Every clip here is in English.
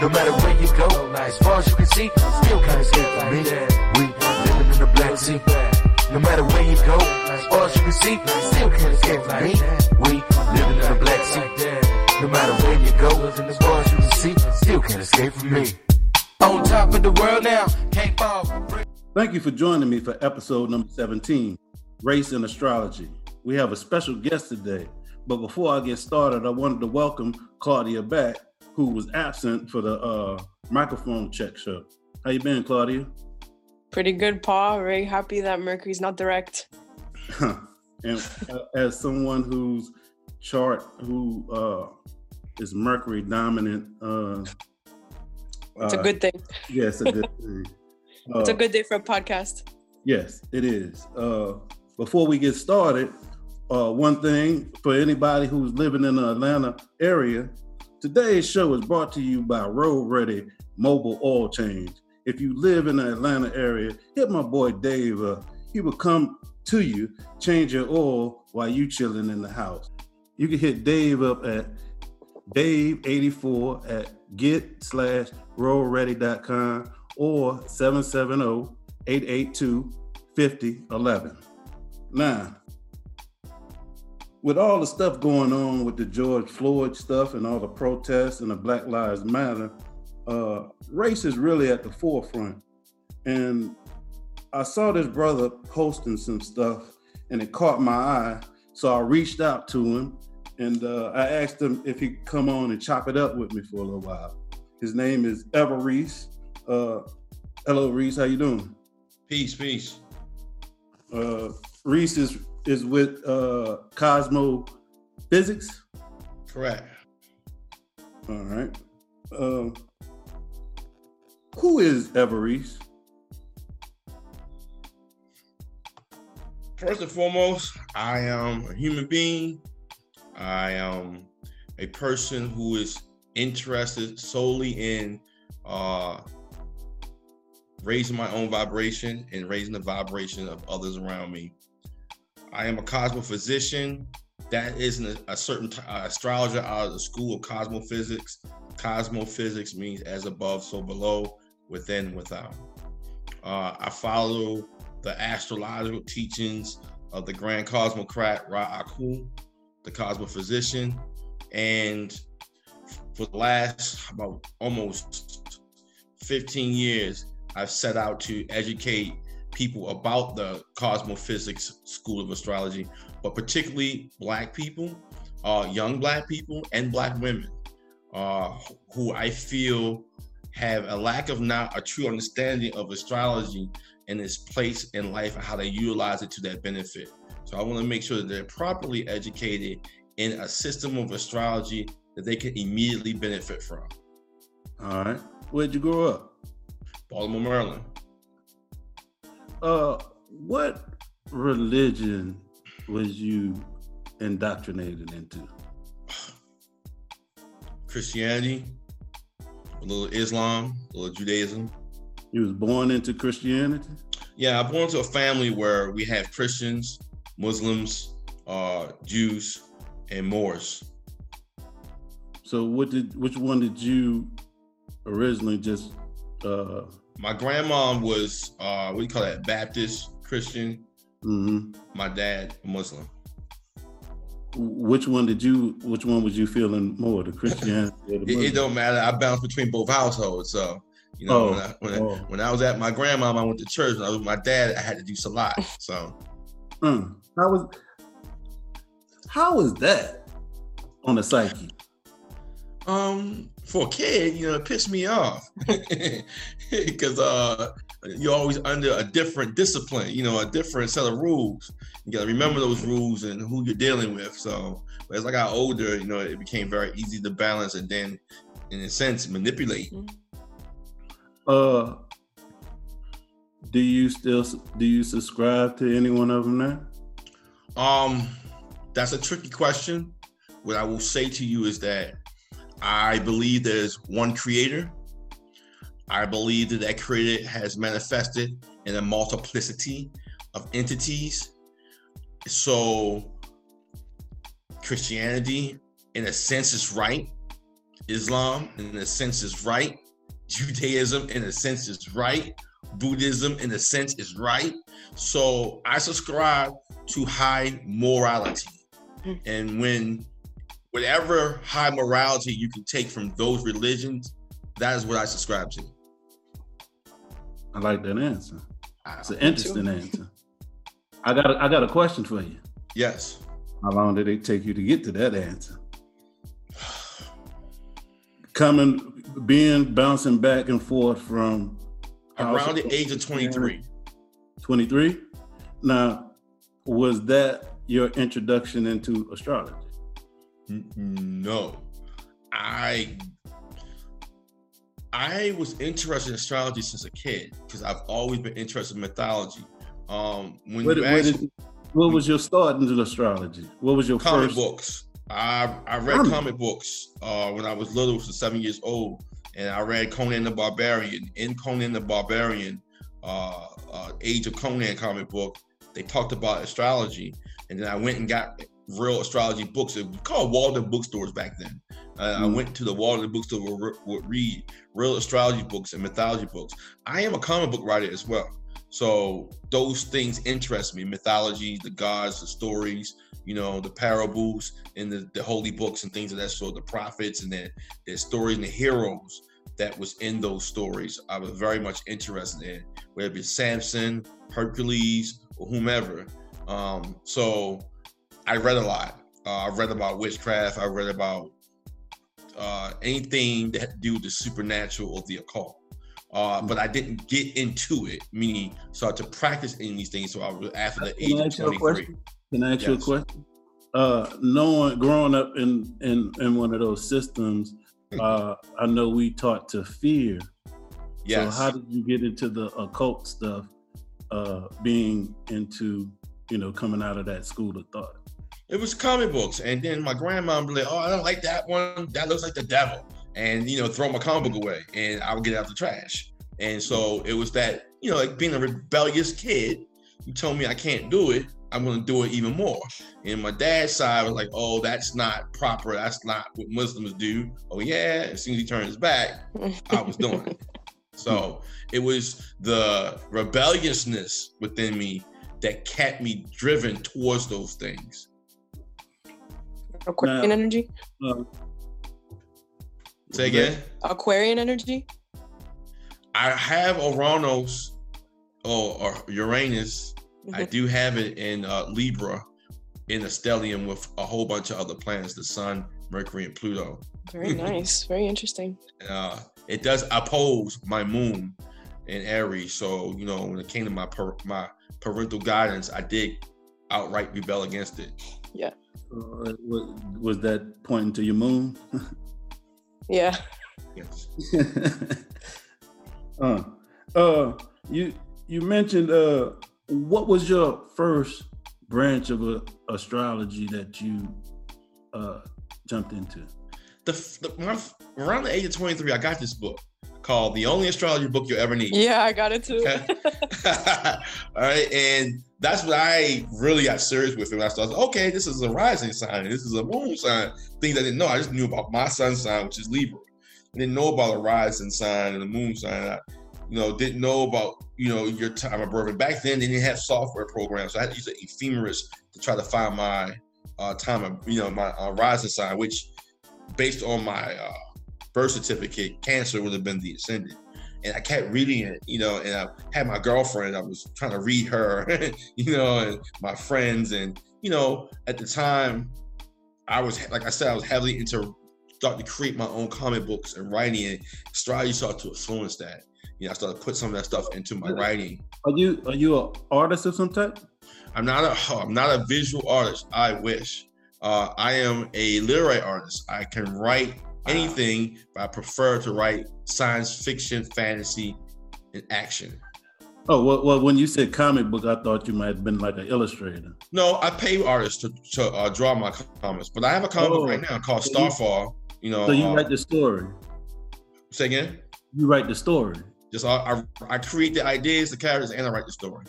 No matter where you go, as far as you can see, still can't escape from me. We living in the Black Sea. No matter where you go, as far as you can see, still can't escape from me. We living in the Black Sea. No matter where you go, as far as you can see, still can't escape from me. On top of the world now, can't fall. Thank you for joining me for episode number 17, Race and Astrology. We have a special guest today, but before I get started, I wanted to welcome Claudia back, who was absent for the uh, microphone check show. How you been, Claudia? Pretty good, Paul. Very happy that Mercury's not direct. and uh, as someone whose chart who uh, is Mercury dominant, uh, it's a good thing. Yes, yeah, a good thing. it's a good day for a podcast. Yes, it is. Uh, before we get started, uh, one thing for anybody who's living in the Atlanta area, today's show is brought to you by Road Ready Mobile Oil Change. If you live in the Atlanta area, hit my boy Dave. Uh, he will come to you, change your oil while you chilling in the house. You can hit Dave up at Dave84 at get slash roadready.com or 770 882 5011. Now, with all the stuff going on with the George Floyd stuff and all the protests and the Black Lives Matter, uh, race is really at the forefront. And I saw this brother posting some stuff and it caught my eye. So I reached out to him and uh, I asked him if he'd come on and chop it up with me for a little while. His name is Ever Reese. Uh, hello, Reese. How you doing? Peace, peace. Uh, Reese is is with uh, Cosmo Physics. Correct. All right. Um, who is Everese? First and foremost, I am a human being. I am a person who is interested solely in uh, raising my own vibration and raising the vibration of others around me. I am a cosmophysician. That isn't a, certain t- astrologer out of the school of cosmophysics. Cosmophysics means as above, so below, within, without. Uh, I follow the astrological teachings of the grand cosmocrat Ra Akul, the cosmophysician, and for the last about almost 15 years, I've set out to educate people about the cosmophysics school of astrology, but particularly Black people, uh, young Black people, and Black women, uh, who I feel have a lack of not a true understanding of astrology and its place in life and how they utilize it to their benefit. So I want to make sure that they're properly educated in a system of astrology that they can immediately benefit from. All right. Where'd you grow up? Baltimore, Maryland. Uh, what religion was you indoctrinated into? Christianity, a little Islam, a little Judaism. You was born into Christianity? Yeah, I born into a family where we have Christians, Muslims, uh, Jews, and Moors. So, what did which one did you originally just? Uh... My grandma was uh, what do you call that? Baptist Christian. Mm-hmm. My dad Muslim. Which one did you? Which one was you feeling more, the Christianity? The it, it, don't matter. I bounced between both households, so you know, oh, when, I, when, oh. I, when, I, was at my grandma, I went to church. When I was with my dad, I had to do salat. So, mm. how was how was that on the psyche? Um, for a kid, you know, it pissed me off because uh, you're always under a different discipline, you know, a different set of rules. You got to remember those rules and who you're dealing with. So, as I got older, you know, it became very easy to balance and then, in a sense, manipulate. Mm-hmm. Uh, do you still do you subscribe to any one of them now? Um, that's a tricky question. What I will say to you is that I believe there's one creator. I believe that that creator has manifested in a multiplicity of entities. So Christianity, in a sense, is right. Islam, in a sense, is right. Judaism, in a sense, is right. Buddhism, in a sense, is right. So I subscribe to high morality. Hmm. And when whatever high morality you can take from those religions, that is what I subscribe to. I like that answer. It's an interesting answer. I got a, I got a question for you. Yes. How long did it take you to get to that answer? Coming, being bouncing back and forth from around the age of 23. 23. Now, was that your introduction into astrology? No. I I was interested in astrology since a kid because I've always been interested in mythology. Um, when what, you what, ask, did, what was your start into astrology? What was your comic first books. I I read Comic. comic books uh, when I was little, so seven years old, and I read Conan the Barbarian. In Conan the Barbarian, uh, uh, Age of Conan comic book, they talked about astrology, and then I went and got real astrology books. It was called Walden bookstores back then. Uh, I Mm. went to the Walden bookstore would, would read real astrology books and mythology books. I am a comic book writer as well. So those things interest me: mythology, the gods, the stories, you know, the parables and the, the holy books and things of that sort, the prophets and their, their stories and the heroes that was in those stories. I was very much interested in, whether it be Samson, Hercules, or whomever. Um, so I read a lot. Uh, I read about witchcraft. I read about uh, anything that do with the supernatural or the occult. Uh, but I didn't get into it, meaning start to practice any of these things. So I was after the age of ask you a 23. question? Can I ask you a question? Uh, knowing growing up in in in one of those systems, uh, I know we taught to fear. Yes. So how did you get into the occult stuff? Uh, being into you know coming out of that school of thought. It was comic books, and then my grandma would be like, "Oh, I don't like that one. That looks like the devil," and you know, throw my comic book away, and I would get it out the trash. And so it was that, you know, like being a rebellious kid. You told me I can't do it. I'm going to do it even more. And my dad's side was like, "Oh, that's not proper. That's not what Muslims do." Oh yeah. As soon as he turned his back, I was doing it. So it was the rebelliousness within me that kept me driven towards those things. Aquarian Now- energy. Uh, Say again. Aquarian energy. I have Uranus or, or Uranus. I Mhm. do have it in uh, Libra in a stellium with a whole bunch of other planets, the Sun, Mercury, and Pluto. Very nice. Very interesting. Uh, it does oppose my moon in Aries. So, you know, when it came to my par- my parental guidance, I did outright rebel against it. Uh, wa- was that pointing to your moon? Yeah. Yes. uh, uh, you you mentioned uh, what was your first branch of uh, astrology that you uh, jumped into? The, the when I- around the age of 23, I got this book called The Only Astrology Book You'll Ever Need. Yeah, I got it too. Okay. All right. And that's what I really got serious with. When I started, okay, this is a rising sign. This is a moon sign. Things I didn't know. I just knew about my sun sign, which is Libra. I didn't know about a rising sign and a moon sign. I, you know, didn't know about, you know, your time of birth. And back then, they didn't have software programs. So I had to use an ephemeris to try to find my uh, time of, you know, my uh, rising sign, which based on my uh, birth certificate, Cancer would have been the ascendant and I kept reading it, you know, and I had my girlfriend, I was trying to read her, you know, and my friends. And, you know, at the time, I was, like I said, I was heavily into starting to create my own comic books and writing, and astrology started to influence that. You know, I started to put some of that stuff into my writing. Are you are you an artist of some type? I'm not a, I'm not a visual artist. I wish. Uh, I am a literary artist. I can write anything, but I prefer to write science fiction, fantasy, and action. Oh well, well, when you said comic book, I thought you might have been like an illustrator. No, I pay artists to, to uh, draw my comics, but I have a comic Oh. book right now called So you- Starfall. You know, So you uh, write the story. say again. You write the story. Just I, I I create the ideas, the characters, and I write the story.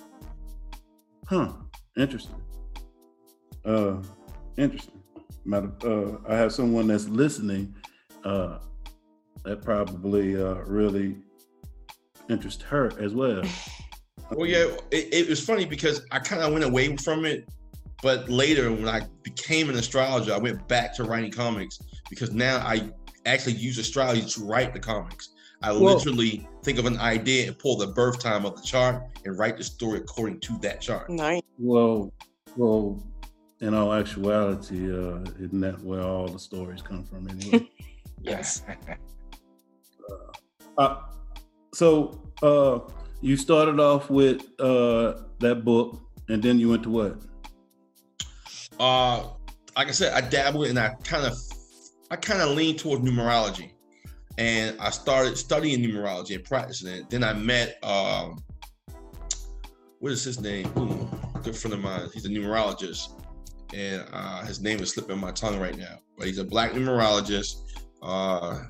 Huh. Interesting. Uh, interesting. Matter, uh, I have someone that's listening. Uh, that probably uh, really interested her as well. Well, yeah, it, it was funny because I kind of went away from it, but later when I became an astrologer, I went back to writing comics because now I actually use astrology to write the comics. I Well- literally think of an idea and pull the birth time of the chart and write the story according to that chart. Nice. Well, well, in all actuality, uh, isn't that where all the stories come from anyway? Yes. uh, so uh, you started off with uh, that book, and then you went to what? uh like I said, I dabbled and I kind of I kind of leaned towards numerology. And I started studying numerology and practicing it. Then I met um what is his name? Ooh, good friend of mine. He's a numerologist. And uh his name is slipping my tongue right now. But he's a black numerologist. Uh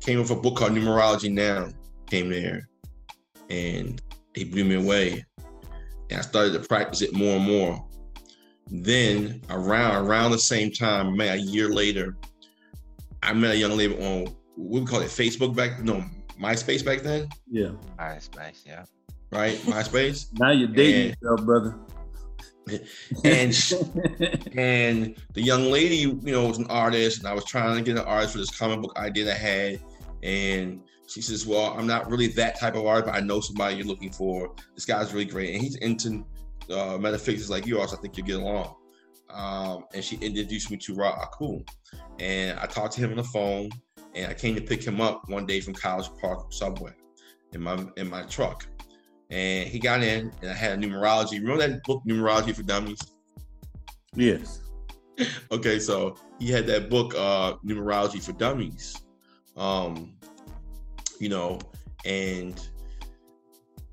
came with a book called Numerology Now, came there, and he blew me away. And I started to practice it more and more. Then around around the same time, maybe a year later, I met a young lady on what we call it Facebook back no MySpace back then, Yeah. MySpace, yeah. right? MySpace. Now you're dating Yeah. yourself, brother. And and the young lady, you know, was an artist, and I was trying to get an artist for this comic book idea I had. And she says, "Well, I'm not really that type of artist, but I know somebody you're looking for. This guy's really great, and he's into uh, metaphysics like you are. So I think you'll get along." Um, and she introduced me to Ra Akul, and I talked to him on the phone. And I came to pick him up one day from College Park Subway in my in my truck. And he got in, and I had a numerology. Remember that book, Numerology for Dummies? yes. okay, so he had that book, uh, Numerology for Dummies. Um, you know, and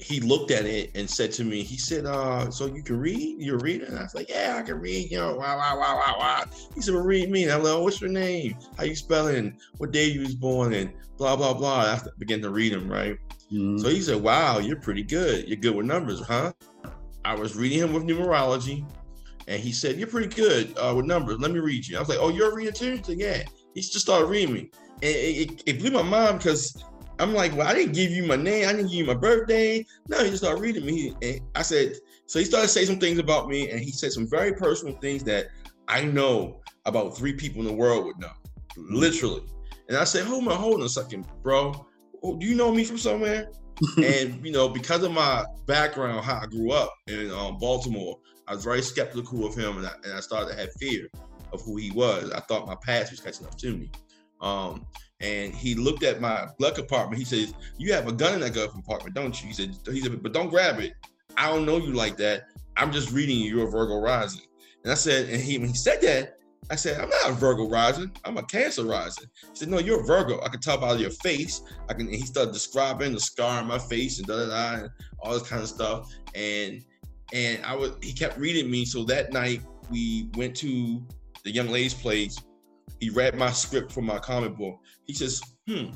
he looked at it and said to me, he said, uh, so you can read? You're reading? And I was like, Yeah, I can read, you know, wow, wow, wow, wow, wow. He said, Well, read me. And I'm like, oh, what's your name? How you spelling? What day you was born? And blah, blah, blah. I began to read him, right? Mhm. So he said, Wow, you're pretty good. You're good with numbers, huh? I was reading him with numerology, and he said, You're pretty good uh, with numbers. Let me read you. I was like, Oh, you're a reader too? Said, Yeah. He just started reading me. And it, it, it blew my mind because I'm like, Well, I didn't give you my name. I didn't give you my birthday. No, he just started reading me. And I said, So he started saying some things about me, and he said some very personal things that I know about three people in the world would know, literally. And I said, Hold on, hold on a second, bro. Oh, do you know me from somewhere? and you know, because of my background, how I grew up in um, Baltimore, I was very skeptical of him, and I, and I started to have fear of who he was. I thought my past was catching up to me. Um, and he looked at my blood compartment. He says, "You have a gun in that glove compartment, don't you?" He said, "He said, but don't grab it. I don't know you like that. I'm just reading you. You're a Virgo rising." And I said, and he when he said that, I said, "I'm not a Virgo rising. I'm a Cancer rising." He said, "No, you're a Virgo. I can tell by your face. I can." And he started describing the scar on my face and da da da and all this kind of stuff. And and I was he kept reading me. So that night we went to the young lady's place. He read my script for my comic book. He says, "Hmm,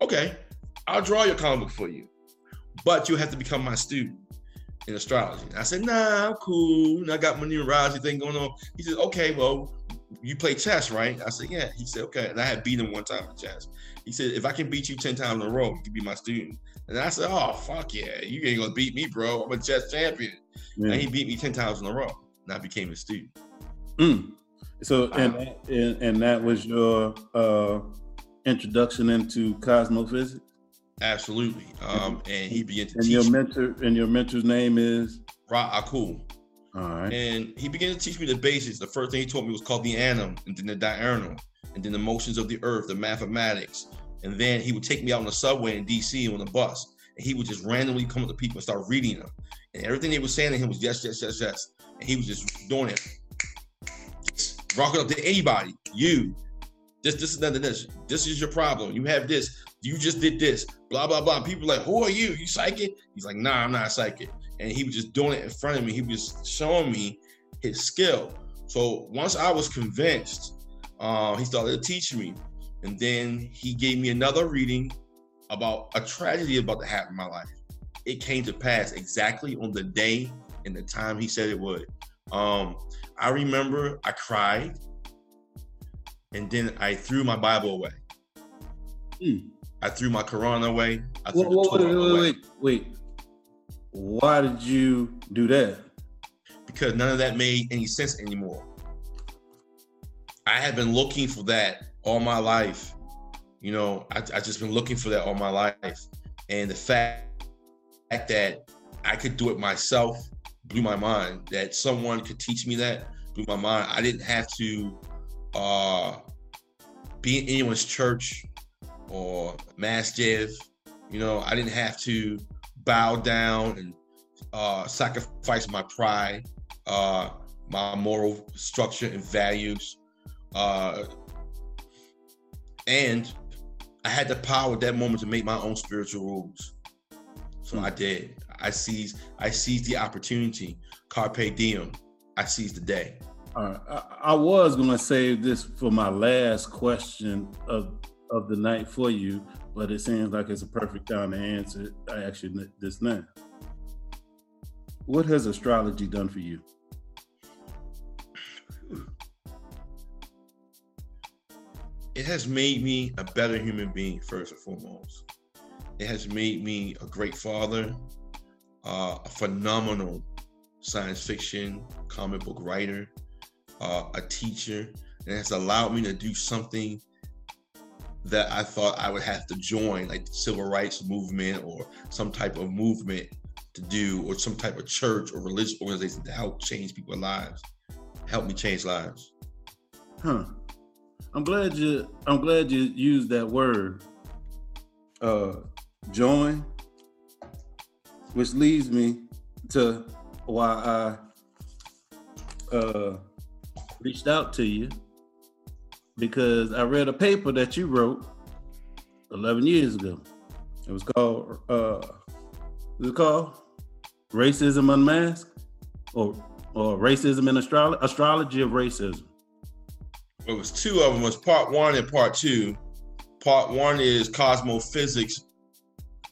okay, I'll draw your comic book for you, but you have to become my student." In astrology, I said, "Nah, I'm cool. And I got my numerology thing going on." He said, "Okay, well, you play chess, right? I said, yeah. He said, okay. And I had beat him one time in chess. He said, if I can beat you 10 times in a row, you can be my student. And I said, oh, fuck yeah. You ain't gonna beat me, bro. I'm a chess champion. Yeah. And he beat me 10 times in a row. And I became a student. Mm. So and, that- and and that was your uh, introduction into cosmophysics. Absolutely. Um, and he began to And your teach me. mentor and your mentor's name is Ra Akul. All right. And he began to teach me the basics. The first thing he taught me was called the annum, and then the diurnal, and then the motions of the earth, the mathematics. And then he would take me out on the subway in DC on the bus, and he would just randomly come up to people and start reading them. And everything they were saying to him was yes, yes, yes, yes. And he was just doing it. Just rocking up to anybody. You. This, this is nothing. This. This is your problem. You have this. You just did this. Blah blah blah. People like, who are you? You psychic? He's like, nah, I'm not psychic and he was just doing it in front of me. He was showing me his skill. So once I was convinced, uh, he started to teach me, and then he gave me another reading about a tragedy about to happen in my life. It came to pass exactly on the day and the time he said it would. Um, I remember I cried, and then I threw my Bible away. Hmm. I threw my Quran away. I Wait, threw wait, Torah wait, away wait, wait. Why did you do that? because none of that made any sense anymore. I had been looking for that all my life. You know, I, I just been looking for that all my life, and the fact, fact that I could do it myself blew my mind. That someone could teach me that blew my mind. I didn't have to uh, be in anyone's church or masjid. You know, I didn't have to bow down and uh, sacrifice my pride, uh, my moral structure and values. Uh, and I had the power at that moment to make my own spiritual rules. So I did. I seized I seized the opportunity. Carpe diem. I seized the day. All right. I, I was gonna save this for my last question of of the night for you, but it seems like it's a perfect time to answer. I actually this now. What has astrology done for you? It has made me a better human being, first and foremost. It has made me a great father, uh, a phenomenal science fiction comic book writer, uh, a teacher. And it has allowed me to do something that I thought I would have to join, like the civil rights movement or some type of movement to do, or some type of church or religious organization to help change people's lives, help me change lives. Huh. I'm glad you I'm glad you used that word. Uh join. Which leads me to why I uh reached out to you because I read a paper that you wrote 11 years ago. It was called uh it called Racism Unmasked or or Racism in Astrology Astrology of Racism. it was two of them it was part one and part two part one is cosmophysics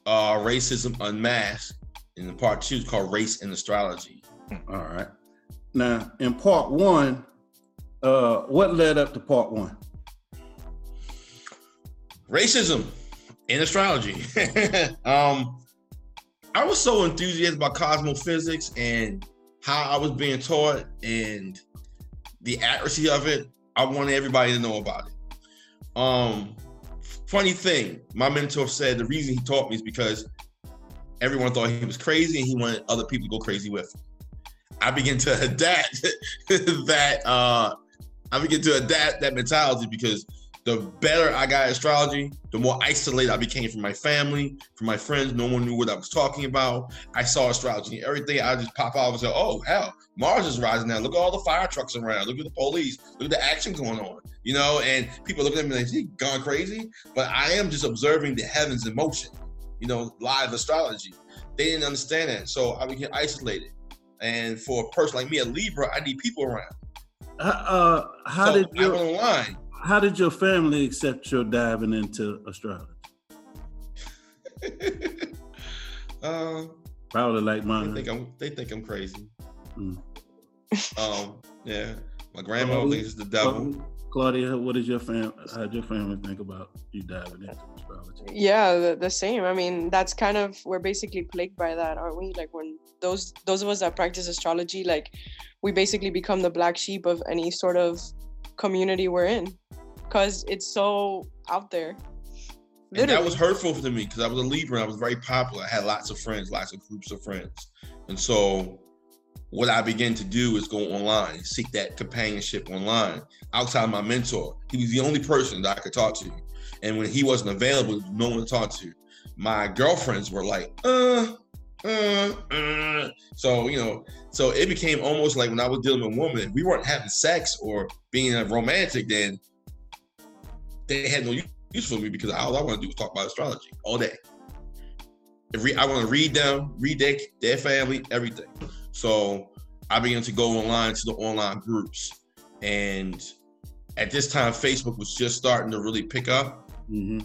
uh racism unmasked and the part two is called race and astrology All right. Now, in part one, uh, what led up to part one? racism and astrology. Um i was so enthusiastic about cosmophysics and how i was being taught and the accuracy of it i wanted everybody to know about it. Um funny thing my mentor said the reason he taught me is because everyone thought he was crazy and he wanted other people to go crazy with him. I began to adapt that uh i began to adapt that mentality because the better I got astrology, the more isolated I became from my family, from my friends. No one knew what I was talking about. I saw astrology and everything. I just pop out and say, "Oh hell, Mars is rising now. Look at all the fire trucks around. Look at the police. Look at the action going on." You know, and people look at me like, "He gone crazy?" But I am just observing the heavens in motion. You know, live astrology. They didn't understand that, so I became isolated. And for a person like me, a Libra, I need people around. Uh, uh, how so did I your went online. how did your family accept your diving into astrology? uh, Probably like They mine. think I'm they think I'm crazy. Mm. Um, yeah. My grandma thinks it's the devil. Claudia, what did your fam? How did your family think about you diving into astrology? Yeah, the, the same. I mean, that's kind of we're basically plagued by that, aren't we? Like when those those of us that practice astrology, like we basically become the black sheep of any sort of community we're in, because it's so out there. And that was hurtful to me because I was a Libra and I was very popular. I had lots of friends, lots of groups of friends. And so what I began to do is go online, seek that companionship online outside my mentor. He was the only person that I could talk to. And when he wasn't available, no one to talk to. My girlfriends were like, uh, uh, uh. So, you know, so it became almost like when I was dealing with women, if we weren't having sex or being romantic, then they had no use for me because all I want to do is talk about astrology all day. I want to read them, read their, their family, everything. So I began to go online to the online groups. And at this time, Facebook was just starting to really pick up. Mm-hmm.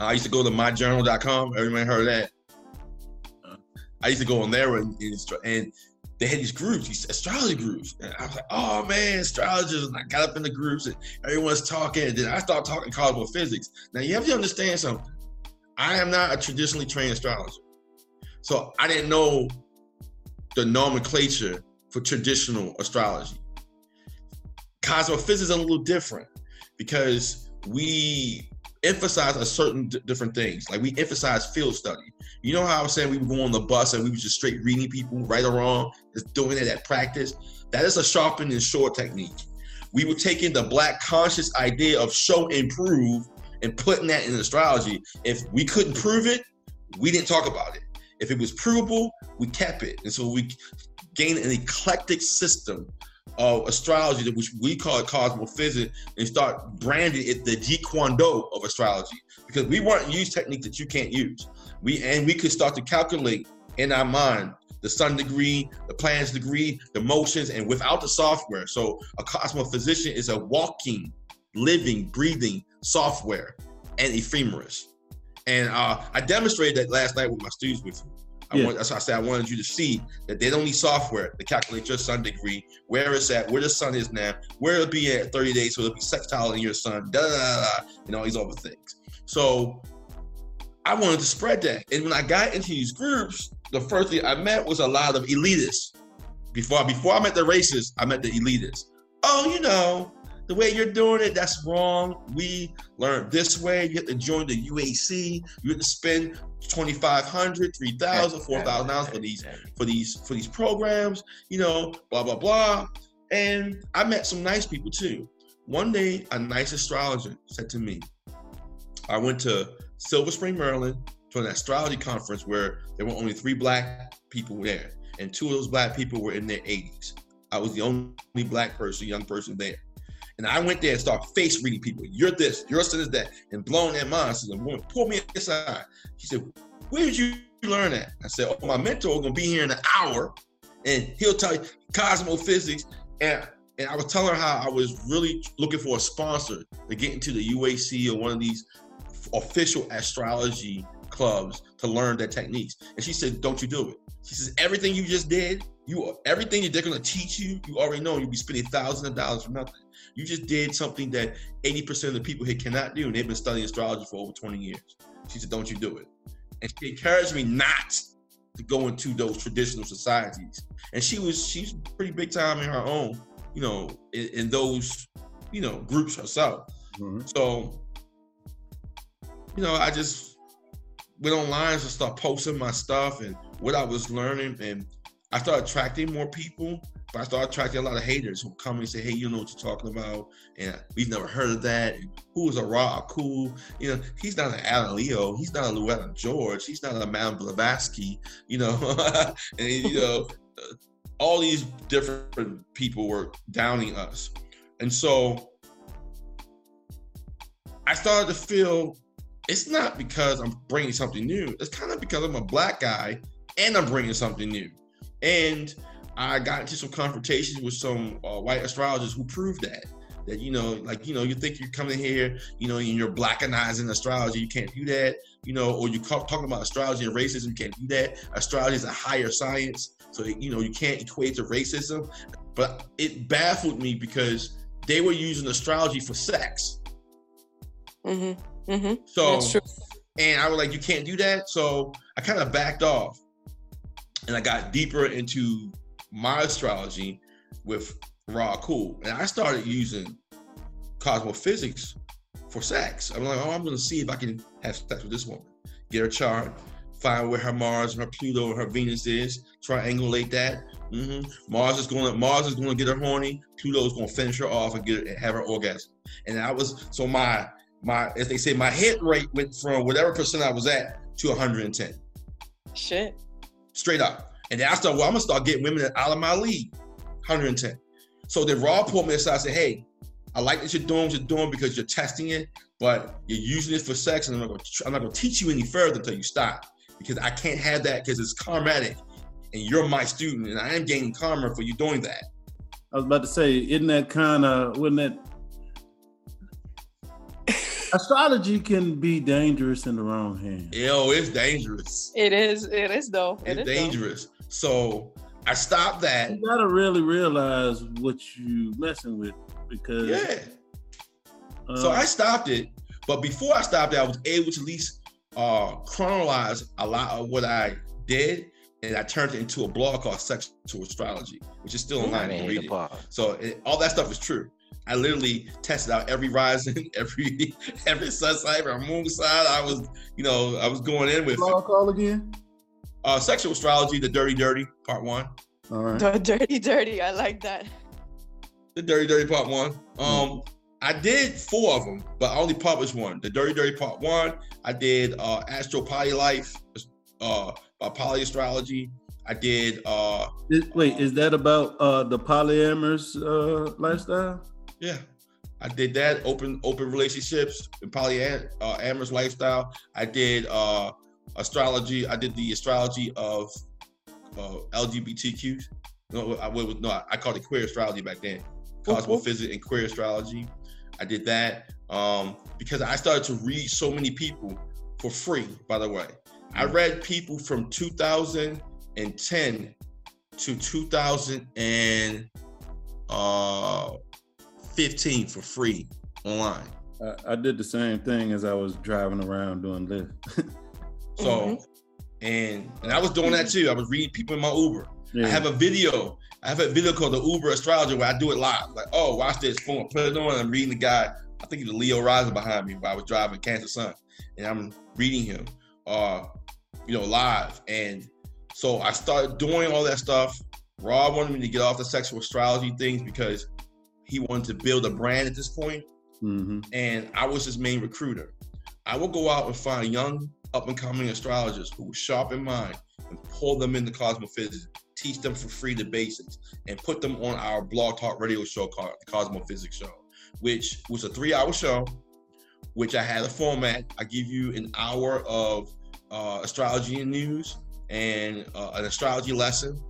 I used to go to myjournal.com. Everybody heard of that? I used to go on there and, and they had these groups, these astrology groups. And I was like, oh man, astrologers. And I got up in the groups and everyone's talking. And then I started talking cosmophysics. Now you have to understand something. I am not a traditionally trained astrologer. So I didn't know the nomenclature for traditional astrology. Cosmophysics is a little different because we emphasize a certain d- different things. Like we emphasize field study. You know how I was saying we would go on the bus and we were just straight reading people, right or wrong, just doing it at practice. That is a sharpen and short technique. We were taking the black conscious idea of show and prove and putting that in astrology. If we couldn't prove it, we didn't talk about it. If it was provable, we kept it. And so we gained an eclectic system of astrology, which we call it cosmophysics, and start branding it the Jeet Kune Do of astrology. Because we weren't use techniques that you can't use. We and we could start to calculate in our mind the sun degree, the planet's degree, the motions, and without the software. So a cosmophysician is a walking, living, breathing software and ephemeris. And uh, I demonstrated that last night with my students with you. I Yeah. want, that's why I said I wanted you to see that they don't need software to calculate your sun degree, where it's at, where the sun is now, where it'll be at 30 days, so it'll be sextile in your sun, da da da, da and all these other things. So I wanted to spread that. And when I got into these groups, the first thing I met was a lot of elitists. Before before I met the racists, I met the elitists. Oh, you know, the way you're doing it, that's wrong. We learned this way. You have to join the UAC. You have to spend 2500 3000 4000 dollars for these for these for these programs, you know, blah blah blah. And I met some nice people too. One day, a nice astrologer said to me, I went to Silver Spring, Maryland, to an astrology conference where there were only three black people there, and two of those black people were in their 80s. I was the only black person, young person there. And I went there and started face reading people. You're this, your son is that, and blowing their minds. So the woman pulled me aside. She said, Where did you learn that? I said, Oh, my mentor gonna be here in an hour, and he'll tell you cosmophysics. And and I was telling her how I was really looking for a sponsor to get into the UAC or one of these official astrology clubs to learn their techniques. And she said, Don't you do it. She says, Everything you just did, you everything that they're gonna teach you, you already know you'll be spending thousands of dollars for nothing. You just did something that 80% of the people here cannot do, and they've been studying astrology for over 20 years. She said, Don't you do it. And she encouraged me not to go into those traditional societies. And she was she's pretty big time in her own, you know, in, in those, you know, groups herself. Mhm. So, you know, I just went online and start posting my stuff and what I was learning, and I started attracting more people. But I started attracting a lot of haters who come and say, "Hey, you know what you're talking about?" And we've never heard of that. And who is a Ra Akul? You know, he's not an Alan Leo. He's not a Llewellyn George. He's not a Madame Blavatsky. You know, and you know, uh, all these different people were downing us, and so I started to feel it's not because I'm bringing something new. It's kind of because I'm a black guy and I'm bringing something new. And I got into some confrontations with some uh, white astrologers who proved that. That you know, like you know, you think you're coming here, you know, and you're blackenizing astrology. You can't do that, you know, or you're talking about astrology and racism. You can't do that. Astrology is a higher science, so you know you can't equate to racism. But it baffled me because they were using astrology for sex. Mm-hmm. Mm-hmm. So and I was like, you can't do that. So I kind of backed off and I got deeper into my astrology with Ra Akul. And I started using cosmophysics for sex. I'm like, oh, I'm going to see if I can have sex with this woman. Get her chart, find where her Mars, and her Pluto, and her Venus is, triangulate that. hmm Mars is going to Mars is going to get her horny. Pluto is going to finish her off and get her, and have her orgasm. And I was so my my as they say my hit rate went from whatever percent I was at to 110 Shit. straight up. And then I started, well, I'm gonna start getting women out of my league, 110. So then Raw pulled me aside and said, hey, I like that you're doing what you're doing because you're testing it, but you're using it for sex, and I'm not gonna, I'm not gonna teach you any further until you stop because I can't have that because it's karmatic, and you're my student, and I am gaining karma for you doing that. I was about to say, isn't that kind of, wouldn't that? Astrology can be dangerous in the wrong hands. Yo, it's dangerous. It is. It is though. It it's is though. dangerous. So I stopped that. You gotta really realize what you messing with because Yeah. uh, So I stopped it, but before I stopped it, I was able to at least uh chronologize a lot of what I did, and I turned it into a blog called Sexual Astrology, which is still I online. You mean, can read it. So it, all that stuff is true. I literally tested out every rising, every every sun sign, every moon sign. I was, you know, I was going in with Blog call again. uh, sexual astrology, the dirty, dirty part one, All right. The dirty, dirty. I like that. the dirty, dirty part one. Um, I did four of them, but I only published one. The dirty, dirty part one. I did uh, astro poly life, uh, by poly astrology. I did uh, Is- wait, is that about uh the polyamorous uh lifestyle? Yeah, I did that. Open open relationships and polyamorous lifestyle. I did uh astrology. I did the astrology of uh, LGBTQ. No, I no, I called it queer astrology back then. Cosmophysics and queer astrology. I did that um, because I started to read so many people for free. By the way, I read people from 2010 to 2015 uh, for free online. I, I did the same thing as I was driving around doing Lyft. So, Mhm. and and I was doing that too. I was reading people in my Uber. yeah. I have a video. I have a video called the Uber Astrology where I do it live. Like, oh, watch this. Boom, put it on. I'm reading the guy. I think it's Leo Rising behind me while I was driving Cancer Sun, and I'm reading him, uh, you know, live. And so I started doing all that stuff. Rob wanted me to get off the sexual astrology things because he wanted to build a brand at this point hmm and I was his main recruiter. I would go out and find young up and coming astrologers who were sharp in mind and pull them into cosmophysics, teach them for free the basics, and put them on our blog talk radio show called the Cosmophysics Show, which was a three hour show, which I had a format. I give you an hour of uh, astrology and news and uh, an astrology lesson.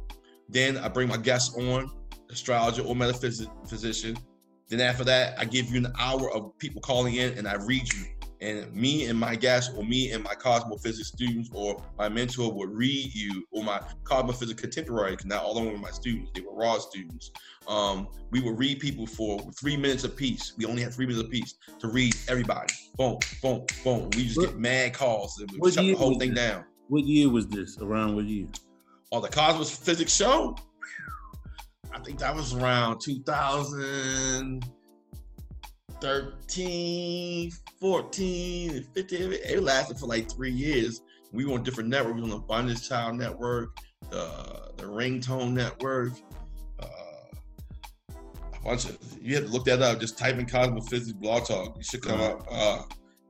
Then I bring my guests on, astrologer or metaphysician. Then after that, I give you an hour of people calling in and I read you. And me and my guests, or me and my cosmophysics students, or my mentor would read you, or my cosmophysics contemporary, because not all of them were my students, they were raw students. Um, we would read people for three minutes apiece. We only had three minutes apiece to read everybody. Boom, boom, boom. We just get mad calls and we shut the whole thing this? down. What year was this? Around what year? On the Cosmophysics Show, I think that was around 2013, 14, 15. It lasted for like three years. We were on different networks. We were on the Abundance Child Network, the, the Ringtone Network, uh, a bunch of, you have to look that up. Just type in Cosmophysics Blog Talk. It should come up. Uh,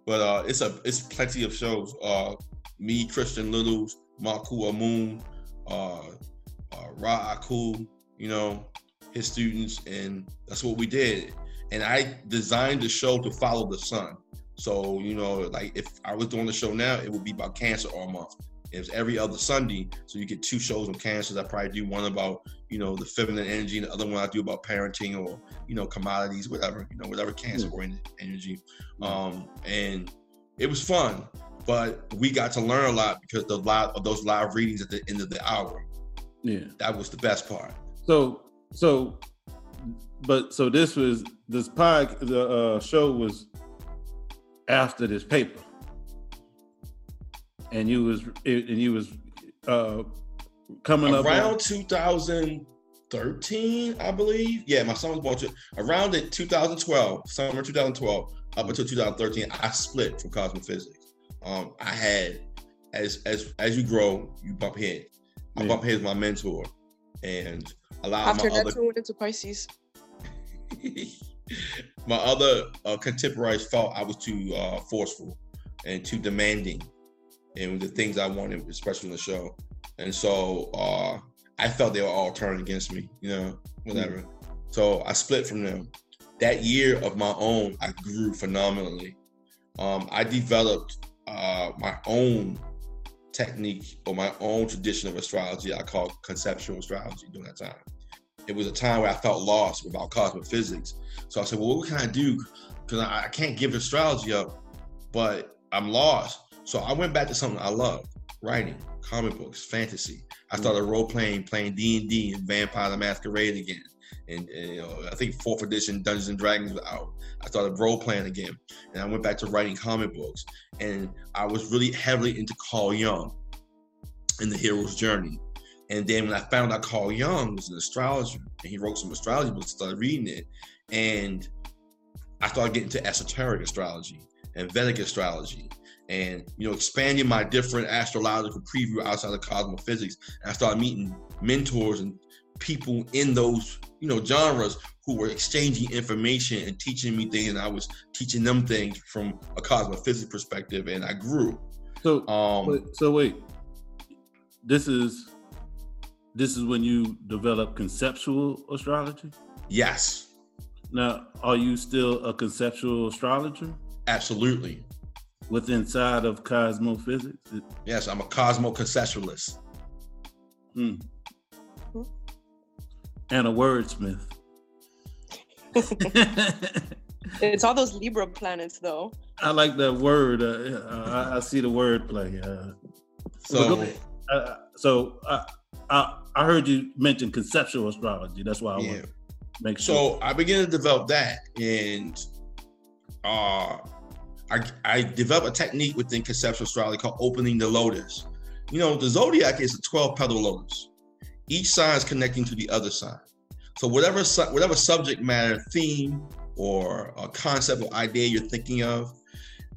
but uh, it's a it's plenty of shows. Uh, me, Christian Littles, Maku Amun, uh, uh, Ra Akul, you know, his students, and that's what we did. And I designed the show to follow the sun. So, you know, like if I was doing the show now, it would be about cancer all month. It was every other Sunday. So you get two shows on cancers. I probably do one about, you know, the feminine energy, and the other one I do about parenting or, you know, commodities, whatever, you know, whatever cancer oriented energy. Um, and it was fun, but we got to learn a lot because the lot of those live readings at the end of the hour. Yeah. That was the best part. So so but so this was this pod the uh show was after this paper. And you was and you was uh coming up Around 2013, I believe. Yeah, my son was born to, around it 2012, summer 2012, up until 2013. I split from Cosmophysics. Um, I had as as as you grow, you bump head. I Yeah. bump head with my mentor, and a lot After my that, other went into Pisces. my other uh, contemporaries felt I was too uh, forceful and too demanding in the things I wanted, especially in the show. And so uh, I felt they were all turning against me, you know, whatever. So I split from them. That year of my own, I grew phenomenally. Um, I developed uh, my own technique or my own tradition of astrology I call conceptual astrology during that time. It was a time where I felt lost without cosmophysics. So I said, well, what can I do? Because I, I can't give astrology up, but I'm lost. So I went back to something I love. writing, comic books, fantasy. I started role playing, playing D and D and Vampire the Masquerade again. And, and, you know, I think fourth edition Dungeons and Dragons was out. I started role playing again, and I went back to writing comic books. And I was really heavily into Carl Jung and the hero's journey. And then when I found out Carl Jung was an astrologer, and he wrote some astrology books, I started reading it, and I started getting to esoteric astrology and Vedic astrology and you know expanding my different astrological preview outside of cosmophysics and i started meeting mentors and people in those you know genres who were exchanging information and teaching me things. And i was teaching them things from a cosmophysics perspective and i grew. So, um wait, so wait, this is this is when you develop conceptual astrology. yes. Now, are you still a conceptual astrologer? Absolutely. With inside of cosmophysics? yes i'm a cosmo conceptualist Hmm. And a wordsmith. It's all those Libra planets, though. I like that word. Uh, I, I see the word play. Uh, so uh, so uh, I I heard you mention conceptual astrology. That's why I yeah want to make sure. So I began to develop that, and uh, I I developed a technique within conceptual astrology called opening the lotus. You know, the zodiac is a twelve petal lotus. Each sign is connecting to the other sign. So whatever su- whatever subject matter, theme, or a concept or idea you're thinking of,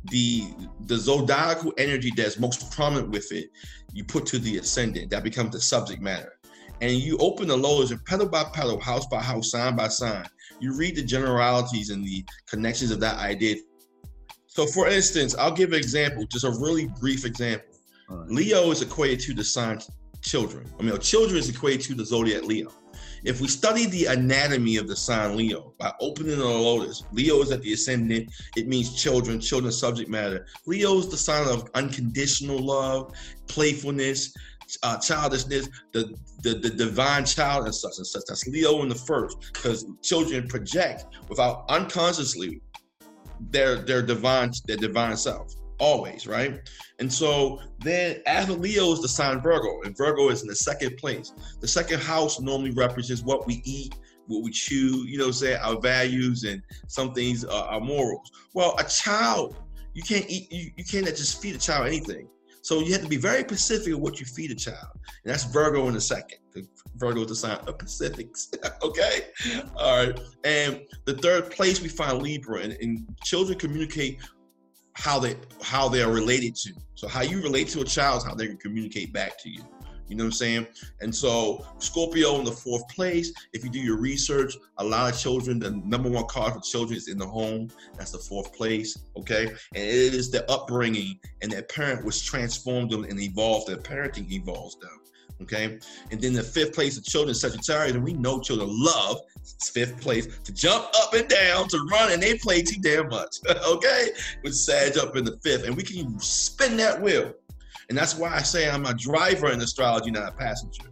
the the zodiacal energy that's most prominent with it, you put to the ascendant. That becomes the subject matter and you open the lotus and petal by petal, house by house, sign by sign, you read the generalities and the connections of that idea. So, for instance, I'll give an example, just a really brief example. Right. Leo is equated to the sign children. I mean, children is equated to the zodiac Leo. If we study the anatomy of the sign Leo by opening the lotus, Leo is at the ascendant. It means children, children subject matter. Leo is the sign of unconditional love, playfulness, uh, childishness, the, the the divine child and such and such. That's Leo in the first, because children project without unconsciously their their divine their divine self always, right? And so then as a Leo is the sign Virgo, and Virgo is in the second place. The second house normally represents what we eat, what we chew, you know, I'm our values and some things are our morals. Well, a child, you can't eat, you, you can't just feed a child anything. So you have to be very specific of what you feed a child. And that's Virgo in the second. Virgo is the sign of Pacifics. okay. All right. And the third place we find Libra, and, and children communicate how they how they are related to. So how you relate to a child is how they can communicate back to you. You know what I'm saying? And so Scorpio in the fourth place. If you do your research, a lot of children, the number one card for children is in the home. That's the fourth place. Okay. And it is their upbringing and their parent was transformed them and evolved. Their parenting evolves them. Okay. And then the fifth place of children, Sagittarius, and we know children love fifth place to jump up and down, to run, and they play too damn much. okay. With Sag up in the fifth. And we can spin that wheel. And that's why I say I'm a driver in astrology, not a passenger,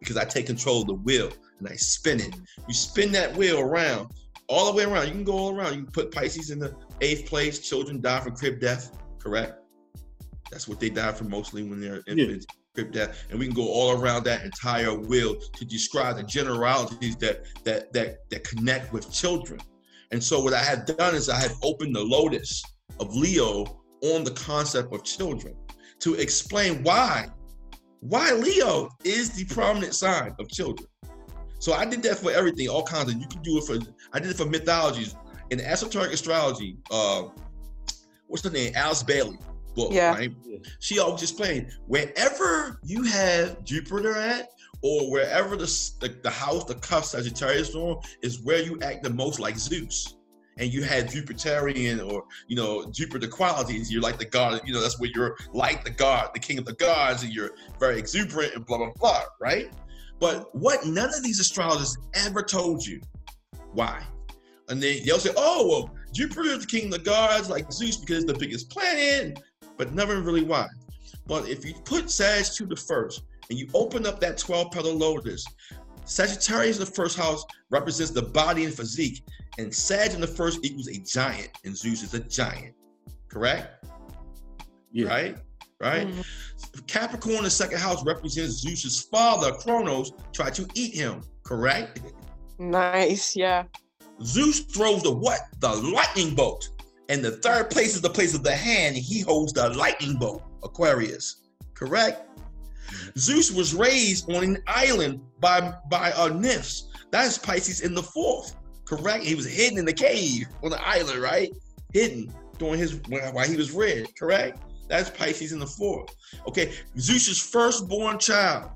because I take control of the wheel and I spin it. You spin that wheel around, all the way around. You can go all around. You can put Pisces in the eighth place. Children die from crib death, correct? That's what they die from mostly when they're infants. Crib death, and we can go all around that entire wheel to describe the generalities that that that that connect with children. And so what I had done is I had opened the lotus of Leo on the concept of children to explain why why Leo is the prominent sign of children. So I did that for everything, all kinds of. You can do it for. I did it for mythologies in esoteric astrology. Uh, what's the name? Alice Bailey book, Yeah. right? She always explained wherever you have Jupiter at, or wherever the the, the house, the cuff Sagittarius on, is where you act the most like Zeus. And you had Jupiterian or you know Jupiter qualities. You're like the god. You know that's where you're like the god, the king of the gods, and you're very exuberant and blah blah blah, right? But what none of these astrologers ever told you, why? And then they'll say, "Oh, well, Jupiter is the king of the gods, like Zeus, because it's the biggest planet," but never really why. But if you put Sag to the first and you open up that 12 petal lotus, Sagittarius in the first house represents the body and physique, and Sag in the first equals a giant, and Zeus is a giant. Correct? Yeah. Right? Right? Mhm. Capricorn, the second house, represents Zeus's father, Kronos, tried to eat him, correct? Nice, yeah. Zeus throws the what? The lightning bolt. And the third place is the place of the hand. He holds the lightning bolt, Aquarius, correct? Zeus was raised on an island by by uh, nymphs. That's Pisces in the fourth, correct? He was hidden in the cave on the island, right? Hidden during his while he was red, correct? That's Pisces in the fourth. Okay, Zeus's firstborn child,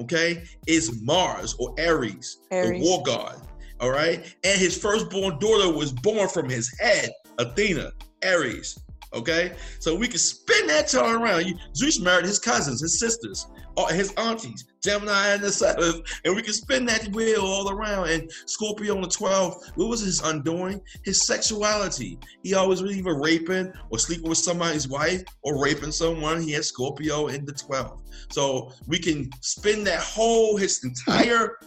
okay, is Mars or Ares, Aries. the war god. All right, and his firstborn daughter was born from his head, Athena, Aries. Okay, so we can spin that chart around. Zeus married his cousins, his sisters, uh, his aunties, Gemini and the seventh, and we can spin that wheel all around. And Scorpio on the 12th, what was his undoing? His sexuality. He always was either raping or sleeping with somebody's wife or raping someone. He had Scorpio in the 12th. So we can spin that whole, his entire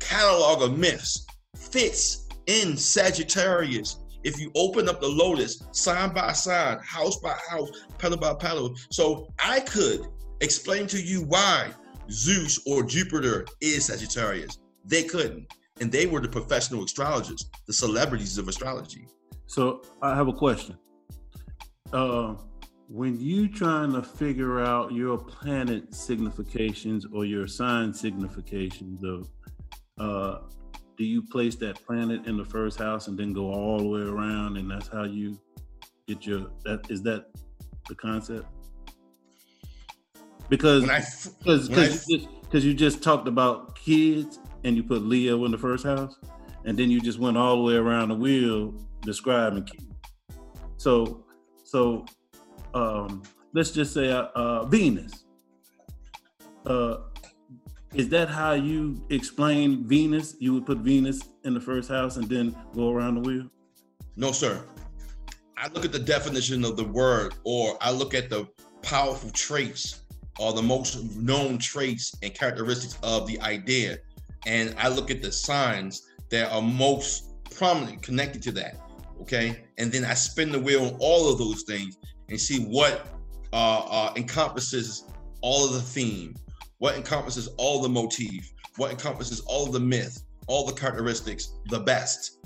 catalog of myths fits in Sagittarius. If you open up the lotus sign by sign, house by house, petal by petal, so I could explain to you why Zeus or Jupiter is Sagittarius. They couldn't. And they were the professional astrologers, the celebrities of astrology. So I have a question. Uh, when you trying to figure out your planet significations or your sign significations of, uh, do you place that planet in the first house and then go all the way around, and that's how you get your that is that the concept? Because because when you just because you just talked about kids and you put Leo in the first house, and then you just went all the way around the wheel describing kids. So so um, let's just say uh, uh, Venus. Uh, is that how you explain Venus? You would put Venus in the first house and then go around the wheel. No, sir. I look at the definition of the word, or I look at the powerful traits or the most known traits and characteristics of the idea. And I look at the signs that are most prominent connected to that. Okay. And then I spin the wheel on all of those things and see what uh, uh, encompasses all of the theme, what encompasses all the motif, what encompasses all the myth, all the characteristics, the best.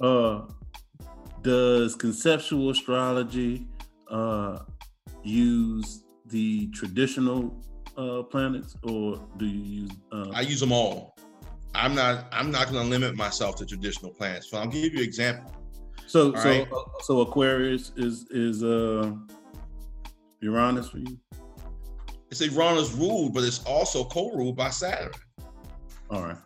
Uh, does conceptual astrology uh, use the traditional uh, planets, or do you use? Uh, I use them all. I'm not. I'm not going to limit myself to traditional planets. So I'll give you an example. so, all so, right. uh, so Aquarius is is uh, Uranus for you. It's Uranus ruled, but it's also co-ruled by Saturn. All right.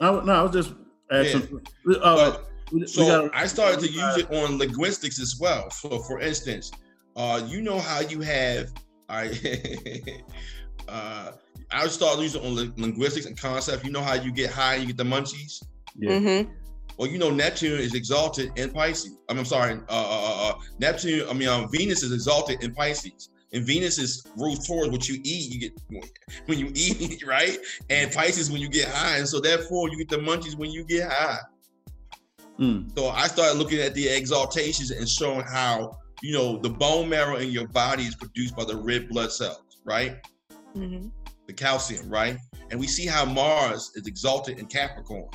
No, no, I was just asking. Uh, But we- we so gotta- I started to use it on linguistics as well. So, for instance, uh, you know how you have I. uh, I started using it on linguistics and concepts. You know how you get high, you get the munchies. Yeah. Mm-hmm. Well, you know Neptune is exalted in Pisces. I mean, I'm sorry, uh, uh, uh, Neptune. I mean, um, Venus is exalted in Pisces, and Venus is rules towards what you eat. You get when you eat, right? And Pisces when you get high, and so therefore you get the munchies when you get high. Mm, So I started looking at the exaltations and showing how you know the bone marrow in your body is produced by the red blood cells, right? Mm-hmm. The calcium, right? And we see how Mars is exalted in Capricorn.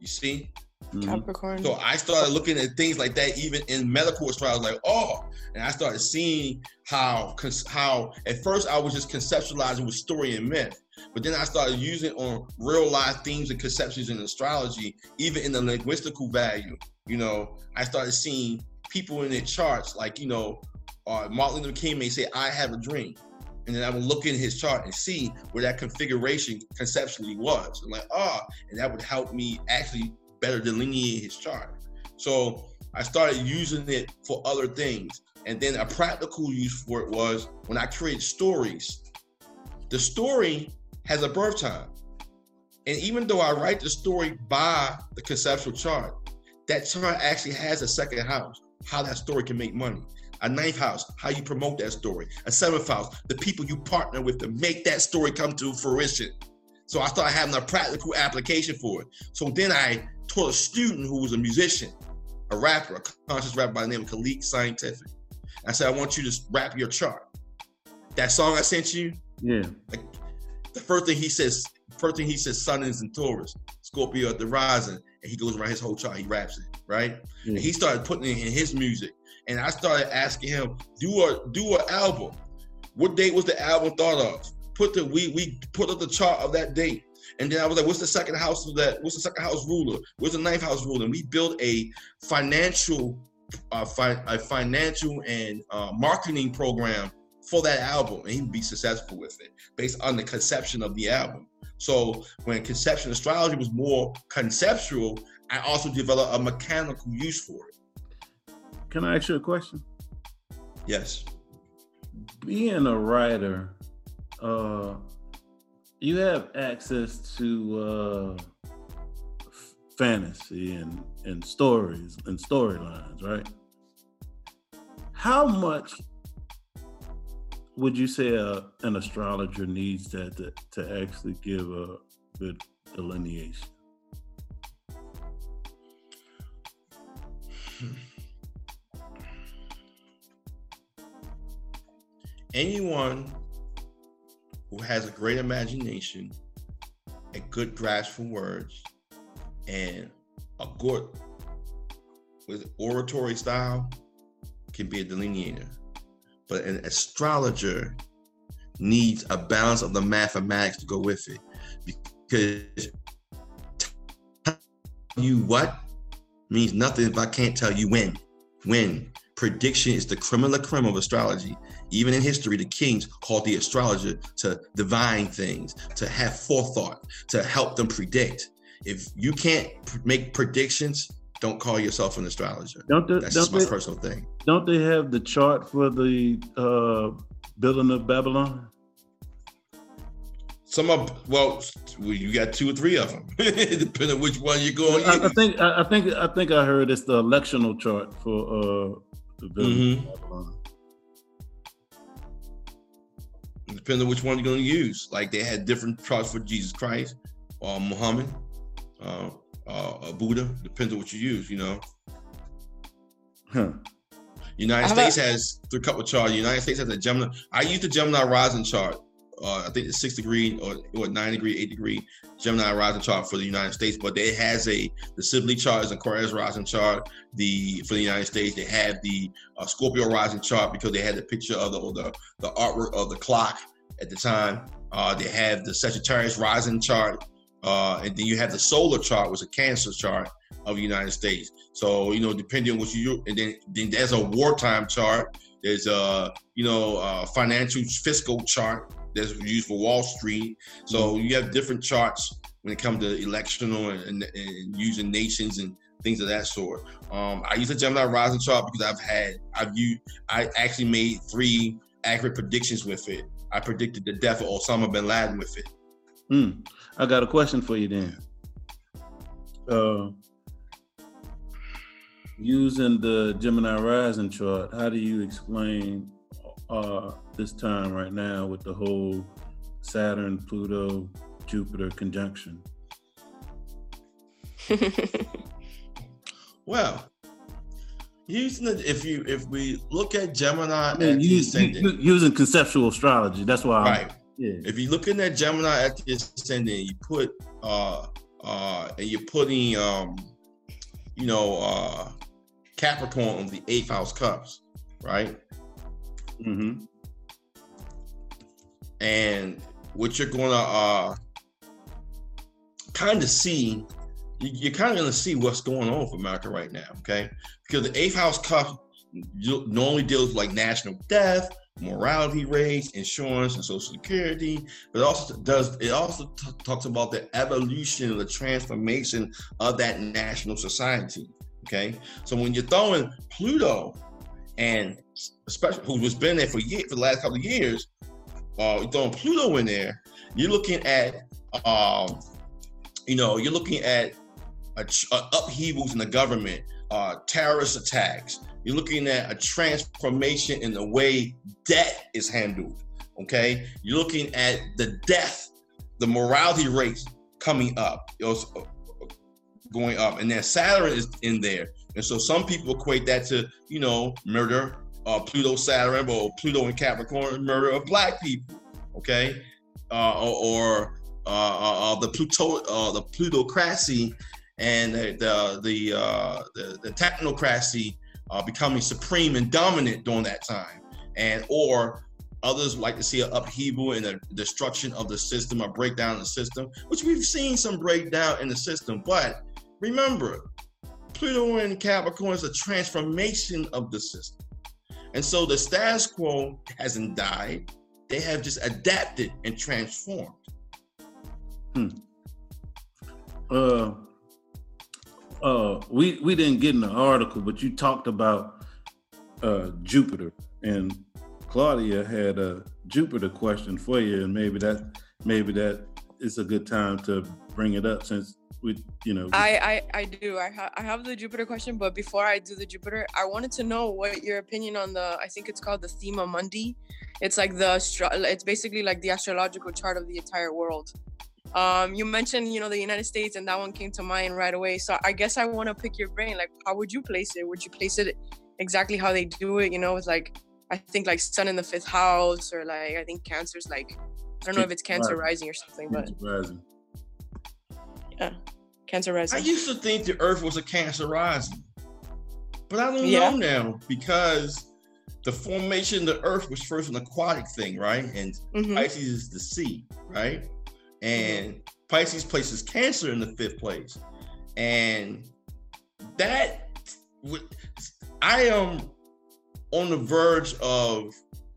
You see? Mhm. Capricorn. So I started looking at things like that, even in medical astrology. Like, oh, and I started seeing how, how at first I was just conceptualizing with story and myth, but then I started using on real life themes and conceptions in astrology, even in the linguistical value. You know, I started seeing people in their charts, like you know, uh, Martin Luther King may say, "I have a dream." And then I would look in his chart and see where that configuration conceptually was. And like, ah, and that would help me actually better delineate his chart. So I started using it for other things. And then a practical use for it was when I create stories. The story has a birth time. And even though I write the story by the conceptual chart, that chart actually has a second house, how that story can make money. A ninth house, how you promote that story. A seventh house, the people you partner with to make that story come to fruition. So I started having a practical application for it. So then I taught a student who was a musician, a rapper, a conscious rapper by the name of Khalik Scientific. I said, I want you to rap your chart. that song I sent you. Yeah. Like the first thing he says, first thing he says, Sun is in Taurus, Scorpio at the rising, and he goes around his whole chart. He raps it, right? Yeah. And he started putting it in his music, and I started asking him, do a do an album. What date was the album thought of? Put the we we put up the chart of that date. And then I was like, what's the second house of that? What's the second house ruler? What's the ninth house ruler? And we built a financial uh, fi- a financial and uh, marketing program for that album and he'd be successful with it based on the conception of the album. So when conception astrology was more conceptual, I also developed a mechanical use for it. Can I ask you a question? Yes. Being a writer, uh, you have access to uh, fantasy and, and stories and storylines, right? How much would you say a, an astrologer needs that to, to actually give a good delineation? Anyone who has a great imagination, a good grasp for words, and a good with oratory style can be a delineator. But an astrologer needs a balance of the mathematics to go with it. Because you what means nothing if I can't tell you when. When prediction is the la creme of astrology. Even in history, the kings called the astrologer to divine things, to have forethought, to help them predict. If you can't make predictions, don't call yourself an astrologer. Don't they, That's don't, just my they, personal thing. don't they have the chart for the uh, building of Babylon? Some of well, you got two or three of them, depending on which one you're going. I, I think I, think I think I heard it's the electional chart for uh, the building Mhm. of Babylon. Depending on which one you're going to use. Like they had different charts for Jesus Christ, or Muhammad, uh, uh, Buddha. Depends on what you use. You know, Huh. United How about- States has a couple of charts. United States has a Gemini. I use the Gemini rising chart. Uh, I think it's six degree or, or nine degree, eight degree Gemini rising chart for the United States, but it has a the Sibly chart is Aquarius rising chart. The for the United States, they have the uh, Scorpio rising chart because they had the picture of the or the the artwork of the clock at the time. Uh, they have the Sagittarius rising chart, uh, and then you have the solar chart, which is a Cancer chart of the United States. So you know, depending on what you and then then there's a wartime chart. There's a you know uh, financial fiscal chart that's used for Wall Street. So you have different charts when it comes to electional and, and, and using nations and things of that sort. Um, I use a Gemini rising chart because I've had I've used I actually made three accurate predictions with it. I predicted the death of Osama bin Laden with it. Hmm. I got a question for you then. Uh, using the Gemini rising chart, how do you explain uh, this time right now with the whole Saturn, Pluto, Jupiter conjunction? Well, using the, if you if we look at Gemini I at mean, ascendant, using conceptual astrology. That's why. Right? Yeah. If you're looking at Gemini at the ascendant, you put uh uh and you're putting um you know uh Capricorn on the eighth house cusp, right? Mm-hmm. And what you're gonna uh kind of see, you, you're kind of gonna see what's going on for America right now, okay? Because the eighth house you- normally deals with like national death, morality rates, insurance, and social security. But it also does it also t- talks about the evolution, and the transformation of that national society. Okay, so when you're throwing Pluto, and especially who's been there for years, for the last couple of years, uh, you're throwing Pluto in there, you're looking at, um, you know, you're looking at a, ch- uh, upheavals in the government, uh, terrorist attacks. You're looking at a transformation in the way debt is handled. Okay, you're looking at the death, the morality rates coming up, uh, going up, and then Saturn is in there, and so some people equate that to you know murder, uh, Pluto Saturn or Pluto and Capricorn murder of black people. Okay, uh, or, or uh, uh, uh, the Pluto uh, the plutocracy and the the uh, the, the technocracy uh, becoming supreme and dominant during that time, and or others like to see an upheaval and a destruction of the system, a breakdown of the system, which we've seen some breakdown in the system. But remember, Pluto and Capricorn is a transformation of the system. And so the status quo hasn't died. They have just adapted and transformed. Hmm. Uh, uh, we we didn't get in the article, but you talked about uh, Jupiter, and Claudia had a Jupiter question for you, and maybe that maybe that is a good time to bring it up since we, you know. I I, I do. I ha- I have the Jupiter question, but before I do the Jupiter, I wanted to know what your opinion on the. I think it's called the Thema Mundi. It's like the it's basically like the astrological chart of the entire world. Um, you mentioned, you know, the United States, and that one came to mind right away. So I guess I want to pick your brain. Like, how would you place it? Would you place it exactly how they do it? You know, with like, I think like Sun in the fifth house, or like I think Cancer's like, I don't know if it's Cancer rising or something, but rising. yeah, Cancer rising. I used to think the Earth was a Cancer rising, but I don't Yeah. know now because the formation of the Earth was first an aquatic thing, right? And Mhm. Pisces is the sea, right? And Pisces places Cancer in the fifth place. And that I am on the verge of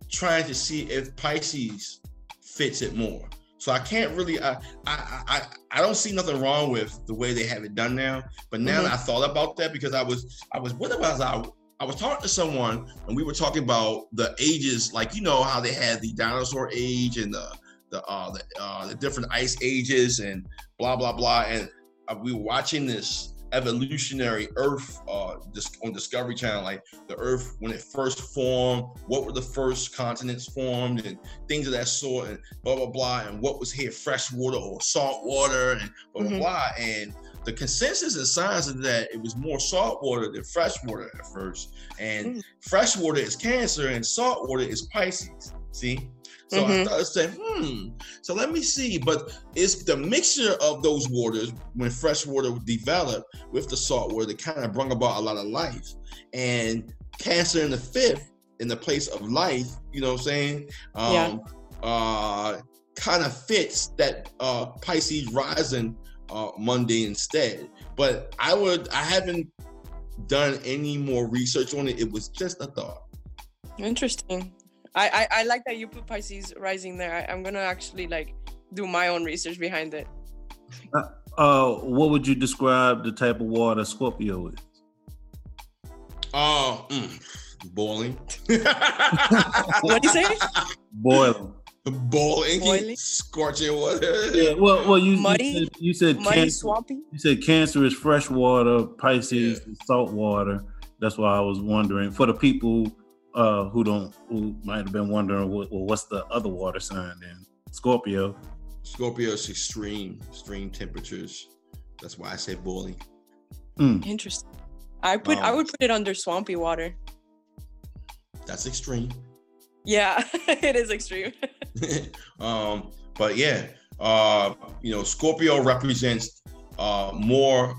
trying to see if Pisces fits it more. So I can't really I I I, I don't see nothing wrong with the way they have it done now. But now Mhm. that I thought about that because I was I was what was I I was talking to someone and we were talking about the ages, like you know how they had the dinosaur age and the the uh the, uh, the different ice ages and blah blah blah. And uh, we were watching this evolutionary Earth uh just on Discovery Channel, like the Earth when it first formed, what were the first continents formed, and things of that sort, and blah blah blah, and what was here, fresh water or salt water, and blah blah Mhm. blah. And the consensus in science is that it was more salt water than fresh water at first. And Mm. fresh water is Cancer and salt water is Pisces. See? So I Mhm. started saying, hmm. So let me see. But it's the mixture of those waters when fresh water developed with the salt water that kind of brought about a lot of life. And Cancer in the fifth, in the place of life, you know what I'm saying? Um, Yeah. uh kind of fits that uh Pisces rising uh Mundi instead. But I would I haven't done any more research on it. It was just a thought. Interesting. I, I I like that you put Pisces rising there. I, I'm gonna actually like do my own research behind it. Uh, what would you describe the type of water Scorpio is? Oh, mm, boiling. What do you say? Boiling. Boiling, Boiling? scorching water. Yeah, well, well, you, Muddy? you said, you said Muddy, cancer, swampy. you said cancer is fresh water, Pisces is salt water. That's why I was wondering for the people uh, who don't who might have been wondering, what, well, what's the other water sign then? Scorpio. Scorpio is extreme, extreme temperatures. That's why I say boiling. Mm. Interesting. I put I Um, would put it under swampy water. That's extreme. Yeah, it is extreme. um, but yeah, uh, you know, Scorpio represents uh, more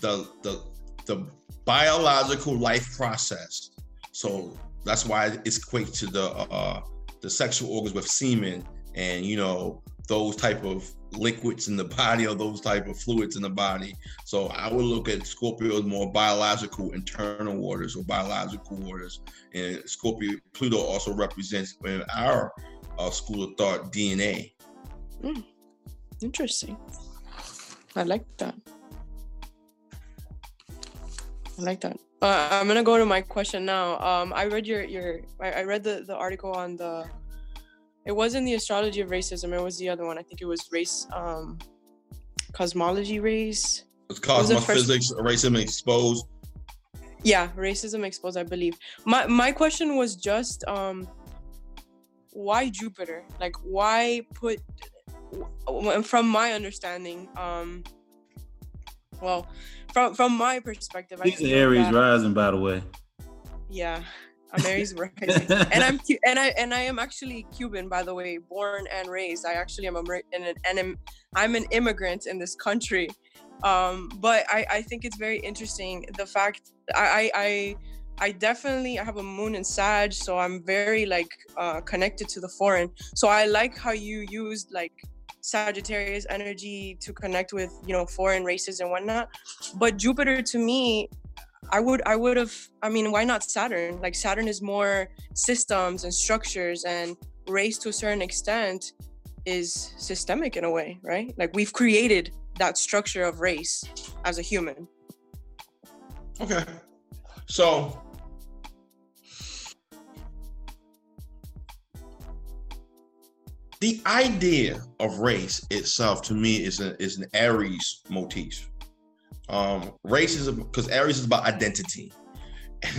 the the the biological life process. So that's why it's equates to the uh, the sexual organs with semen and you know those type of liquids in the body or those type of fluids in the body. So I would look at Scorpio as more biological internal waters or biological waters. And Scorpio Pluto also represents in our uh, school of thought DNA. Interesting. I like that. I like that. Uh, I'm gonna go to my question now. Um, I read your your I, I read the the article on the. It wasn't the astrology of racism. It was the other one. I think it was race, um, cosmology, race. It's cosmos first- racism exposed. Yeah, racism exposed. I believe. My my question was just um, why Jupiter? Like, why put? From my understanding, um, well, from from my perspective, I He's feel Aries that- rising, by the way. Yeah. I'm Aries rising, and I'm and I and I am actually Cuban, by the way, born and raised. I actually am a an, and I'm, I'm an immigrant in this country. Um, but I I think it's very interesting the fact I I. I definitely I have a moon in Sag, so I'm very like uh, connected to the foreign. So I like how you used like Sagittarius energy to connect with you know foreign races and whatnot. But Jupiter to me I would I would have I mean why not Saturn? Like Saturn is more systems and structures and race to a certain extent is systemic in a way, right? Like we've created that structure of race as a human. Okay. So the idea of race itself to me is a, is an Aries motif. Um, race is because Aries is about identity.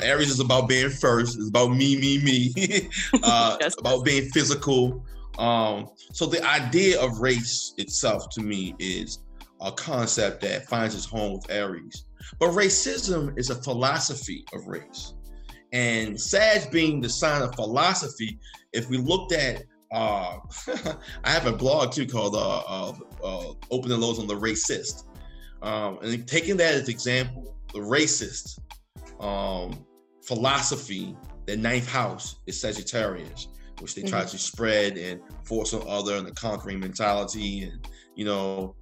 Aries is about being first. It's about me, me, me. uh, yes. About being physical. Um, so the idea of race itself, to me, is a concept that finds its home with Aries. But racism is a philosophy of race. And Sag being the sign of philosophy, if we looked at uh, I have a blog too called uh, uh, uh, Open the Lotus on the Racist. Um, and taking that as example, the racist um, philosophy, the ninth house is Sagittarius, which they mm-hmm. try to spread and force on other and the conquering mentality, and you know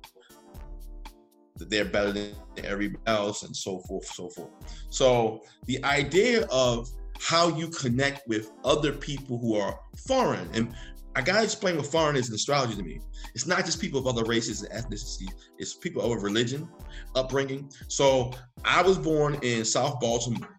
that they're better than everybody else, and so forth, so forth. So the idea of how you connect with other people who are foreign, and I gotta explain what foreign is in astrology to me. It's not just people of other races and ethnicities, it's people of religion, upbringing. So I was born in South Baltimore.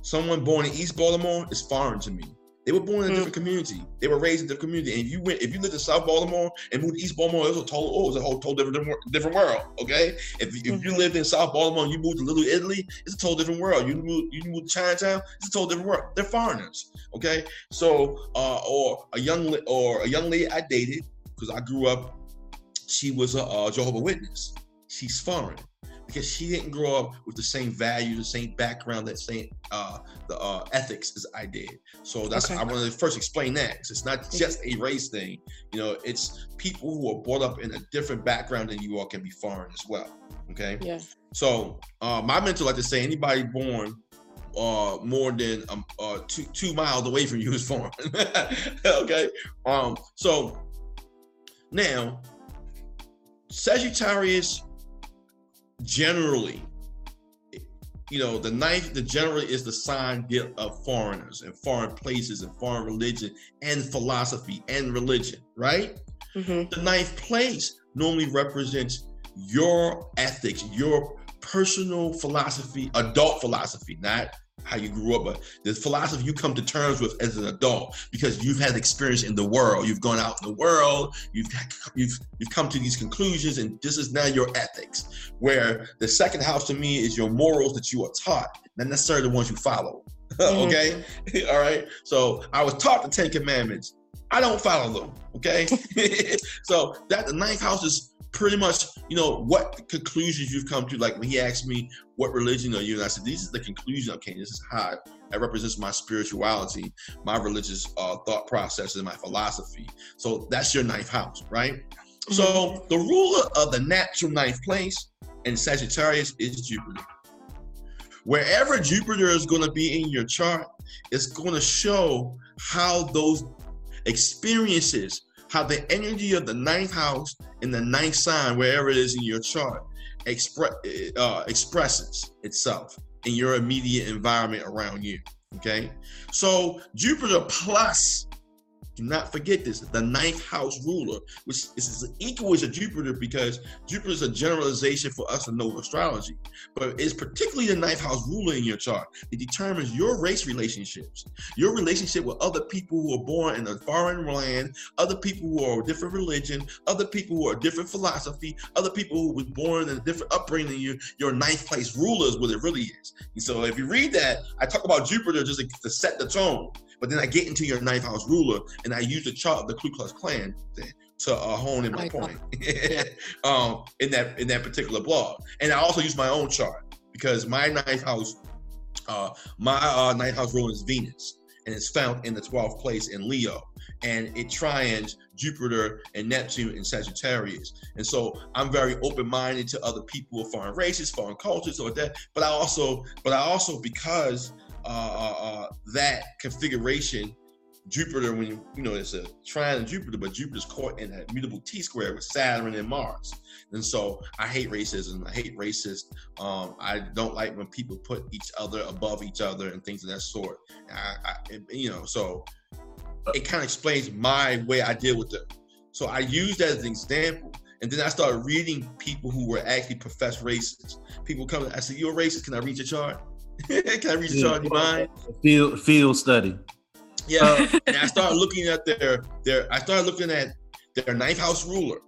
Someone born in East Baltimore is foreign to me. They were born in a mm. different community. They were raised in a different community. And you went, if you lived in South Baltimore and moved to East Baltimore, it was a total, oh, it was a whole total different, different world. Okay. If, if mm-hmm. you lived in South Baltimore and you moved to Little Italy, it's a total different world. You moved, you moved to Chinatown, it's a total different world. They're foreigners. Okay. So, uh, or a young, or a young lady I dated, because I grew up, she was a, a Jehovah Witness. She's foreign because she didn't grow up with the same values, the same background, that same uh, the uh, ethics as I did. So that's okay. I want to first explain that. It's not just a race thing. You know, it's people who are brought up in a different background than you all can be foreign as well. Okay. Yeah. So uh, my mentor like to say anybody born uh more than um uh two two miles away from you is foreign. okay. Um. So now Sagittarius generally, you know, the ninth, the generally is the sign of foreigners and foreign places and foreign religion and philosophy and religion, right? Mm-hmm. The ninth place normally represents your ethics, your personal philosophy, adult philosophy, not how you grew up, but the philosophy you come to terms with as an adult because you've had experience in the world. You've gone out in the world. You've you've you've come to these conclusions, and this is now your ethics. Where the second house to me is your morals that you are taught, not necessarily the ones you follow. okay, mm-hmm. all right. So I was taught the Ten Commandments. I don't follow them. Okay, so that the ninth house is pretty much, you know, what conclusions you've come to. Like when he asked me, what religion are you? And I said, this is the conclusion. Okay, this is how it represents my spirituality, my religious uh, thought process, and my philosophy. So that's your ninth house, right? Mm-hmm. So the ruler of the natural ninth place in Sagittarius is Jupiter. Wherever Jupiter is going to be in your chart, it's going to show how those experiences how the energy of the ninth house in the ninth sign, wherever it is in your chart, express uh, expresses itself in your immediate environment around you. Okay, so Jupiter plus do not forget this. The ninth house ruler, which is equal to Jupiter because Jupiter is a generalization for us to know astrology, but it's particularly the ninth house ruler in your chart. It determines your race relationships, your relationship with other people who are born in a foreign land, other people who are a different religion, other people who are different philosophy, other people who were born in a different upbringing you. Your ninth place ruler is what it really is. And so if you read that, I talk about Jupiter just to set the tone. But then I get into your ninth house ruler and I use the chart of the Ku Klux Klan to uh, hone in my point um, in that in that particular blog. And I also use my own chart because my ninth house uh, my uh, ninth house ruler is Venus, and it's found in the 12th place in Leo, and it trines Jupiter and Neptune in Sagittarius. And so I'm very open-minded to other people of foreign races, foreign cultures, or that. But I also, but I also because uh, uh, uh that configuration Jupiter, when you, you know, it's a trine Jupiter, but Jupiter's caught in that mutable T square with Saturn and Mars. And so I hate racism. I hate racist. Um, I don't like when people put each other above each other and things of that sort. I, I you know, so it kind of explains my way I deal with it. So I use that as an example. And then I started reading people who were actually professed racists. People come, I said, You're a racist. Can I read your chart? Can I read your chart? Do you mind? Field, field study. Yeah, uh, and I started looking at their their. I started looking at their ninth house ruler,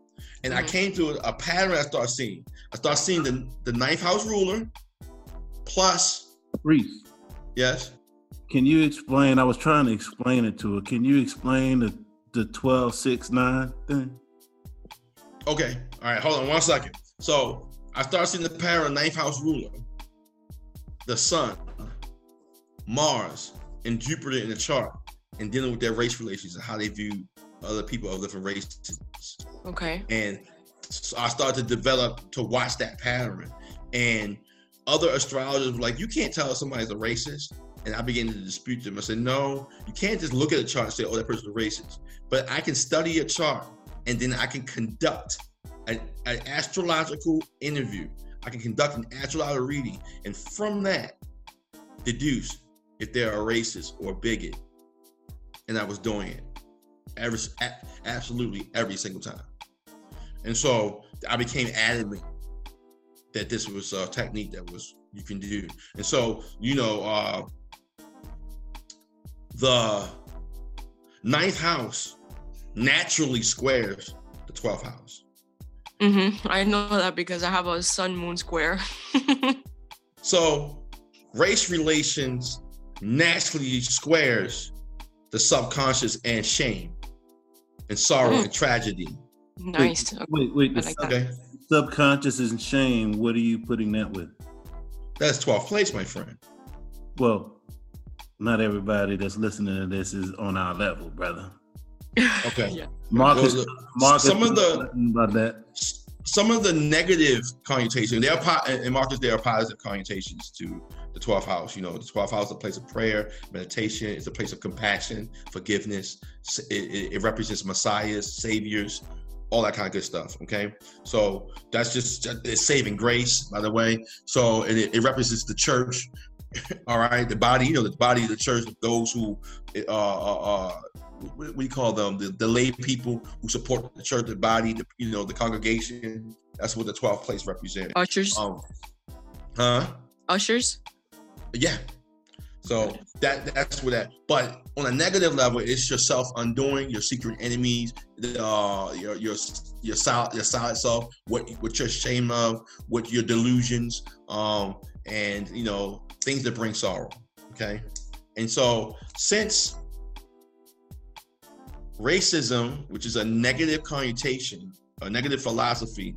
and mm-hmm. I came to a, a, pattern. I started seeing. I started seeing the the ninth house ruler plus Reese. Yes. Can you explain? I was trying to explain it to her. Can you explain the the twelve six nine thing? Okay. All right. Hold on one second. So I started seeing the pattern of ninth house ruler, the sun, Mars, and Jupiter in the chart and dealing with their race relations and how they view other people of different races. Okay. And so I started to develop to watch that pattern. And other astrologers were like, you can't tell somebody's a racist. And I began to dispute them. I said, no, you can't just look at a chart and say, oh, that person's a racist. But I can study a chart and then I can conduct an, an astrological interview. I can conduct an astrological reading. And from that, deduce if they're a racist or bigot and I was doing it every absolutely every single time. And so I became adamant that this was a technique that was you can do. And so, you know, uh the ninth house naturally squares the 12th house. Mm-hmm. I know that because I have a sun moon square. so race relations naturally squares the subconscious and shame and sorrow mm. and tragedy. Nice. Wait, wait, wait. Like okay. Subconscious and shame. What are you putting that with? That's 12th place, my friend. Well, not everybody that's listening to this is on our level, brother. Okay. yeah. Marcus, well, Marcus, some of the about that. Some of the negative connotations, they are po- and Marcus, there are positive connotations to the 12th house. You know, the 12th house is a place of prayer, meditation, it's a place of compassion, forgiveness. It, it, it, represents messiahs, saviors, all that kind of good stuff. Okay. So that's just it's saving grace, by the way. So it, it represents the church. all right. The body, you know, the body of the church, those who, uh, uh, what do you call them? The, the lay people who support the church, the body, the, you know, the congregation. That's what the 12th place represents. Ushers. Um, huh? Ushers. Yeah. So that that's what that. But on a negative level, it's yourself undoing your secret enemies, uh, your your your solid your solid self, what what you're ashamed of, what your delusions, um, and you know things that bring sorrow. Okay, and so since racism, which is a negative connotation, a negative philosophy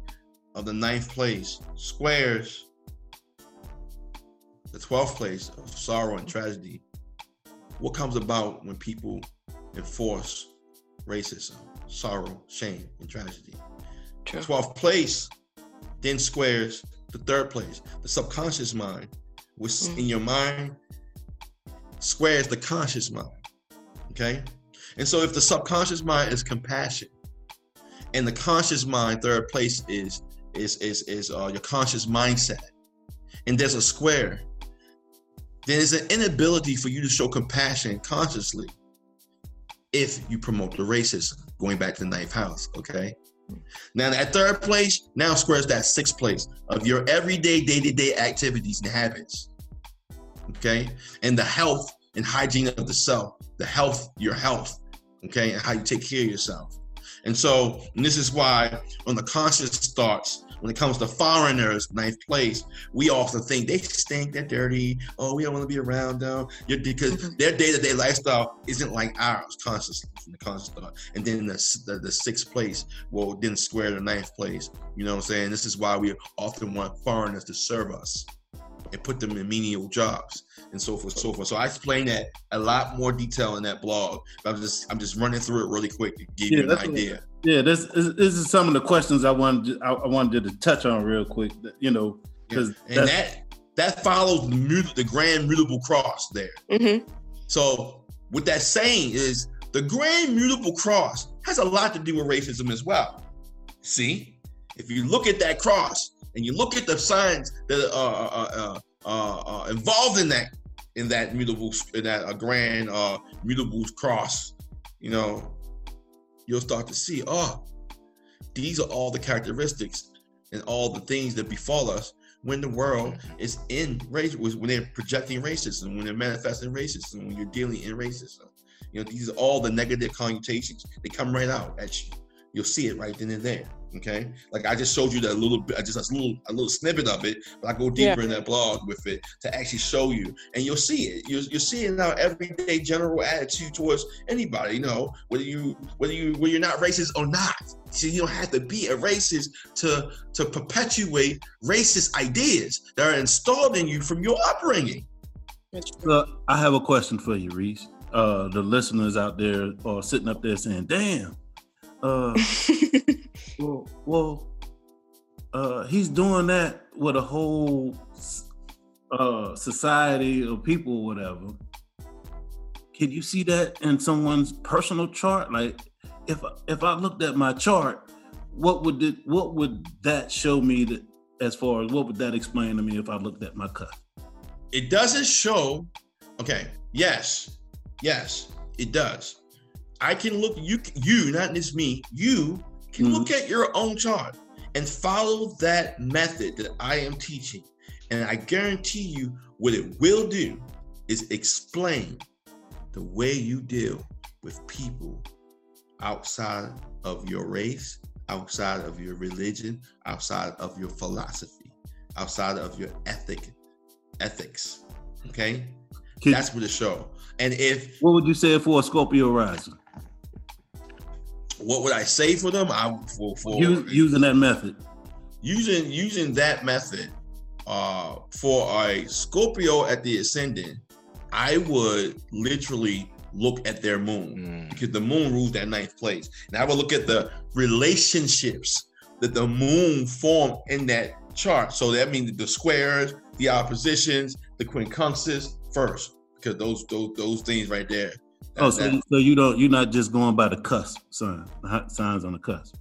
of the ninth place, squares the 12th place of sorrow and tragedy, what comes about when people enforce racism, sorrow, shame, and tragedy? True. 12th place then squares the third place, the subconscious mind, which mm. in your mind squares the conscious mind. Okay? And so if the subconscious mind is compassion, and the conscious mind, third place is is is is uh, your conscious mindset, and there's a square then there's an inability for you to show compassion consciously if you promote the racism, going back to the ninth house, okay? Now that third place now squares that sixth place of your everyday day-to-day activities and habits. Okay? And the health and hygiene of the self, the health, your health, okay, and how you take care of yourself. And so, and this is why when the conscious starts when it comes to foreigners, ninth place, we often think they stink, they're dirty. Oh, we don't want to be around them. You're, because mm-hmm. their day to day lifestyle isn't like ours, consciously from the conscious thought. And then the, the, the sixth place will then square the ninth place. You know what I'm saying? This is why we often want foreigners to serve us. And put them in menial jobs and so forth, so forth. So I explain that a lot more detail in that blog. But I'm just I'm just running through it really quick to give Yeah, you an that's what- idea. Yeah, this is this is some of the questions I wanted I, I wanted to touch on real quick. You know, because and that that follows the, mut- the grand mutable cross there. hmm So what that's saying is the grand mutable cross has a lot to do with racism as well. See, if you look at that cross and you look at the signs that are uh, uh, uh, uh, involved in that in that mutable in that grand mutable cross, you know, you'll start to see, oh, these are all the characteristics and all the things that befall us when the world is in race when they're projecting racism, when they're manifesting racism, when you're dealing in racism. You know, these are all the negative connotations. They come right out at you. You'll see it right then and there. Okay, like I just showed you that little bit, just a little, a little snippet of it, but I go deeper in that blog with it to actually show you, and you'll see it. You'll, you'll see it in our everyday general attitude towards anybody. You know, whether you, whether you, whether you're not racist or not. So you don't have to be a racist to to perpetuate racist ideas that are installed in you from your upbringing. So I have a question for you, Reese. Uh, the listeners out there are sitting up there saying, "Damn, uh, well, well, uh, he's doing that with a whole uh, society of people, whatever." Can you see that in someone's personal chart? Like, if if I looked at my chart, what would it, what would that show me that as far as what would that explain to me if I looked at my cut? It doesn't show. Okay. Yes. Yes. It does. I can look. You. You. Not just me. You can Mhm. look at your own chart and follow that method that I am teaching, and I guarantee you, what it will do is explain the way you deal with people outside of your race, outside of your religion, outside of your philosophy, outside of your ethic, ethics. Okay, Could- that's what it show. And if What would you say for a Scorpio rising? What would I say for them? I for for Use, using that method. using using that method uh for a Scorpio at the ascendant, I would literally look at their moon because the moon rules that ninth place. And I would look at the relationships that the moon formed in that chart. So that means the squares, the oppositions, the quincunxes first, because those those those things right there. Oh, so, that- so you don't you're not just going by the cusp sign, the signs on the cusp.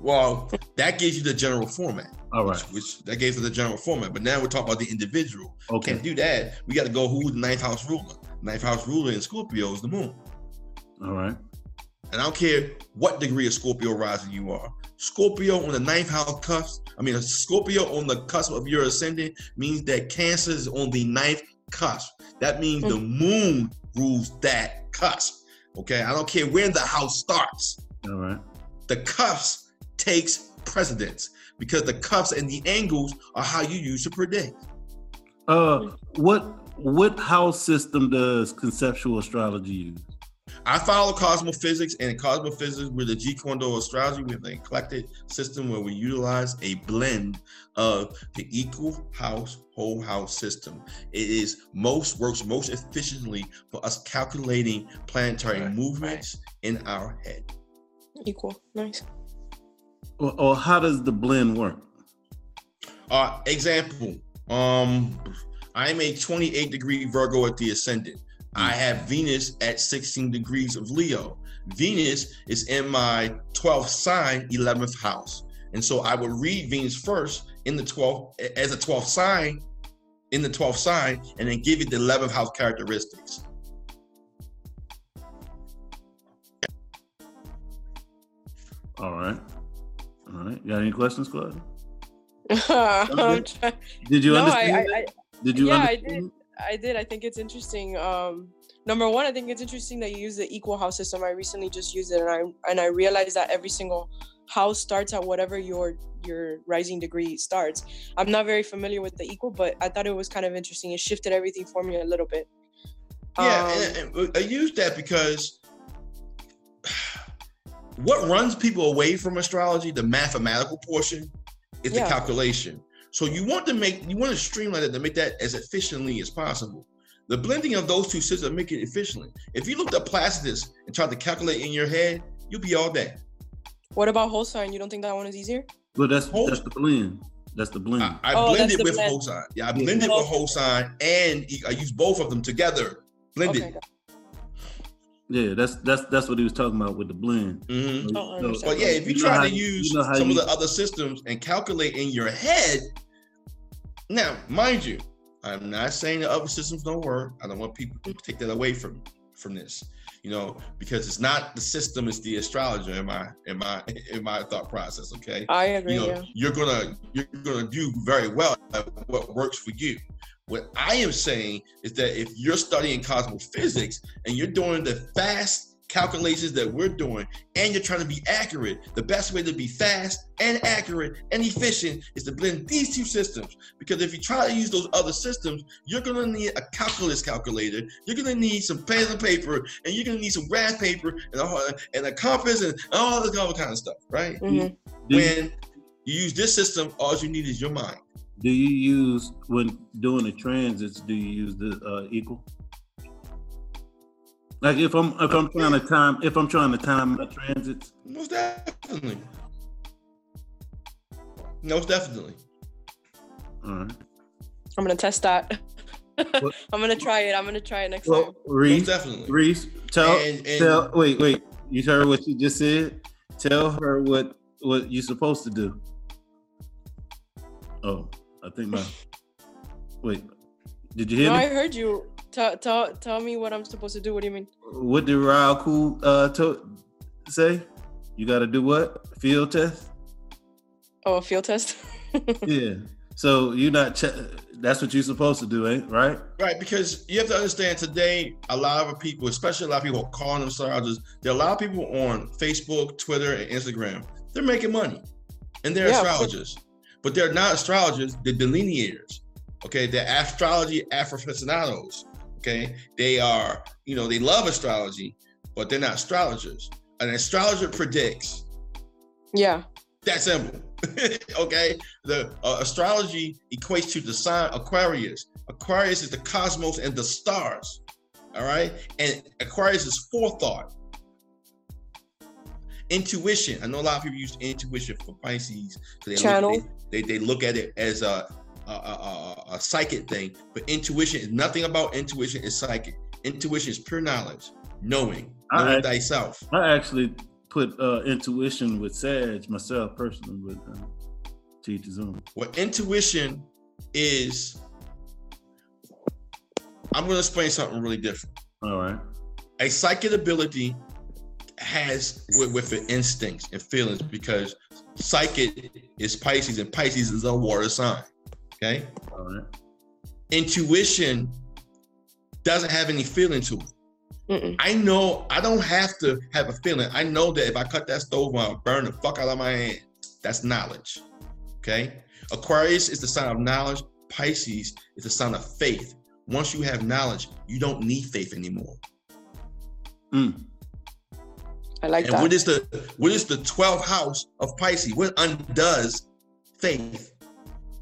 well, that gives you the general format. All right. Which, which that gives us the general format. But now we're talking about the individual. Okay. Can't do that. We got to go who's the ninth house ruler. Ninth house ruler in Scorpio is the moon. All right. And I don't care what degree of Scorpio rising you are. Scorpio on the ninth house cusp, I mean, a Scorpio on the cusp of your ascendant means that Cancer is on the ninth cusp. That means the moon rules that cusp. Okay, I don't care where the house starts. All right. The cusp takes precedence because the cusps and the angles are how you use to predict. Uh, what what house system does conceptual astrology use? I follow cosmophysics, and in cosmophysics, with the G Kondo astrology, we have an eclectic system where we utilize a blend of the equal house, whole house system. It is most works most efficiently for us calculating planetary Right, movements in our head. Equal. Nice. Or, or how does the blend work? Uh, example, um, I'm a 28 degree Virgo at the ascendant. I have Venus at 16 degrees of Leo. Venus is in my 12th sign, 11th house. And so I would read Venus first in the 12th as a 12th sign, in the 12th sign, and then give it the 11th house characteristics. All right. All right. You got any questions, Claudia? I'm Did you no, understand? I. I, did you yeah, I understand? I did. I think it's interesting. Um, number one, I think it's interesting that you use the equal house system. I recently just used it, and I and I realized that every single house starts at whatever your your rising degree starts. I'm not very familiar with the equal, but I thought it was kind of interesting. It shifted everything for me a little bit. Yeah, Um, and, and I used that because what runs people away from astrology, the mathematical portion, is Yeah. the calculation. So you want to make you want to streamline it to make that as efficiently as possible. The blending of those two systems make it efficiently. If you looked at Placidus and tried to calculate in your head, you'll be all day. What about whole sign? You don't think that one is easier? Well, that's Whole- that's the blend. That's the blend. I, I Oh, blended with blend. whole sign. Yeah, I Yeah. blended oh, with Okay. whole sign and I used both of them together. Blended. Okay. Got- yeah, that's that's that's what he was talking about with the blend. Mhm. Oh, So- But yeah, if you, know try to you- use you know some you- of the other systems and calculate in your head, now, mind you, I'm not saying the other systems don't work. I don't want people to take that away from from this, you know, because it's not the system, it's the astrologer in my in my in my thought process. Okay. I agree. you know, yeah. you're gonna you're gonna do very well at what works for you. What I am saying is that if you're studying cosmophysics and you're doing the fast calculations that we're doing and you're trying to be accurate, the best way to be fast and accurate and efficient is to blend these two systems. Because if you try to use those other systems, you're gonna need a calculus calculator, you're gonna need some pen and paper, and you're gonna need some graph paper and a, and a compass and all this other kind of stuff, right? Mhm. When you use this system, all you need is your mind. Do you use when doing the transits? Do you use the uh, equal? Like if I'm if I'm trying to time if I'm trying to time my transits, Most definitely. Most definitely. all right. I'm gonna test that. I'm gonna try it. I'm gonna try it next Well, time. Most Reese, definitely. Reese, tell And- and- tell. Wait, wait. You heard what you just said. Tell her what what you're supposed to do. Oh, I think my. Wait, did you hear No, me? I heard you. Tell, tell, tell me what I'm supposed to do. What do you mean? What did Raul uh to, say? You got to do what? Field test? Oh, a field test. Yeah. So you're not. Ch- that's what you're supposed to do, ain't right? Right, because you have to understand today, a lot of people, especially a lot of people are calling themselves, astrologers, there are a lot of people on Facebook, Twitter, and Instagram. They're making money. And they're Yeah, astrologers. But they're not astrologers, they're delineators. Okay, they're astrology aficionados. Okay, they are, you know, they love astrology, but they're not astrologers. An astrologer predicts. yeah. That simple. okay. The uh, astrology equates to the sign Aquarius. Aquarius is the cosmos and the stars. All right. And Aquarius is forethought. Intuition. I know a lot of people use intuition for Pisces. 'cause They Channel. Look, they, they, they look at it as a, a, a, a, a psychic thing. But intuition is nothing about intuition is psychic. Intuition is pure knowledge, knowing, I- knowing thyself. I actually put uh intuition with Sag myself personally, but uh, teach his own. What intuition is, I'm going to explain something really different. All right. A psychic ability has with, with the instincts and feelings because psychic is Pisces and Pisces is a water sign. Okay. All right. Intuition doesn't have any feeling to it. Mm-mm. I know I don't have to have a feeling. I know that if I cut that stove on, I'll burn the fuck out of my hand. That's knowledge. Okay. Aquarius is the sign of knowledge. Pisces is the sign of faith. Once you have knowledge, you don't need faith anymore. Mm. I like and that. what is the what is the 12th house of Pisces? What undoes faith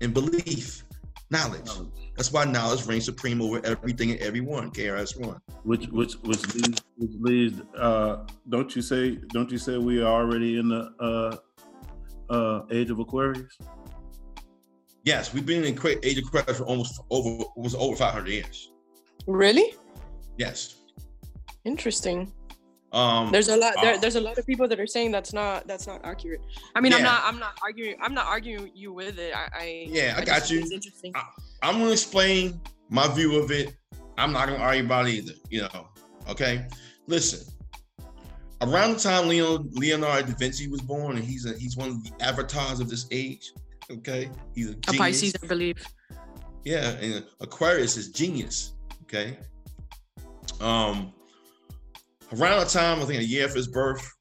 and belief? Knowledge. That's why knowledge reigns supreme over everything and everyone. KRS one. Which which which leads which leads uh don't you say don't you say we are already in the uh uh age of Aquarius? Yes, we've been in Aqua- age of Aquarius for almost over was over 500 years. really Yes. interesting. Um, There's a lot. There, uh, there's a lot of people that are saying that's not that's not accurate. I mean, I'm not I'm not arguing I'm not arguing you with it. I, I Yeah, I just got you. It's interesting. I'm gonna explain my view of it. I'm not gonna argue about it either. You know, okay. Listen, around the time Leo, Leonardo da Vinci was born, and he's a, he's one of the avatars of this age. Okay, he's a A. Pisces, I believe. Yeah, and Aquarius is genius. Okay. Um, around the time I think a year of his birth,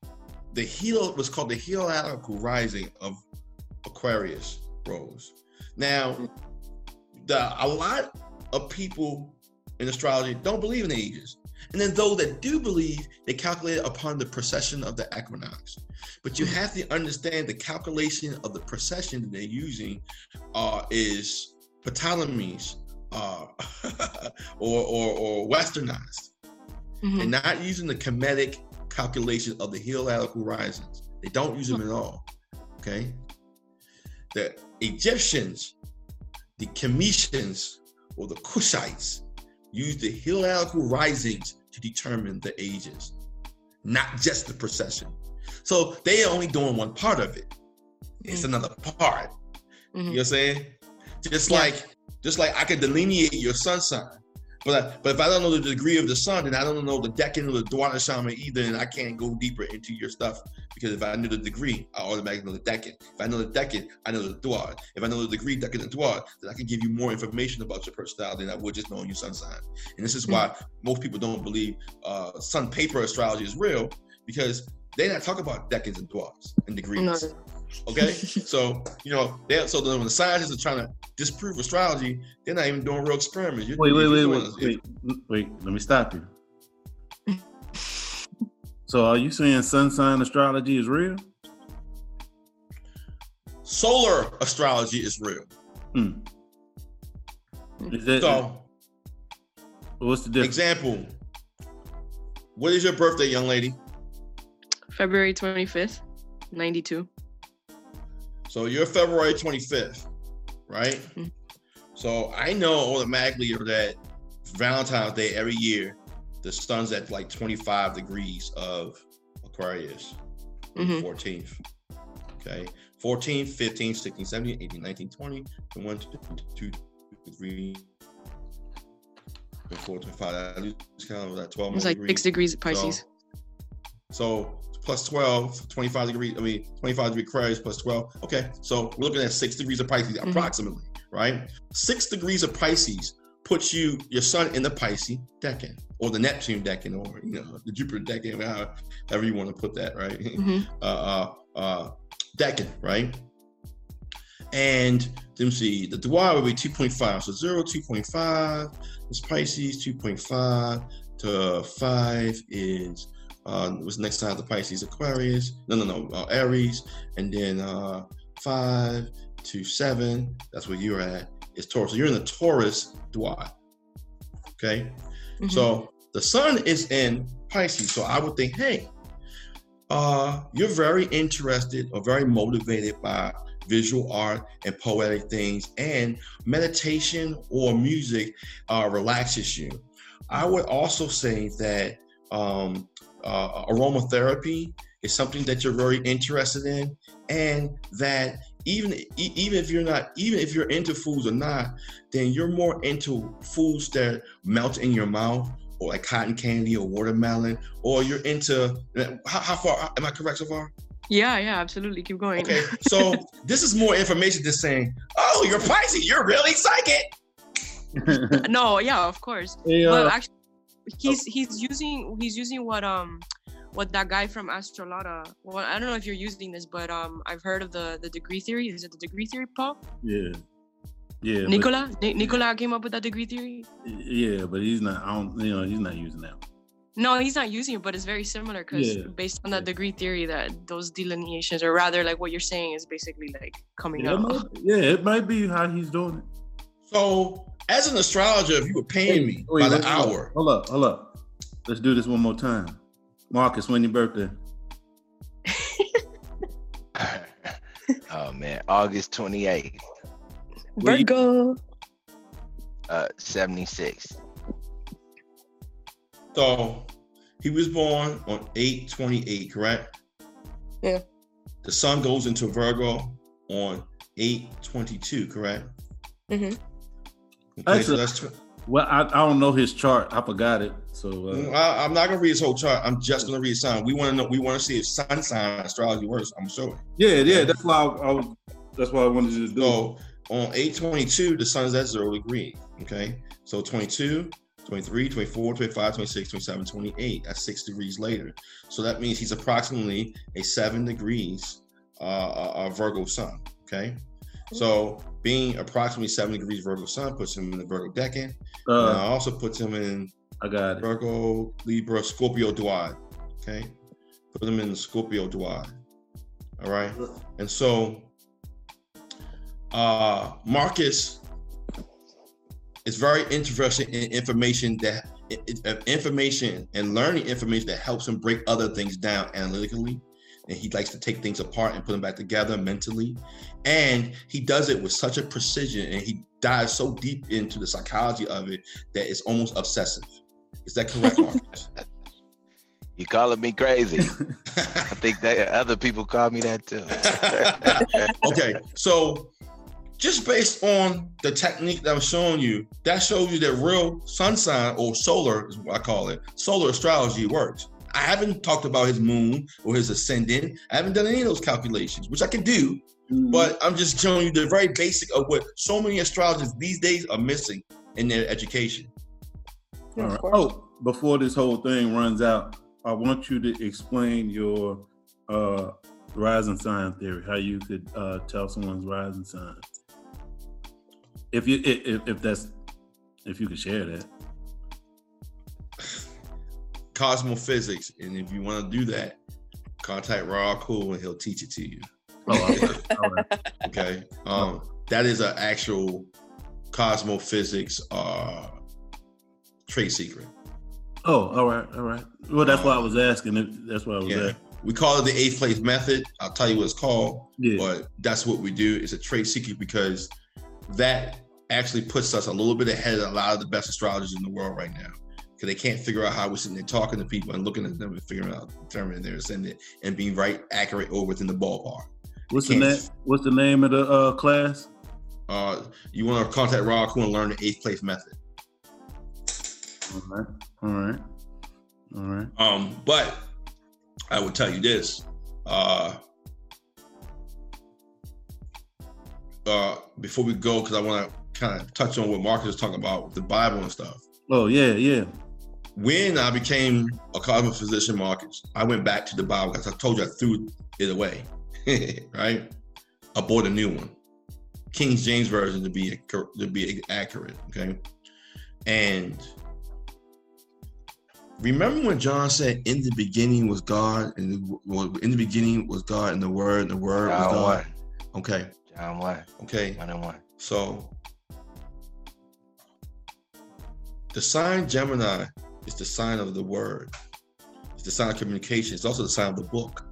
the heel was called the heel heliacal rising of Aquarius rose. Now, the a lot of people in astrology don't believe in ages. And then those that do believe, they calculate upon the precession of the equinox. But you have to understand the calculation of the precession that they're using uh, is Ptolemy's uh, or, or, or westernized Mhm. and not using the Kemetic calculation of the heliacal horizons. They don't use them at all. Okay. The Egyptians, the Kemetians, or the Cushites used the heliacal risings to determine the ages, not just the precession. So they are only doing one part of it. It's Mhm. another part. You know what I'm saying? Just Yeah. like just like I can delineate your sun sign. But I, but if I don't know the degree of the sun, then I don't know the decan or the Dwadashamsa either, and I can't go deeper into your stuff because if I knew the degree, I automatically know the decan. If I know the decan, I know the Dwad. If I know the degree, decan and Dwad, then I can give you more information about your personality than I would just knowing your sun sign. And this is why most people don't believe uh, sun paper astrology is real because they not talk about decans and Dwads and degrees. No. Okay, so you know, they so then when the scientists are trying to disprove astrology, they're not even doing real experiments. You- Wait, wait, if wait, you're wait, doing- wait, wait. Let me stop you. So, are you saying sun sign astrology is real? Solar astrology is real. Hmm. Is that So, what's the difference? example. What is your birthday, young lady? February 25th, 92. So you're February 25th, right? Mhm. So I know automatically that Valentine's Day every year, the sun's at like 25 degrees of Aquarius, Mhm. 14th. Okay. 14, 15, 16, 17, 18, 19, 20, 21, 22, 23, 24, 25. I lose count of that 12 It's like six degrees of Pisces. So plus 12, 25 degrees, I mean, 25 degree Aquarius plus 12. Okay, so we're looking at six degrees of Pisces Mhm. approximately, right? Six degrees of Pisces puts you, your sun in the Pisces decan or the Neptune decan or, you know, the Jupiter decan, how- however you want to put that, right? Mhm. uh, uh, uh, decan, right? And let me see, the Dwyer would be 2.5. So 0, 2.5 is Pisces, 2.5 to 5 is, uh, what's next to the Pisces? Aquarius. No, no, no, uh, Aries. And then uh, 5 to 7, that's where you're at, is Taurus. So you're in the Taurus Dwyer. Okay? Mhm. So the sun is in Pisces. So I would think, hey, uh, you're very interested or very motivated by visual art and poetic things, and meditation or music uh, relaxes you. I would also say that um, uh, aromatherapy is something that you're very interested in, and that even even if you're not even if you're into foods or not, then you're more into foods that melt in your mouth or like cotton candy or watermelon, or you're into how, how far am I correct so far? Yeah, yeah, absolutely. Keep going. Okay, so this is more information than saying, "Oh, you're Pisces, you're really psychic." no, yeah, of course. Hey, But uh, actually, he's he's using he's using what um what that guy from Astrolada. Well, I don't know if you're using this, but um I've heard of the the degree theory. Is it the degree theory, Paul? yeah, yeah, but- Nicola? Ni- Nicola came up with that degree theory. yeah, but he's not. I don't. You know, he's not using that. No, he's not using it, but it's very similar because Yeah. based on that Yeah. degree theory, that those delineations, or rather, like what you're saying, is basically like coming Yeah, it might, yeah, it might be how he's doing it. So, as an astrologer, if you were paying me Wait, by the wait, hold up, hour, Hold up, hold up. Let's do this one more time. Marcus, when your birthday? oh man, August 28th, Where you- Virgo. uh, 76. so he was born on 828, correct? Yeah. The sun goes into Virgo on 822, correct? Mhm. Okay, Actually- Well, I, I don't know his chart. I forgot it. So Mm, uh, I, I'm not gonna read his whole chart. I'm just gonna read sign. We want to know. We want to see if sun sign astrology works. I'm showing. yeah, yeah. That's why I, I was. That's why I wanted you to do. So on 822, the sun is at zero degree. Okay. So 22, 23, 24, 25, 26, 27, 28. That's six degrees later. So that means he's approximately a seven degrees uh, uh, Virgo sun. Okay. So being approximately seven degrees Virgo Sun puts him in the Virgo Decan. Uh, Uh, also puts him in I got it. Virgo, Libra, Scorpio Duad. Okay. Put them in the Scorpio Duad. All right. And so uh Marcus is very interested in information that information and learning information that helps him break other things down analytically. And he likes to take things apart and put them back together mentally. And he does it with such a precision and he dives so deep into the psychology of it that it's almost obsessive. Is that correct, Marcus? You calling me crazy? I think that other people call me that too. okay, so just based on the technique that I'm showing you, that shows you that real sun sign or solar is what I call it. Solar astrology works. I haven't talked about his moon or his ascendant. I haven't done any of those calculations, which I can do, Mm-hmm. but I'm just showing you the very basic of what so many astrologers these days are missing in their education. All right. Oh, before this whole thing runs out, I want you to explain your uh, rising sign theory. How you could uh, tell someone's rising sign. If you if, if that's if you could share that. Cosmophysics, and if you want to do that, contact Ra Akul and he'll teach it to you. Oh, all right. All right. Okay. Um, that is an actual cosmophysics uh trade secret. Oh, all right, all right. Well, that's why I was asking. That's why I was Yeah. asking. We call it the eighth place method. I'll tell you what it's called, Yeah. but that's what we do. It's a trade secret because that actually puts us a little bit ahead of a lot of the best astrologers in the world right now. Because they can't figure out how we're sitting there talking to people and looking at them and figuring out determining their ascendant and being right accurate or within the ballpark. What's the name? What's the name of the uh, class? Uh, you want to contact Ra Akul and learn the eighth place method. All right, all right, all right. Um, but I will tell you this. Uh, uh, before we go, because I want to kind of touch on what Marcus is talking about with the Bible and stuff. Oh yeah, yeah. When I became a cosmophysician, Marcus, I went back to the Bible because I told you I threw it away, right? I bought a new one, King James version to be to be accurate, okay? And remember when John said, "In the beginning was God, and in the beginning was God, and the Word, and the Word was John God." one. Okay, John one. okay. One and one. So the sign Gemini is the sign of the word. It's the sign of communication. It's also the sign of the book.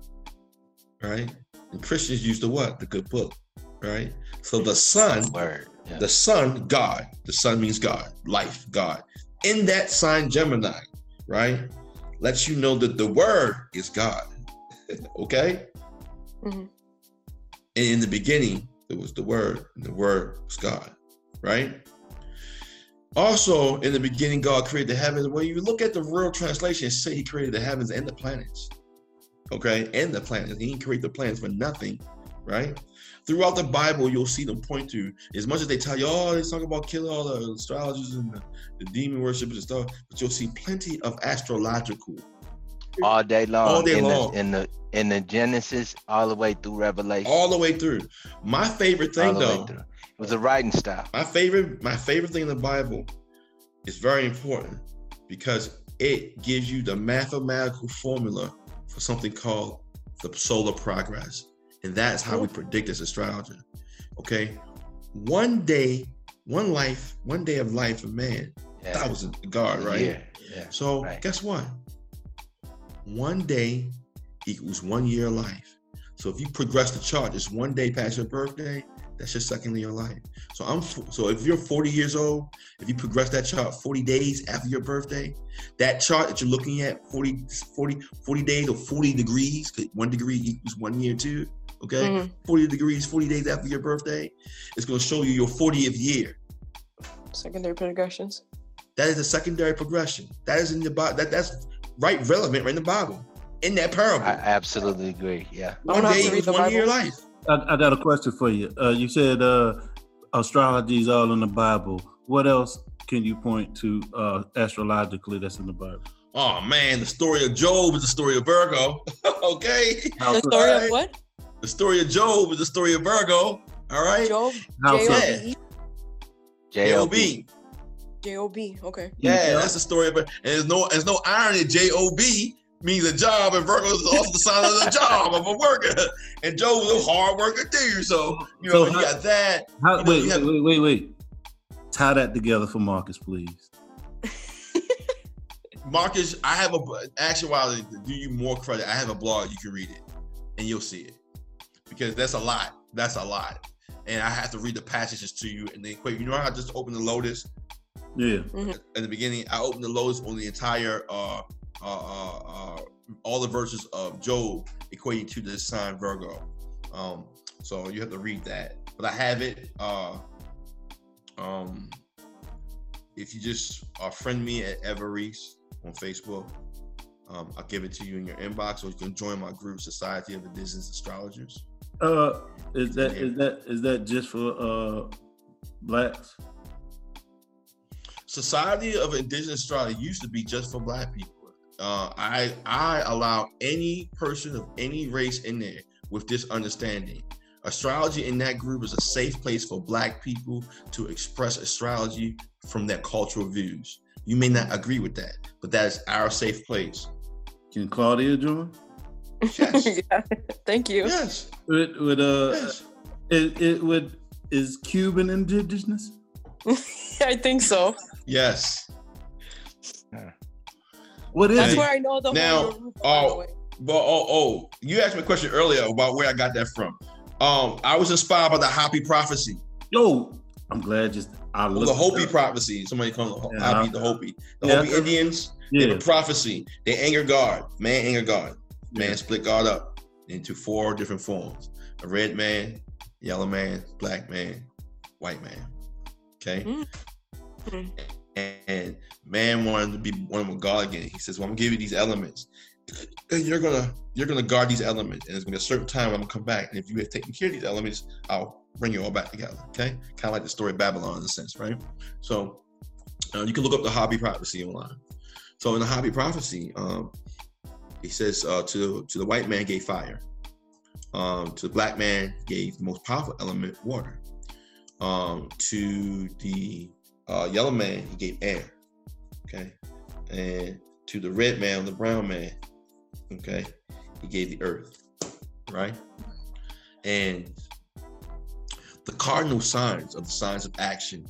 Right? And Christians use the what? The good book. Right? So the sun, Word. Yeah. the sun, God. The sun means God, life, God. In that sign Gemini, right? Lets you know that the word is God. okay? Mhm. And in the beginning, there was the Word, and the Word was God, right? Also, in the beginning, God created the heavens. When you look at the real translation, it say He created the heavens and the planets, okay, and the planets. He didn't create the planets for nothing, right? Throughout the Bible, you'll see them point to as much as they tell you, oh, they talk about killing all the astrologers and the, the demon worshippers and stuff, but you'll see plenty of astrological all day long. All day in long. The, in the in the Genesis all the way through Revelation. all the way through. My favorite all thing, the though, way through. It was the writing style. My favorite, my favorite thing in the Bible is very important because it gives you the mathematical formula for something called the solar progress. And that's how we predict as astrologer. Okay. One day, one life, one day of life of man, Yeah. thousand God, right? Yeah. Yeah. So Right. guess what? One day equals one year of life. So if you progress the chart, just one day past your birthday, that's your second year of life. So I'm so if you're 40 years old, if you progress that chart 40 days after your birthday, that chart that you're looking at 40 40 40 days or 40 degrees, 'cause one degree equals one year too. Okay, Mhm. 40 degrees, 40 days after your birthday, it's going to show you your 40th year. Secondary progressions. That is a secondary progression. That is in the Bible. That that's right, relevant, right in the Bible, in that parable. I absolutely agree. Yeah. One day to read equals the one year Bible. life. I, I got a question for you. Uh, you said uh, astrology is all in the Bible. What else can you point to uh, astrologically that's in the Bible? Oh man, the story of Job is the story of Virgo. okay, The story Alright. of what? the story of Job is the story of Virgo. All All right. Job. How J so? O Yeah. B. J.O.B. J O B. Okay. Yeah, Yeah. that's the story. But and there's no there's no irony. J O B means a job, and Virgo is also the sign of the job of a worker. And Joe was a hard worker too. So you know So you how- got that. How, You know, wait, you have- wait, wait, wait. Tie that together for Marcus, please. Marcus, I have a actually while to do you more credit, I have a blog you can read it and you'll see it because that's a lot. That's a lot, and I have to read the passages to you and then quick. You know how I just opened the Lotus Yeah. at the beginning? I opened the Lotus on the entire uh uh uh, uh all the verses of Job equating to the sign Virgo. Um, so you have to read that, but I have it. Uh, um, if you just uh, friend me at Everest on Facebook, um, I'll give it to you in your inbox, or you can join my group, Society of Indigenous Astrologers. Uh, is that is that is that just for uh blacks? Society of Indigenous Astrology used to be just for Black people. Uh, I I allow any person of any race in there with this understanding. Astrology in that group is a safe place for Black people to express astrology from their cultural views. You may not agree with that, but that is our safe place. Can Claudia join? Yes. yeah. Thank you. Yes. With, with uh, yes. it, it would is Cuban indigenous? I think so. Yes. What is That's it? where I know the Now, whole Yoruba, by the oh. But oh, oh, you asked me a question earlier about where I got that from. Um, I was inspired by the Hopi prophecy. Yo, I'm glad just I Well, the Hopi up. prophecy. Somebody called the Yeah. Hopi, the Hopi. The Yeah. Hopi Indians, they Yeah, the prophecy. They anger God. Man anger God. Man Yeah. split God up into four different forms. A red man, yellow man, black man, white man. Okay? Mm. And man wanted to be one with God again. He says, Well, I'm gonna give you these elements. And you're gonna you're gonna guard these elements. And there's gonna be a certain time I'm gonna come back. And if you have taken care of these elements, I'll bring you all back together. Okay? Kind of like the story of Babylon in a sense, right? So uh, you can look up the Hopi prophecy online. So in the Hopi prophecy, um, he says uh, to to the white man gave fire, um, to the black man gave the most powerful element, water, um, to the uh, yellow man he gave air, okay, and to the red man, the brown man, okay, he gave the earth, right, and the cardinal signs of the signs of action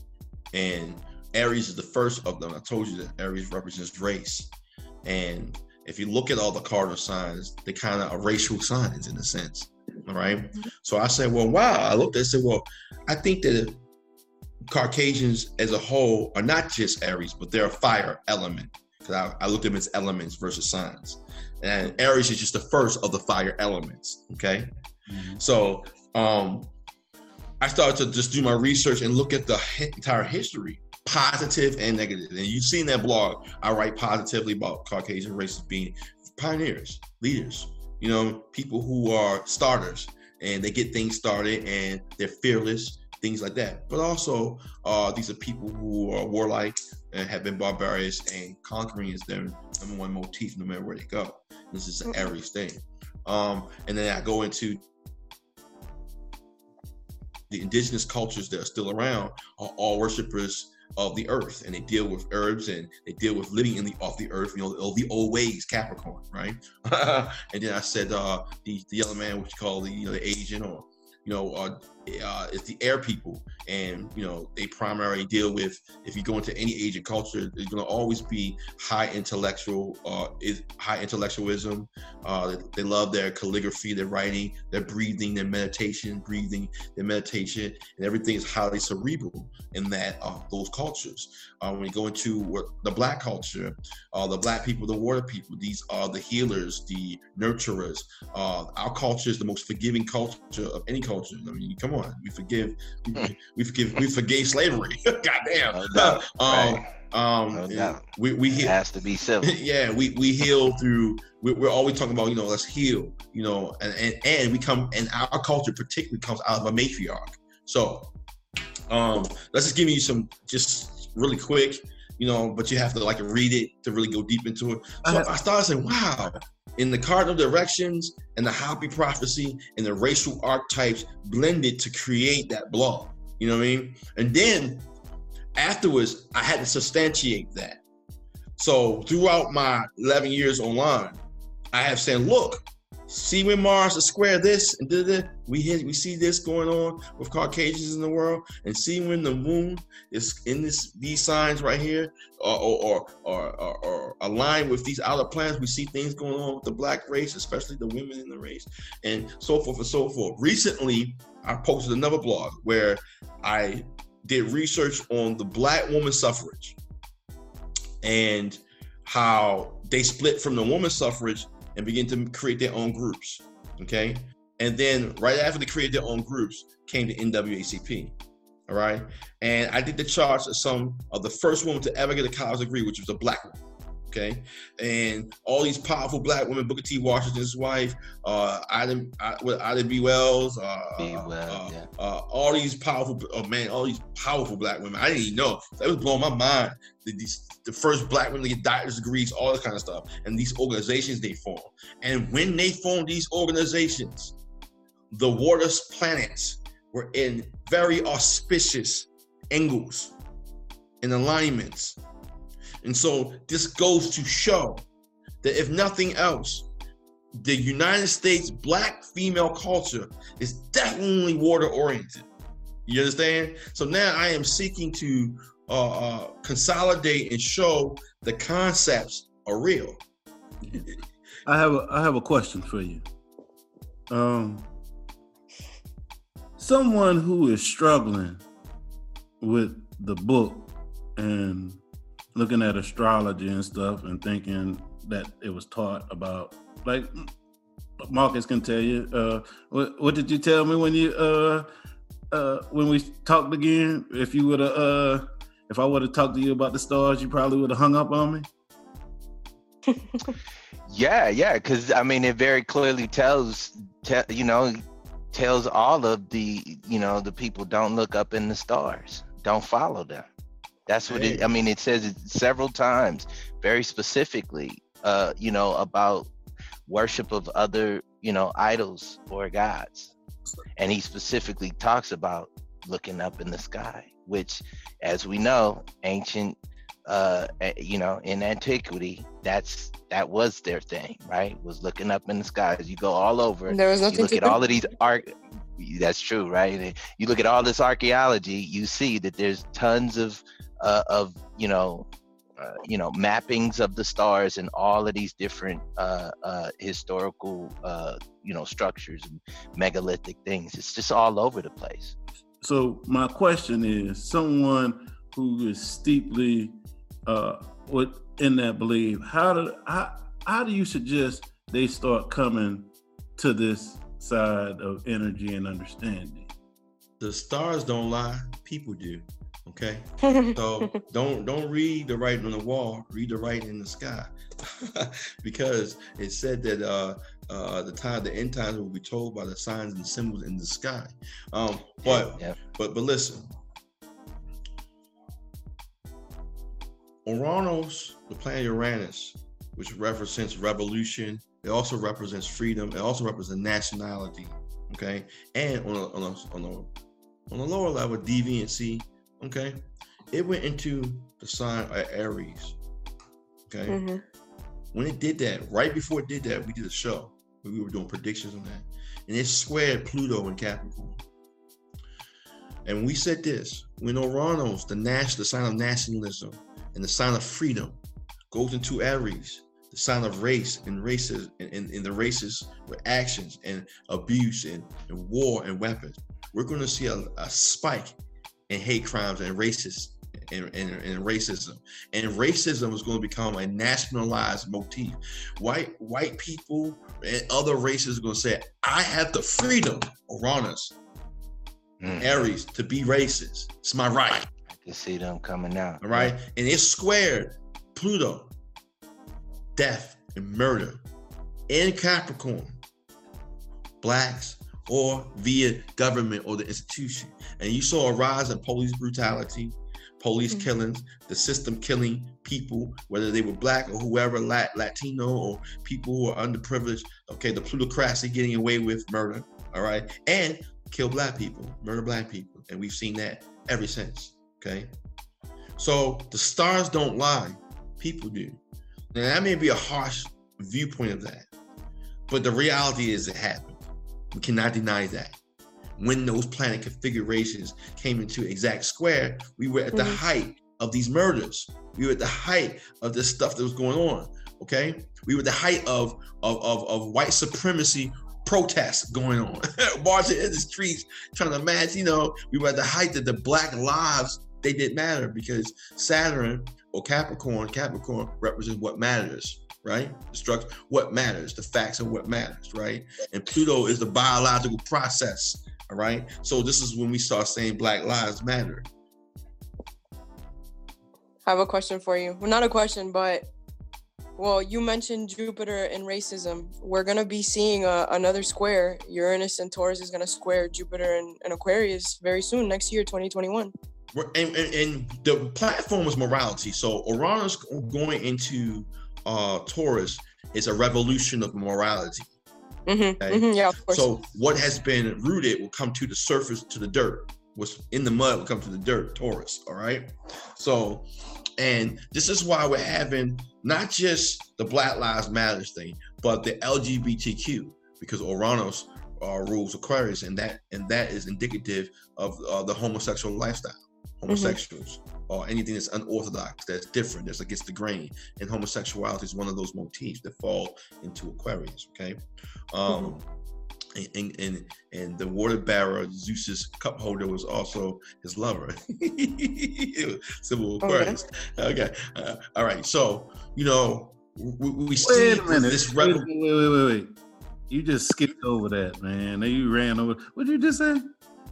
and Aries is the first of them. I told you that Aries represents race. And if you look at all the cardinal signs, they kind of are racial signs in a sense. All right. So I said, well, wow. I looked at it and said, well, I think that Caucasians as a whole are not just Aries, but they're a fire element. Because I, I looked at them as elements versus signs. And Aries is just the first of the fire elements. Okay. Mhm. So um, I started to just do my research and look at the entire history, positive and negative. And you've seen that blog. I write positively about Caucasian races being pioneers, leaders, you know, people who are starters and they get things started and they're fearless, things like that. But also, uh, these are people who are warlike and have been barbarous, and conquering is their number one motif no matter where they go. This is an Aries thing. Um, and then I go into the indigenous cultures that are still around are all worshipers of the earth and they deal with herbs and they deal with living in the off the earth you know the, the old ways capricorn right and then i said uh the, the yellow man which you call the you know the asian or you know uh, uh it's the air people and you know they primarily deal with if you go into any asian culture there's going to always be high intellectual uh is high intellectualism uh they, they love their calligraphy their writing their breathing their meditation breathing their meditation and everything is highly cerebral in that uh, those cultures. Uh, when you go into what the black culture, uh, the black people, the water people, these are the healers, the nurturers. Uh, our culture is the most forgiving culture of any culture. I mean, come on, we forgive, we, we forgive, we forgave slavery. Goddamn. No doubt, um, right. um, No doubt. we we It heal. has to be civil. yeah, we we heal through. We're, we're always talking about you know let's heal. You know, and and and we come and our culture particularly comes out of a matriarch. So, um, let's just give you some just really quick. you know, but you have to like read it to really go deep into it. So I- I, started saying, wow, in the cardinal directions and the Hopi prophecy and the racial archetypes blended to create that blog. You know what I mean? And then afterwards, I had to substantiate that. So throughout my 11 years online, I have said, look, see when Mars is square this and da, da. we hear, we see this going on with Caucasians in the world, and see when the moon is in this these signs right here, or or or, or, or aligned with these outer planets, we see things going on with the black race, especially the women in the race, and so forth and so forth. Recently, I posted another blog where I did research on the black woman suffrage and how they split from the woman suffrage and begin to create their own groups. Okay. And then right after they created their own groups came the NWACP. All right. And I did the charts of some of the first woman to ever get a college degree, which was a black woman. Okay. And all these powerful black women, Booker T. Washington's wife, uh, Ida, Ida B. Wells, uh, B. uh, Wells, uh, yeah. uh, all these powerful, oh man, all these powerful black women. I didn't even know. That was blowing my mind. The, these, the first black women to get doctor's degrees, all that kind of stuff, and these organizations they form. And when they formed these organizations, the water planets were in very auspicious angles and alignments. And so this goes to show that if nothing else, the United States black female culture is definitely water oriented. You understand? So now I am seeking to uh, uh, consolidate and show the concepts are real. I have a I have a question for you. Um, someone who is struggling with the book and looking at astrology and stuff and thinking that it was taught about like Marcus can tell you. Uh, what what did you tell me when you uh uh when we talked again? If you would have uh if I would have talked to you about the stars, you probably would have hung up on me. Yeah, yeah, because I mean, it very clearly tells, te- you know, tells all of the, you know, the people don't look up in the stars, don't follow them. That's what it. I mean, it says it several times, very specifically, uh, you know, about worship of other, you know, idols or gods, and he specifically talks about looking up in the sky, which, as we know, ancient uh you know in antiquity that's that was their thing right? Was looking up in the skies you go all over There was you look at all of these art that's true right? You look at all this archaeology you see that there's tons of uh, of you know uh, you know mappings of the stars and all of these different uh, uh, historical uh, you know structures and megalithic things it's just all over the place So my question is, someone who is steeply uh, with in that belief, how do how, how do you suggest they start coming to this side of energy and understanding? The stars don't lie, people do. Okay. So don't don't read the writing on the wall, read the writing in the sky. because it said that uh uh the time the end times will be told by the signs and symbols in the sky. Um but yeah but but listen. Uranus, the planet Uranus, which represents revolution, it also represents freedom, it also represents nationality. Okay. And on a on a on a on a lower level, deviancy, okay, it went into the sign of Aries. Okay. Mhm. When it did that, right before it did that, we did a show we were doing predictions on that. And it squared Pluto and Capricorn. And we said this when Uranus, the national the sign of nationalism and the sign of freedom, goes into Aries, the sign of race and racism and, and, and the racist with actions and abuse and, and war and weapons, we're gonna see a, a spike in hate crimes and racist and, and, and racism. And racism is going to become a nationalized motif. White white people and other races are going to say, I have the freedom, Uranus, Mm. Aries, to be racist. It's my right. i can see them coming out All right. And it's squared Pluto, death and murder in Capricorn, blacks or via government or the institution. And you saw a rise in police brutality, police Mhm. killings, the system killing people, whether they were black or whoever, Lat- Latino or people who are underprivileged. Okay, the plutocracy getting away with murder. All right, and kill black people, murder black people, and we've seen that ever since. Okay, so the stars don't lie, people do. Now that may be a harsh viewpoint of that, but the reality is it happened. We cannot deny that. When those planet configurations came into exact square, we were at the Mhm. height of these murders. We were at the height of this stuff that was going on. Okay, we were at the height of of of, of white supremacy protests going on, marching in the streets, trying to match. You know, we were at the height that the black lives they didn't matter because Saturn or Capricorn, Capricorn represents what matters, right? The structure, what matters, the facts of what matters, right? And Pluto is the biological process, all right? So this is when we start saying Black Lives Matter. I have a question for you. Well, not a question, but well, you mentioned Jupiter and racism. We're gonna be seeing a, another square. Uranus and Taurus is gonna square Jupiter and, and Aquarius very soon, next year, 2021. And, and, and the platform is morality. So Uranus going into uh Taurus is a revolution of morality. Mm-hmm, Okay. yeah, of course. So what has been rooted will come to the surface, to the dirt. What's in the mud will come to the dirt, Taurus. All right. So, and this is why we're having not just the Black Lives Matters thing, but the LGBTQ, because Uranus uh, rules Aquarius, and that and that is indicative of uh, the homosexual lifestyle, homosexuals. Or anything that's unorthodox, that's different, that's against the grain, and homosexuality is one of those motifs that fall into Aquarius. Okay, um, and, and and and the water bearer Zeus's cup holder was also his lover. Symbol of Okay. Okay, uh, all right. So you know we, we see Wait a minute. this wait, rebel. wait, wait, wait, wait. You just skipped over that, man. You ran over. What did you just say?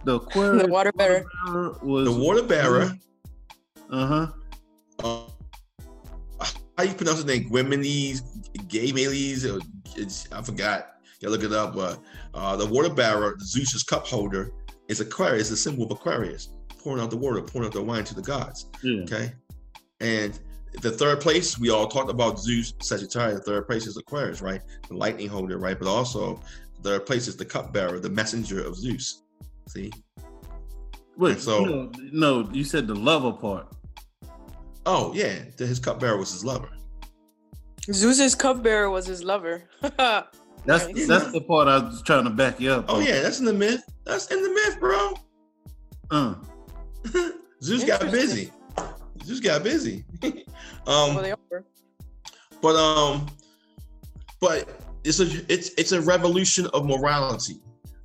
The Aquarius the water bearer. was The water bearer. Uh huh. Uh, how you pronounce his name? Gwymenes, Gaymeles, or it's, I forgot. You look it up. But uh, the water bearer, Zeus's cup holder, is Aquarius, the symbol of Aquarius, pouring out the water, pouring out the wine to the gods. Yeah. Okay. And the third place, we all talked about Zeus, Sagittarius. The third place is Aquarius, right? The lightning holder, right? But also, the third place is the cup bearer, the messenger of Zeus. See? Wait. So- no, no, you said the lover part. Oh, yeah. the- His cup bearer was his lover. Zeus's cupbearer was his lover. That's Nice. that's the part I was trying to back you up. Oh, on. yeah. That's in the myth. That's in the myth, bro. Uh, Zeus got busy. Zeus got busy. well, um, they are. but um, but it's a it's it's a revolution of morality.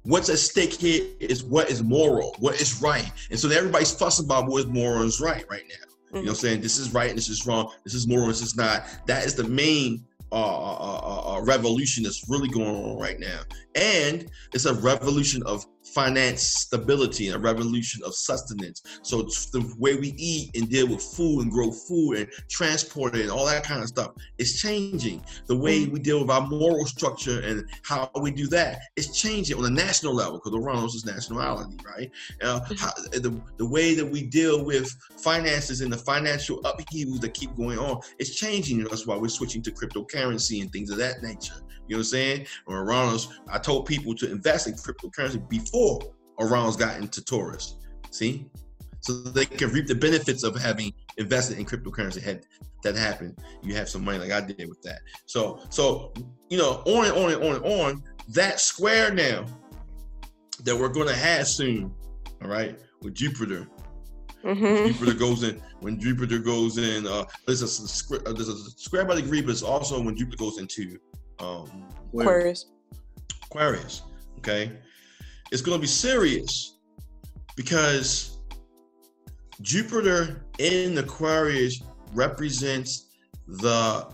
What's at stake here is what is moral, what is right, and so everybody's fussing about what is moral and is right right now. You know, what I'm saying? This is right and this is wrong, this is moral, this is not. That is the main uh, uh, uh, uh, revolution that's really going on right now, and it's a revolution of finance stability and a revolution of sustenance. So the way we eat and deal with food and grow food and transport it and all that kind of stuff is changing. The way mm-hmm. we deal with our moral structure and how we do that is changing on a national level because Uranus is nationality, right? Uh, mm-hmm. how, uh, the, the way that we deal with finances and the financial upheavals that keep going on is changing. That's why we're switching to cryptocurrency and things of that nature. You know what I'm saying? Or Uranus, I told people to invest in cryptocurrency before Uranus got into Taurus. See? So they can reap the benefits of having invested in cryptocurrency. Had that happened, you have some money like I did with that. So, so you know, on and on and on and on. That square now that we're gonna have soon, all right, with Jupiter. hmm Jupiter goes in when Jupiter goes in. Uh, there's a, uh, there's a square by degree, but it's also when Jupiter goes into um, Aquarius. Aquarius. Okay, it's going to be serious because Jupiter in Aquarius represents the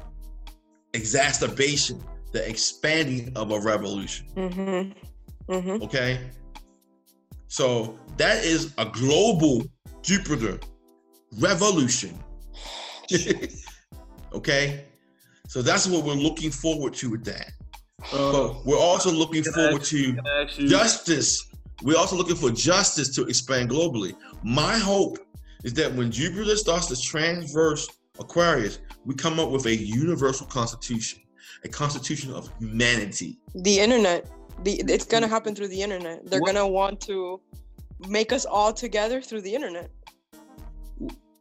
exacerbation, the expanding of a revolution. Mm-hmm. Mm-hmm. Okay, so that is a global Jupiter revolution. okay, so that's what we're looking forward to with that. uh, But we're also looking Can I forward to can I ask you- justice. We're also looking for justice to expand globally. My hope is that when Jupiter starts to transverse Aquarius, we come up with a universal constitution, a constitution of humanity. The internet. The it's gonna happen through the internet. They're What- gonna want to make us all together through the internet.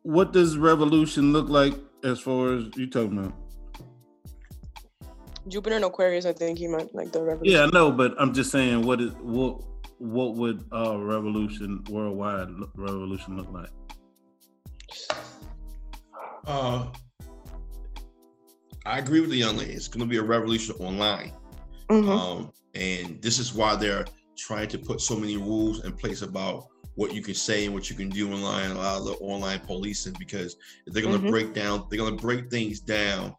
What does revolution look like as far as you're talking about? Jupiter and Aquarius, I think he meant like the revolution. Yeah, I know, but I'm just saying, what is what what would uh revolution worldwide revolution look like? Uh, I agree with the young lady. It's going to be a revolution online. Mhm. Um, and this is why they're trying to put so many rules in place about what you can say and what you can do online, a lot of the online policing, because they're going to Mhm. break down, they're going to break things down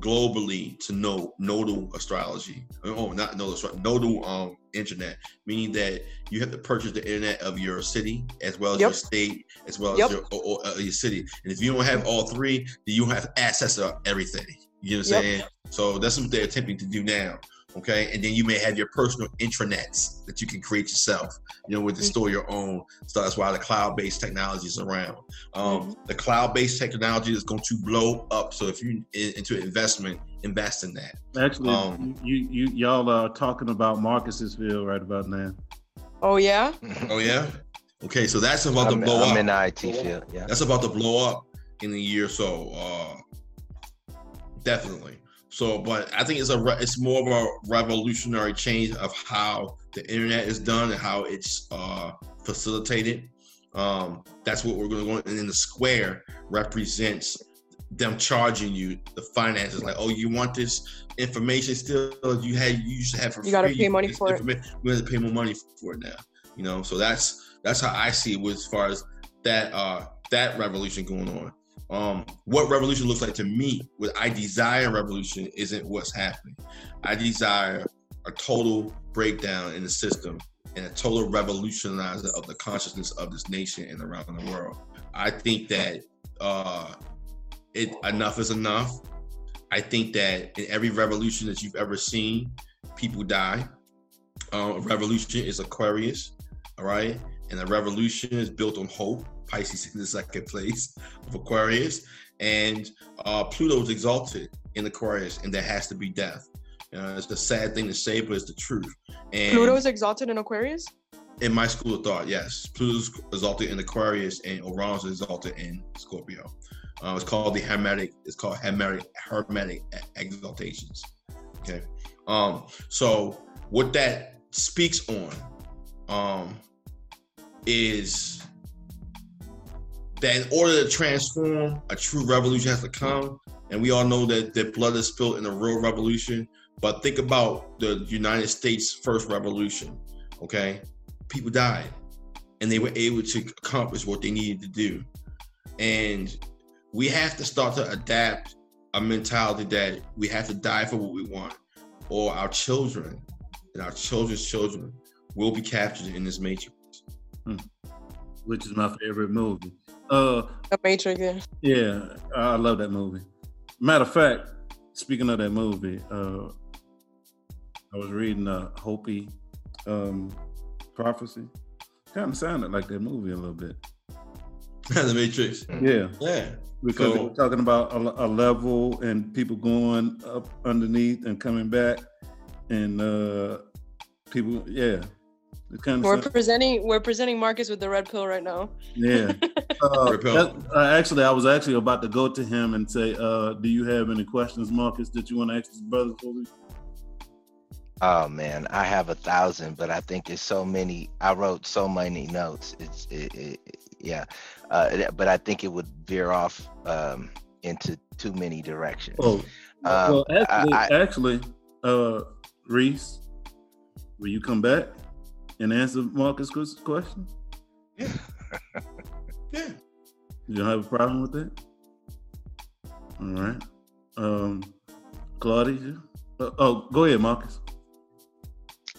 globally to know nodal astrology. Oh, not nodal astrology, nodal um internet, meaning that you have to purchase the internet of your city as well as your state as well Yep. as your or, or, uh, your city. And if you don't have all three, then you have access to everything. You know what I'm Yep. saying? So that's what they're attempting to do now. Okay, and then you may have your personal intranets that you can create yourself. You know, with to Mhm. store your own. So that's why the cloud-based technology is around. Um, Mm-hmm. The cloud-based technology is going to blow up. So if you in, into investment, invest in that. Actually, Um, you you y'all are talking about Marcus's field right about now. Oh yeah. Oh yeah. Okay, so that's about to I'm, blow I'm up. in the IT field. Yeah. That's about to blow up in a year or so. Uh, definitely. So, but I think it's a re- it's more of a revolutionary change of how the internet is done and how it's uh, facilitated. Um, that's what we're going to go. And then the square represents them charging you the finances. Like, oh, you want this information still? You had you used to have for You gotta pay money for it. We have to pay more money for it now. You know, so that's that's how I see it as far as that uh that revolution going on. Um, what revolution looks like to me, what I desire revolution isn't what's happening. I desire a total breakdown in the system and a total revolutionizer of the consciousness of this nation and around the world. I think that uh, it enough is enough. I think that in every revolution that you've ever seen, people die. A revolution is Aquarius, all right, and a revolution is built on hope. Pisces in the second place of Aquarius, and uh, Pluto is exalted in Aquarius, and there has to be death. Uh, it's the sad thing to say, but it's the truth. And Pluto's exalted in Aquarius. in my school of thought, yes, Pluto's exalted in Aquarius, and Uranus is exalted in Scorpio. Uh, it's called the Hermetic. It's called Hermetic Hermetic exaltations. Okay. Um. So what that speaks on, um, is that in order to transform, a true revolution has to come. And we all know that that blood is spilled in a real revolution. But think about the United States first revolution. Okay, people died, and they were able to accomplish what they needed to do. And we have to start to adapt a mentality that we have to die for what we want, or our children and our children's children will be captured in this matrix. Hmm. which is my favorite movie. Uh, The Matrix. Yeah. yeah, I I love that movie. Matter of fact, speaking of that movie, uh, I was reading a Hopi um, prophecy. Kind of sounded like that movie a little bit. the matrix. Yeah, Yeah. because they So- were talking about a, a level and people going up underneath and coming back, and uh, people, yeah, it kind We're of presenting. We're presenting Marcus with the red pill right now. yeah. Uh, Repel. that- uh, actually, I was actually about to go to him and say, uh, "Do you have any questions, Marcus, that you want to ask this brother for me?" Oh man, I have a thousand, but I think it's so many. I wrote so many notes. It's it, it, yeah, uh, but I think it would veer off um, into too many directions. Oh, Um, well, actually, I- actually, uh, Reese, will you come back and answer Marcus' question? Yeah. yeah. You don't have a problem with that? All right. Um, Claudia? Uh, oh, go ahead, Marcus.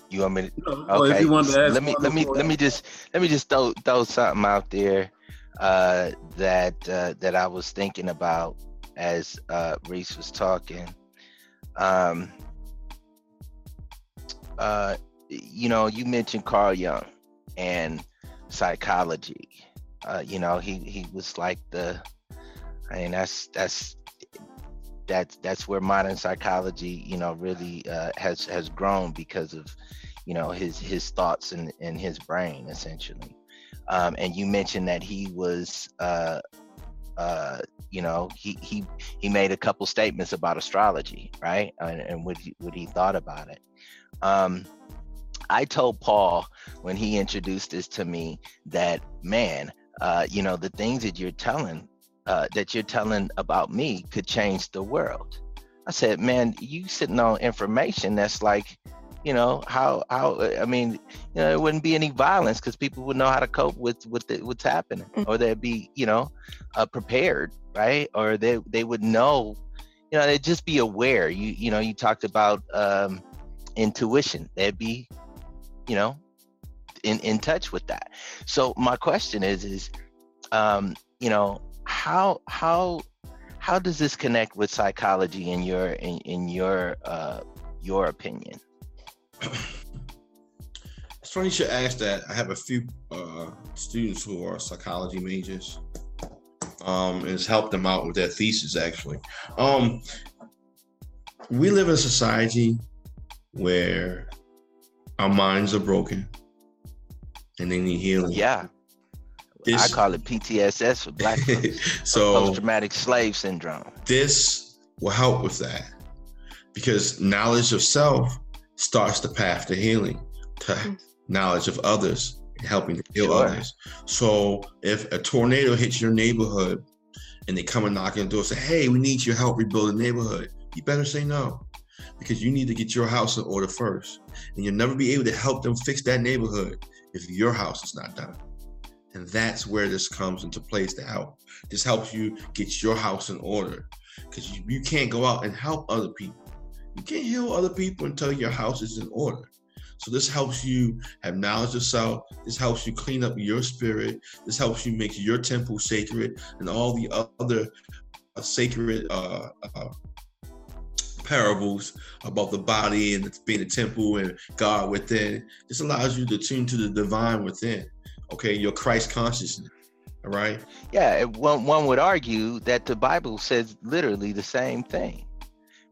You want me to? No, oh, if you wanted to ask let me let me let me just let me just throw throw something out there uh, that uh, that I was thinking about as uh, Reese was talking. Um, uh, you know, you mentioned Carl Jung and psychology. uh, you know, he he was like the. I mean, that's that's that's that's where modern psychology, you know, really uh, has has grown because of, you know, his his thoughts and in, his brain essentially. Um, and you mentioned that he was uh, uh, you know, he he he made a couple statements about astrology, right? And, and what he, what he thought about it. Um, I told Paul when he introduced this to me that man, uh, you know, the things that you're telling uh, that you're telling about me could change the world. I said, man, you sitting on information that's like you know how how i mean you know there wouldn't be any violence because people would know how to cope with with the, what's happening mm. or they'd be you know uh, prepared right or they they would know you know they'd just be aware you you know you talked about um intuition they'd be you know in in touch with that so my question is is um you know how how how does this connect with psychology in your in, in your uh your opinion it's funny you should ask that. I have a few uh, students who are psychology majors. Um, it's helped them out with their thesis actually. Um, we live in a society where our minds are broken and they need healing. Yeah. This, I call it PTSS for black so post-traumatic slave syndrome. This will help with that because knowledge of self starts the path to healing, to mm-hmm. knowledge of others, helping to heal sure. others. So if a tornado hits your neighborhood and they come and knock on the door and say, Hey, we need your help rebuild the neighborhood, you better say no. Because you need to get your house in order first. And you'll never be able to help them fix that neighborhood if your house is not done. And that's where this comes into place to help. This helps you get your house in order because you, you can't go out and help other people you can't heal other people until your house is in order. So this helps you have knowledge of self. This helps you clean up your spirit. This helps you make your temple sacred and all the other uh, sacred uh, uh, parables about the body and being a temple and God within. This allows you to tune to the divine within. Okay, your Christ consciousness. All right. Yeah, one one would argue that the Bible says literally the same thing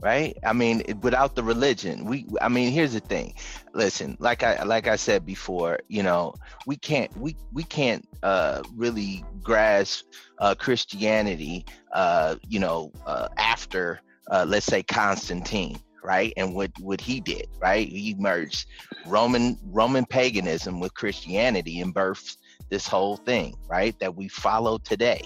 right i mean without the religion we i mean here's the thing listen like i like i said before you know we can't we we can't uh really grasp uh christianity uh you know uh after uh let's say constantine right and what what he did right he merged roman roman paganism with christianity and birthed this whole thing right that we follow today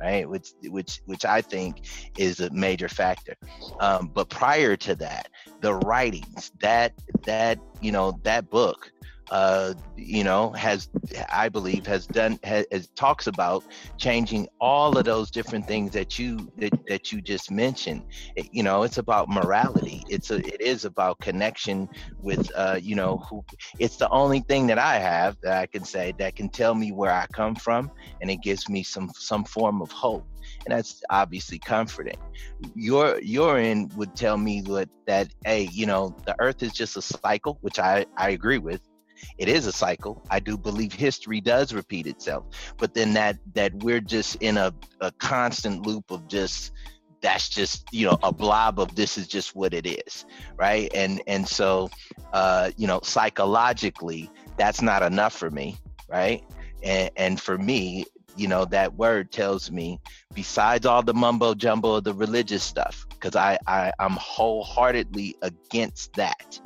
right? Which which which I think is a major factor. Um, but prior to that, the writings that that you know that book uh, you know, has I believe has done has, has, talks about changing all of those different things that you that, that you just mentioned. It, you know, it's about morality. It's a it is about connection with uh, you know who. It's the only thing that I have that I can say that can tell me where I come from, and it gives me some some form of hope and that's obviously comforting. Your your would tell me that that hey, you know, the earth is just a cycle, which I I agree with. It is a cycle. I do believe history does repeat itself, but then that that we're just in a, a constant loop of just that's just you know a blob of this is just what it is right? And and so uh you know psychologically that's not enough for me right? And and for me you know that word tells me besides all the mumbo jumbo of the religious stuff because I, I i'm wholeheartedly against that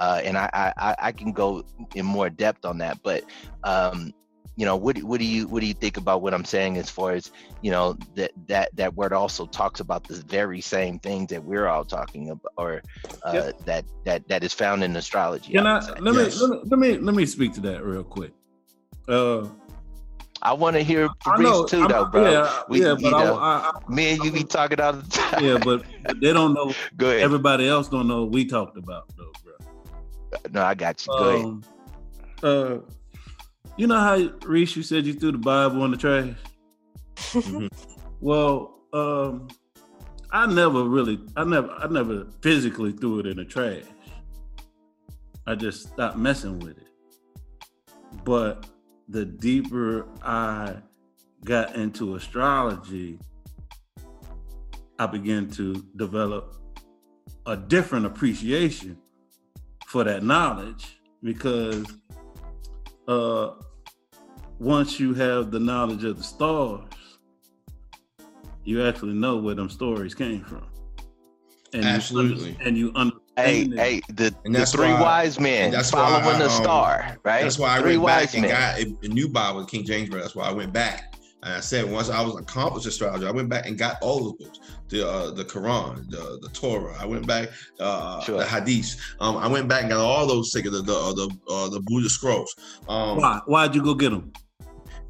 uh, and I, I I can go in more depth on that. But um, you know, what what do you what do you think about what I'm saying as far as you know that that that word also talks about the very same things that we're all talking about, or uh, yep. that that that is found in astrology. Can I, I let, yes. me, let me let me let me speak to that real quick. Uh, I want to hear Fabrice too, though, bro. Yeah, we, yeah, but know, I, I, me and you be talking all the time. Yeah, but they don't know. Go ahead. Everybody else don't know what we talked about, though. No, I got you. Go um, ahead. Uh, you know how Reese, you said you threw the Bible in the trash. mm-hmm. Well, um, I never really, I never, I never physically threw it in the trash. I just stopped messing with it. But the deeper I got into astrology, I began to develop a different appreciation for that knowledge because uh, once you have the knowledge of the stars, you actually know where them stories came from. And Absolutely. You, and you understand Hey, it. hey, the, And the three why- wise men and that's why following I, the um, star, right? That's why I three went back wise and got a, a new Bible, King James Version. That's why I went back. And I said once I was an accomplished astrologer, I went back and got all those books, the uh, the Quran, the the Torah. I went back, uh, Sure. the Hadith. Um, I went back and got all those sacred, the the uh, the, uh, the Buddha scrolls. Um, Why? Why'd you go get them?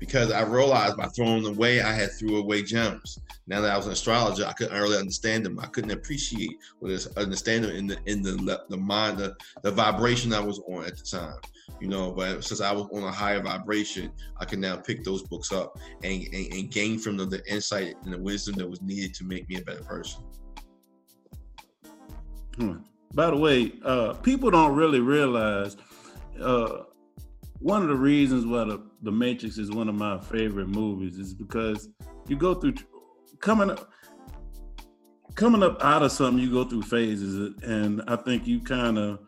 because I realized by throwing them away, I had threw away gems. Now that I was an astrologer, I couldn't really understand them. I couldn't appreciate what is understand them in the in the the mind, the, the vibration I was on at the time. You know, but since I was on a higher vibration, I can now pick those books up and, and, and gain from them the insight and the wisdom that was needed to make me a better person. Hmm. By the way, uh, people don't really realize uh, one of the reasons why the, the Matrix is one of my favorite movies is because you go through coming up coming up out of something, you go through phases, and I think you kind of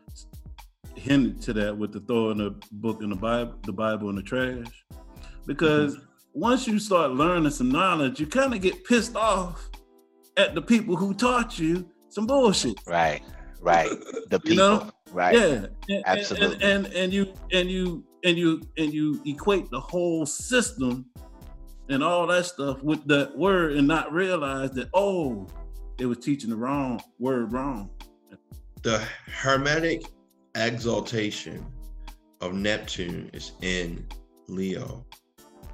hinted to that with the throwing the book in the Bible, the Bible in the trash, because mm-hmm. once you start learning some knowledge, you kind of get pissed off at the people who taught you some bullshit. Right, right. The people, You know? right? Yeah, and, and- Absolutely. And, and and you and you and you and you equate the whole system and all that stuff with that word and not realize that oh, they were teaching the wrong word wrong. The hermetic exaltation of Neptune is in Leo.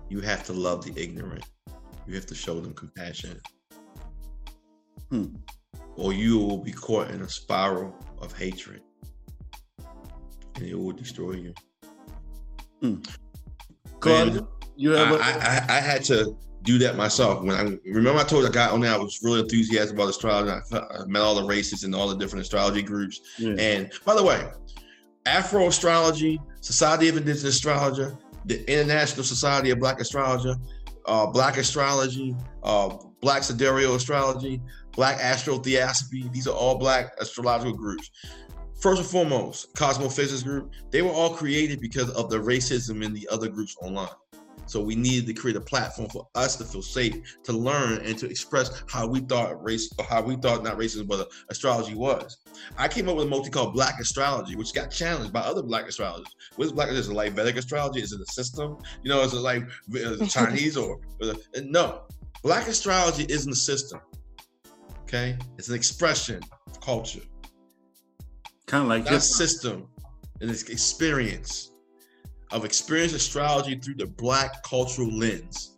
You have to love the ignorant. You have to show them compassion. Hmm. Or you will be caught in a spiral of hatred. And it will destroy you. Claudia, you I, have a, I, I, I had to do that myself. When I remember, I told you I got on there. I was really enthusiastic about astrology. I, met all the races and all the different astrology groups. yeah. And by the way, Afro Astrology, Society of Indigenous Astrologer, the International Society of Black Astrologer, uh, Black Astrology, uh, Black Sidereal Astrology, Black Astro Theosophy. These are all Black astrological groups. First and foremost, Cosmophysics Group, they were all created because of the racism in the other groups online. So we needed to create a platform for us to feel safe, to learn and to express how we thought race, or how we thought not racism, but astrology was. I came up with a multi called Black Astrology, which got challenged by other Black astrologers. What is Black? Astrology? Is it like Vedic astrology? Is it a system? You know, is it like uh, Chinese or uh, no? Black astrology isn't a system. Okay, it's an expression of culture, kind of like not a system. And it's experience of experience astrology through the Black cultural lens.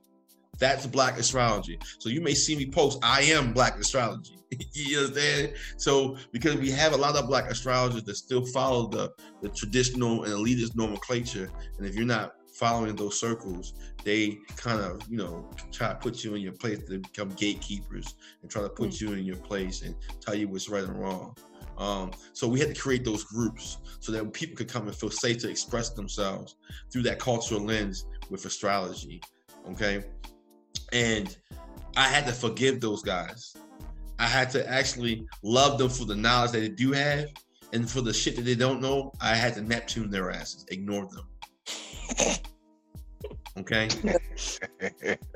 That's Black astrology. So you may see me post, I am Black astrology. you understand? So because we have a lot of Black astrologers that still follow the, the traditional and elitist nomenclature, and if you're not following those circles, they kind of, you know, try to put you in your place to become gatekeepers and try to put hmm. you in your place and tell you what's right and wrong. Um, so we had to create those groups so that people could come and feel safe to express themselves through that cultural lens with astrology. Okay. And I had to forgive those guys. I had to actually love them for the knowledge that they do have. And for the shit that they don't know, I had to Neptune their asses, ignore them. Okay. Is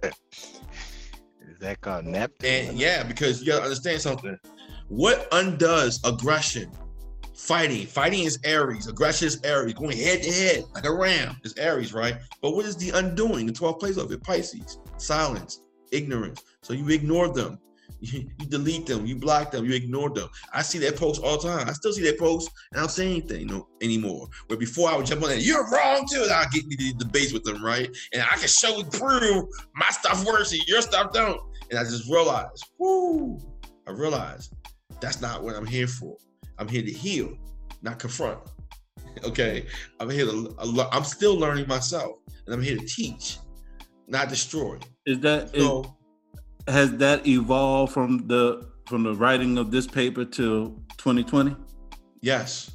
that called Neptune? And yeah, because you gotta understand something. What undoes aggression? Fighting. Fighting is Aries. Aggression is Aries. Going head to head like a ram is Aries, right? But what is the undoing? The 12 place of it, Pisces. Silence, ignorance. So you ignore them. You, delete them. You block them. You ignore them. I see that post all the time. I still see that post, and I don't say anything no, anymore. Where before I would jump on that, you're wrong too. I'll get the debates with them, right? And I can show and prove my stuff works and your stuff don't. And I just realized, whoo, I realized that's not what I'm here for. I'm here to heal, not confront. Okay, I'm here to. I'm still learning myself, and I'm here to teach, not destroy. Is that So has that evolved from the from the writing of this paper to 2020? yes,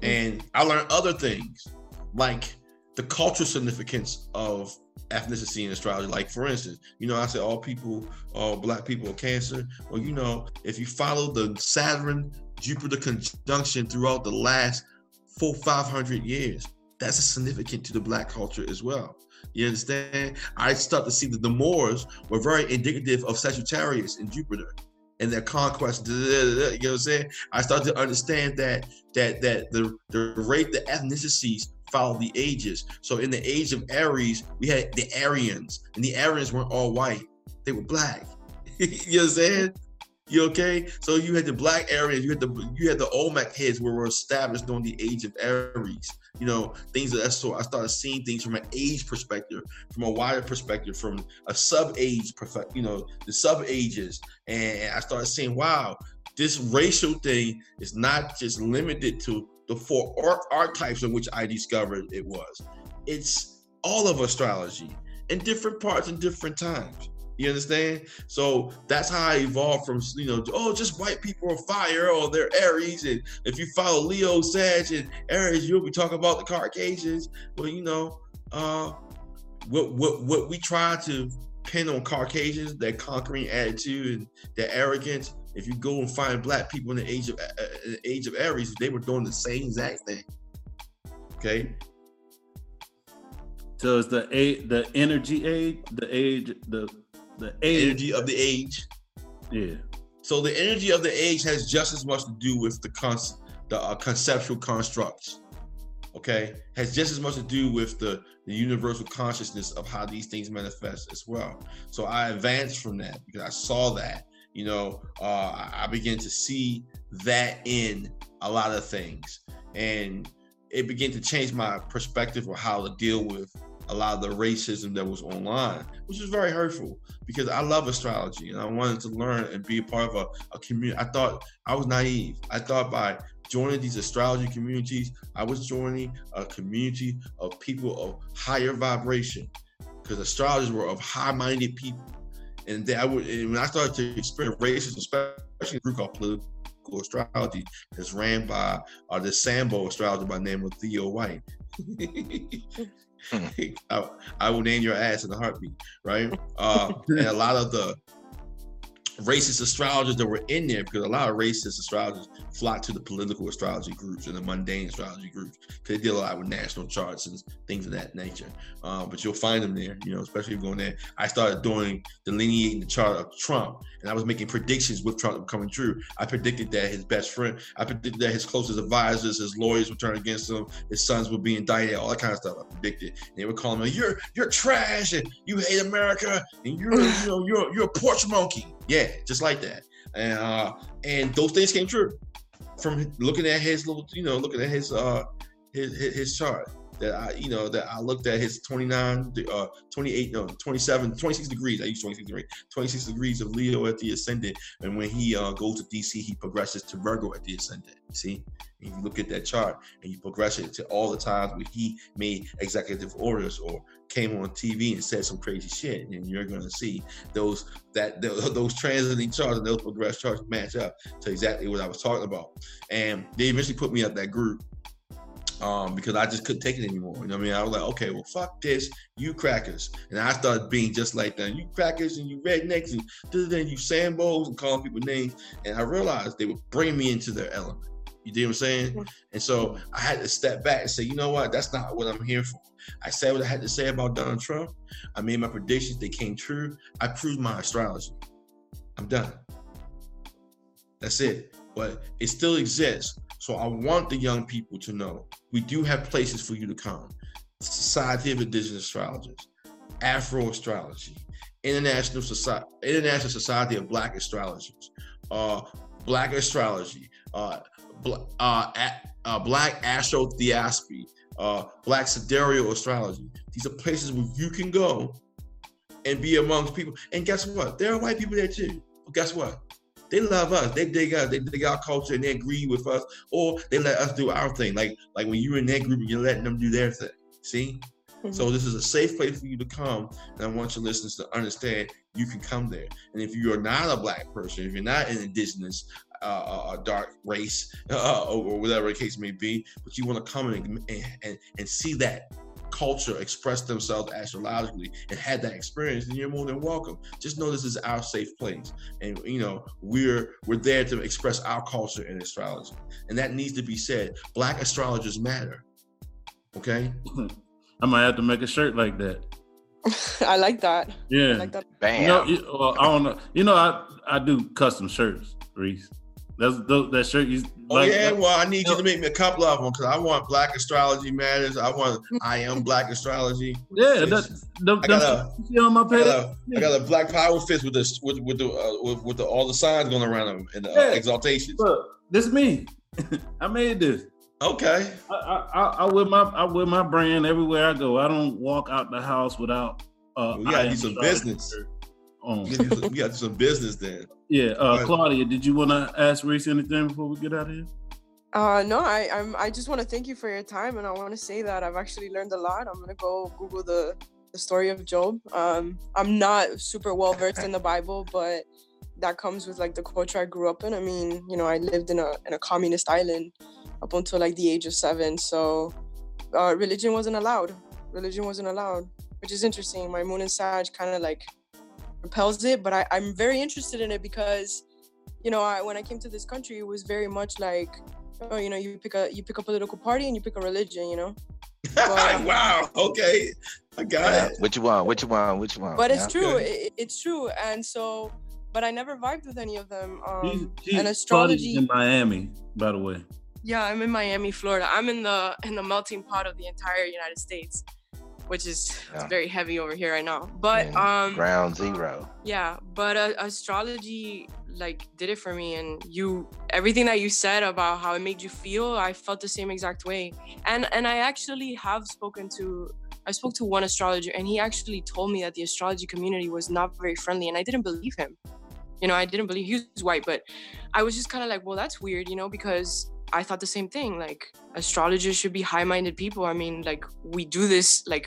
and I learned other things like the cultural significance of ethnicity in astrology. Like for instance, you know, I say all people, all black people are cancer. Well, you know, if you follow the Saturn Jupiter conjunction throughout the last four, five hundred years, that's significant to the black culture as well. You understand? I start to see that the Moors were very indicative of Sagittarius and Jupiter and their conquest. You know what I'm saying? I start to understand that that that the the rate the ethnicities follow the ages. So in the age of Aries, we had the Aryans, and the Aryans weren't all white; they were black. you know what I'm saying? You okay? So you had the black Aryans, you had the you had the Olmec heads where were established during the age of Aries. You know, things of that sort. I started seeing things from an age perspective, from a wider perspective, from a sub-age, you know, the sub-ages. And I started seeing wow, this racial thing is not just limited to the four art archetypes in which I discovered it was. It's all of astrology in different parts and different times. You understand? So that's how I evolved from, you know, oh, just white people are fire or they're Aries. And if you follow Leo, Sag, and Aries, you'll be talking about the Caucasians. Well, you know, uh, what what what we try to pin on Caucasians, that conquering attitude and that arrogance. If you go and find black people in the age of uh, the age of Aries, they were doing the same exact thing. Okay. So it's the a the energy age, the age, the the age. energy of the age. Yeah. So the energy of the age has just as much to do with the con- the uh, conceptual constructs. Okay, has just as much to do with the the universal consciousness of how these things manifest as well. So I advanced from that because I saw that. You know, uh, I began to see that in a lot of things, and it began to change my perspective of how to deal with a lot of the racism that was online, which was very hurtful because I love astrology and I wanted to learn and be a part of a, a community. I thought I was naive. I thought by joining these astrology communities, I was joining a community of people of higher vibration because astrologers were of high-minded people. And they, I would, and when I started to experience racism, especially a group called political astrology that's ran by uh, the Sambo astrologer by the name of Theo White. I, I, will name your ass in a heartbeat, right? Uh, and a lot of the racist astrologers that were in there, because a lot of racist astrologers flocked to the political astrology groups and the mundane astrology groups because they deal a lot with national charts and things of that nature. Um, but you'll find them there, you know, especially if going there. I started doing delineating the chart of Trump, and I was making predictions with Trump coming true. I predicted that his best friend, I predicted that his closest advisors, his lawyers would turn against him, his sons would be indicted, all that kind of stuff. I predicted. And they would call him, "You're you're trash, and you hate America, and you're you know you're you're a porch monkey." Yeah, just like that. And uh, and those things came true from looking at his little, you know, looking at his uh his his, chart that I, you know, that I looked at his 29, uh, 28, no, 27, 26 degrees. I use 26 degrees, 26 degrees of Leo at the ascendant. And when he uh, goes to DC, he progresses to Virgo at the ascendant. See, and you look at that chart and you progress it to all the times where he made executive orders or came on TV and said some crazy shit, and you're going to see those that those transiting charts and those progressed charts match up to exactly what I was talking about. And they eventually put me up that group um, because I just couldn't take it anymore. You know what I mean? I was like, okay, well, fuck this, you crackers. And I started being just like that. You crackers and you rednecks and then you sambos and calling people names. And I realized they would bring me into their element. You know what I'm saying? And so I had to step back and say, you know what? That's not what I'm here for. I said what I had to say about Donald Trump. I made my predictions. They came true. I proved my astrology. I'm done. That's it. But it still exists. So I want the young people to know we do have places for you to come. Society of Indigenous Astrologers, Afro Astrology, International Society, International Society of Black Astrologers, uh, Black Astrology, uh, bl- uh, uh, Black Astrotheosophy, uh, Black Sidereal Astrology. These are places where you can go and be amongst people. And guess what? There are white people there too. But guess what? They love us. They dig us. They dig our culture and they agree with us, or they let us do our thing. Like like when you're in that group and you're letting them do their thing. See. Mm-hmm. So this is a safe place for you to come, and I want your listeners to understand you can come there. And if you are not a black person, if you're not an indigenous, uh, a dark race, uh, or, or, whatever the case may be, but you want to come and, and, and see that culture express themselves astrologically and had that experience, then you're more than welcome. Just know this is our safe place, and you know we're we're there to express our culture in astrology, and that needs to be said. Black astrologers matter. Okay. I might have to make a shirt like that. I like that. Yeah. I like that. Bam. You know, you, well, I don't know. You know, I I do custom shirts, Reese. That's those, that shirt you. Oh like, yeah, well I need you to make me a couple of them because I want Black Astrology Matters. I want I am Black Astrology. yeah. That, them, I got you see on my page. a, I got a Black Power fist with this with with the uh, with, with the, all the signs going around them and the uh, Yeah. exaltations. Look, this is me. I made this. Okay. I, I, I, wear my I wear my brand everywhere I go. I don't walk out the house without. Uh, gotta I do some business. shirt on. We got, some, we got some business then. Yeah, uh, Claudia, did you want to ask Reese anything before we get out of here? Uh, no, I, I'm. I just want to thank you for your time, and I want to say that I've actually learned a lot. I'm gonna go Google the the story of Job. Um, I'm not super well versed in the Bible, but that comes with like the culture I grew up in. I mean, you know, I lived in a in a communist island up until like the age of seven, so uh, religion wasn't allowed. Religion wasn't allowed, which is interesting. My moon and Sag kind of like repels it, but I, I'm very interested in it because, you know, I, when I came to this country, it was very much like oh, you know, you pick a you pick a political party and you pick a religion, you know. Well- wow. Okay. I got Yeah. it. What you want? What you want? What you want? But it's Yeah. true, it, it's true, and so, but I never vibed with any of them. She's- Um, she's- and astrology. in Miami, by the way. Yeah, I'm in Miami, Florida. I'm in the in the melting pot of the entire United States, which is Yeah. very heavy over here right now. But And um, ground zero. yeah but uh, astrology like did it for me and you everything that you said about how it made you feel i felt the same exact way and and i actually have spoken to i spoke to one astrologer and he actually told me that the astrology community was not very friendly and i didn't believe him you know i didn't believe he was white but i was just kind of like well that's weird you know because i thought the same thing like astrologers should be high-minded people. I mean like we do this like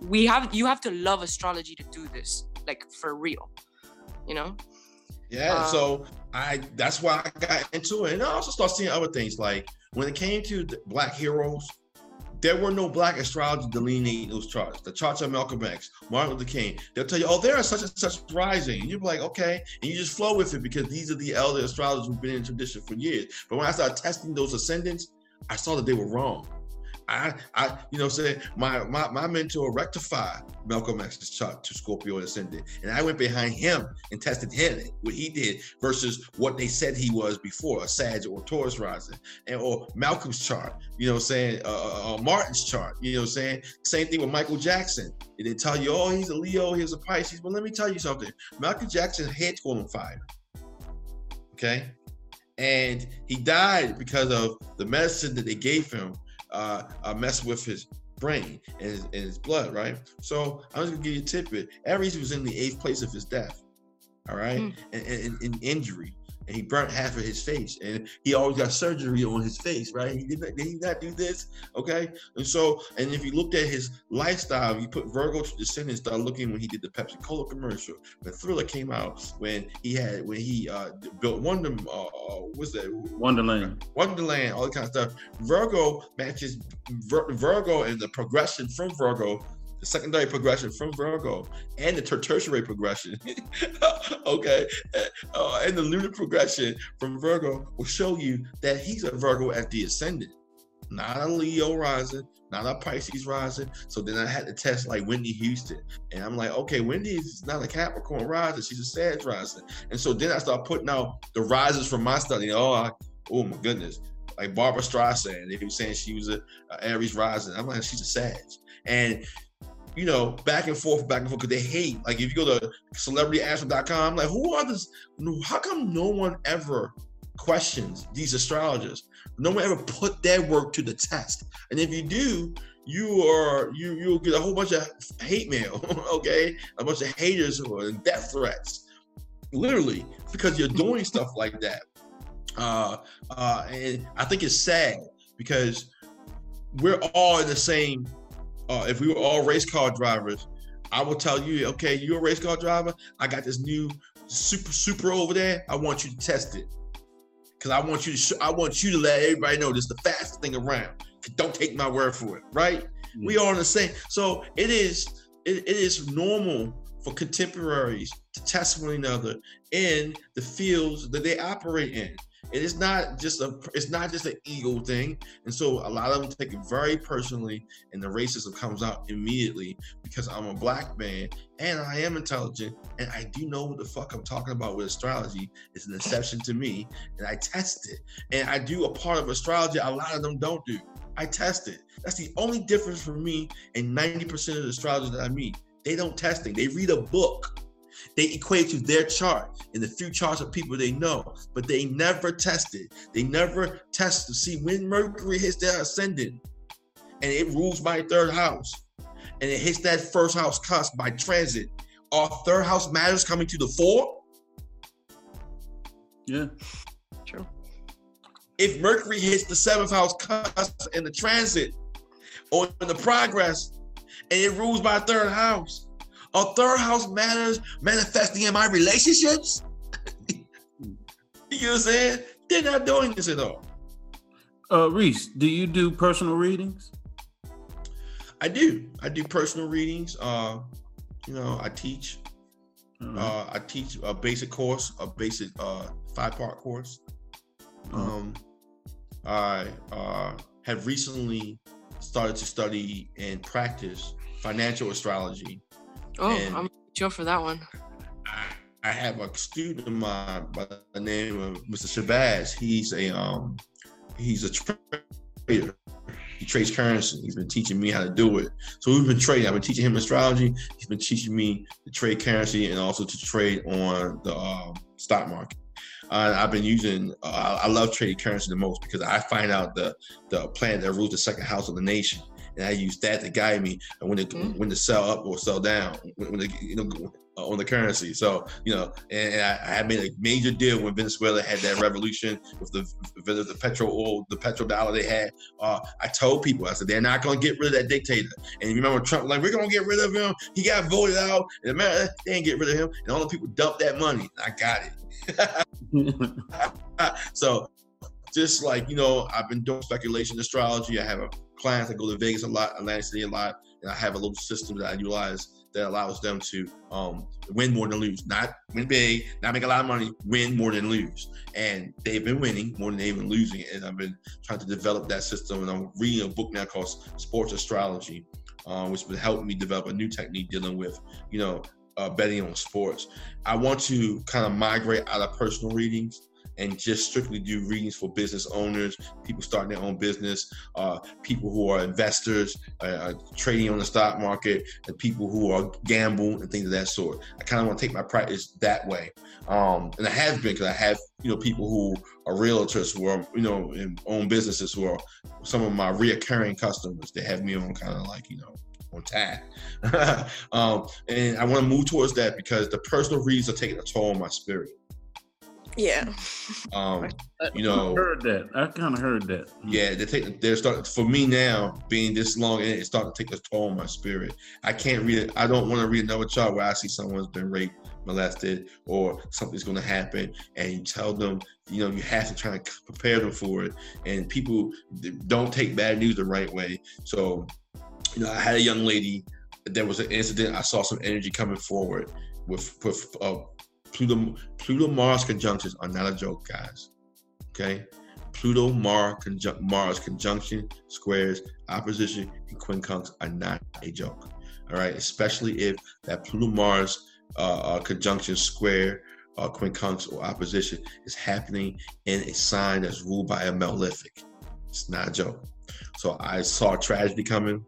we have you have to love astrology to do this like for real you know? Yeah, Um, so I that's why I got into it, and I also started seeing other things like when it came to the Black heroes, there were no Black astrology delineating those charts. The charts of Malcolm X, Martin Luther King, they'll tell you, oh, there are such and such rising, and you're like, okay, and you just flow with it because these are the elder astrologers who've been in tradition for years. But when I started testing those ascendants, I saw that they were wrong. I, I, you know, saying my, my my mentor rectified Malcolm X's chart to Scorpio ascendant, and I went behind him and tested him what he did versus what they said he was before a Sag or Taurus rising, and or Malcolm's chart. You know, saying uh, uh, uh, Martin's chart. You know, saying same thing with Michael Jackson. And they tell you, oh, he's a Leo, he's a Pisces. Well, let me tell you something. Malcolm Jackson's caught on fire. Okay, and he died because of the medicine that they gave him uh, uh messed with his brain and his, and his blood, right? So I'm just gonna give you a tidbit. Aries was in the eighth place of his death, all right, Mm. and, and, and injury, and he burnt half of his face, and he always got surgery on his face, right? He did not, did he not do this? Okay, and so, and if you looked at his lifestyle, you put Virgo to descendants, start looking when he did the Pepsi Cola commercial, when Thriller came out, when he had when he uh built Wonder, uh, uh, what's that? Wonderland. Wonderland, all that kind of stuff. Virgo matches Vir- Virgo and the progression from Virgo, the secondary progression from Virgo, and the ter- tertiary progression. okay, uh, and the lunar progression from Virgo will show you that he's a Virgo at the ascendant, not a Leo rising, not a Pisces rising. So then I had to test like Wendy Houston, and I'm like, okay, Wendy is not a Capricorn rising, she's a Sag rising. And so then I start putting out the rises from my study. Oh, I, oh my goodness. Like Barbra Streisand, they were saying she was a, a Aries rising. I'm like, she's a Sag. And you know, back and forth, back and forth, because they hate. Like if you go to celebrityastro.com, like, who are this? How come no one ever questions these astrologers? No one ever put their work to the test. And if you do, you are you you'll get a whole bunch of hate mail, okay? A bunch of haters or death threats. Literally, because you're doing stuff like that. Uh uh and I think it's sad because we're all in the same uh if we were all race car drivers, I will tell you, okay, you're a race car driver, I got this new super super over there. I want you to test it. Cause I want you to sh- I want you to let everybody know this is the fastest thing around. Don't take my word for it, right? We are on the same. So it is it, it is normal for contemporaries to test one another in the fields that they operate in. It is not just a it's not just an ego thing. And so a lot of them take it very personally and the racism comes out immediately because I'm a black man and I am intelligent and I do know what the fuck I'm talking about with astrology. It's an exception to me and I test it. And I do a part of astrology a lot of them don't do. I test it. That's the only difference for me and 90% of the astrologers that I meet. They don't test it. They read a book they equate to their chart and the few charts of people they know, but they never test it. They never test to see when Mercury hits their ascendant and it rules my third house and it hits that first house cusp by transit. Are third house matters coming to the fore? Yeah. True. If Mercury hits the seventh house cusp in the transit or in the progress and it rules my third house, a third house matters manifesting in my relationships. you know what I'm saying? They're not doing this at all. Uh, Reese, do you do personal readings? I do. I do personal readings. Uh, you know, I teach. Uh, Uh, I teach a basic course, a basic uh, five part course. Um, I uh, have recently started to study and practice financial astrology. Oh, and- I'm sure for that one. I, I have a student of mine by the name of Mr. Shabazz. He's a um he's a trader. He trades currency. He's been teaching me how to do it. So we've been trading. I've been teaching him astrology. He's been teaching me to trade currency and also to trade on the um, stock market. Uh, I've been using. Uh, I love trading currency the most because I find out the the planet that rules the second house of the nation, and I use that to guide me and when to Mm. when to sell up or sell down. When, when to, you know uh, on the currency. So you know, and, and I, I made a major deal when Venezuela had that revolution with the the, the petrol oil, the petrol dollar they had. Uh, I told people, I said they're not going to get rid of that dictator. And you remember Trump like we're going to get rid of him. He got voted out. And America, they didn't get rid of him. And all the people dumped that money. I got it. so just like you know, I've been doing speculation astrology. I have a clients that go to Vegas a lot, Atlantic City a lot, and I have a little system that I utilize that allows them to um, win more than lose. Not win big, not make a lot of money, win more than lose. And they've been winning more than they've been losing. And I've been trying to develop that system. And I'm reading a book now called Sports Astrology, um, which will help me develop a new technique dealing with, you know, uh, betting on sports. I want to kind of migrate out of personal readings and just strictly do readings for business owners, people starting their own business, uh, people who are investors, uh, uh, trading on the stock market, and people who are gamble and things of that sort. I kind of want to take my practice that way, um, and I have been because I have you know people who are realtors who are you know in own businesses who are some of my reoccurring customers. They have me on kind of like you know on tag. um, and I want to move towards that because the personal reads are taking a toll on my spirit. Yeah. Um, you I know, heard that. I kind of heard that. yeah, they take they're starting for me now being this long in it, it's starting to take a toll on my spirit. I can't read it. I don't want to read another chart where I see someone's been raped, molested, or something's going to happen, and you tell them, you know, you have to try to prepare them for it. And people don't take bad news the right way. So, you know, I had a young lady. There was an incident. I saw some energy coming forward with with uh, Pluto Pluto Mars conjunctions are not a joke, guys. Okay, Pluto Mars conjunct Mars conjunction squares opposition and quincunx are not a joke. All right, especially if that Pluto Mars uh, uh, conjunction square uh, quincunx or opposition is happening in a sign that's ruled by a malefic. It's not a joke. So I saw tragedy coming.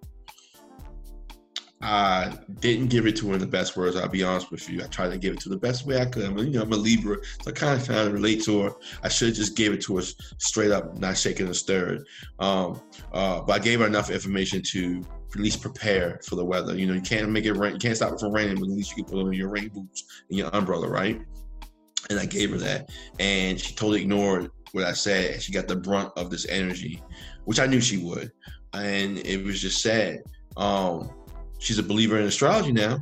I didn't give it to her in the best words. I'll be honest with you. I tried to give it to the best way I could. I'm, you know, I'm a Libra, so I kind of kind of relate to her. I should have just gave it to her straight up, not shaking and stirred. Um, uh, but I gave her enough information to at least prepare for the weather. You know, you can't make it rain. You can't stop it from raining, but at least you can put on your rain boots and your umbrella, right? And I gave her that, and she totally ignored what I said. She got the brunt of this energy, which I knew she would, and it was just sad. Um, she's a believer in astrology now,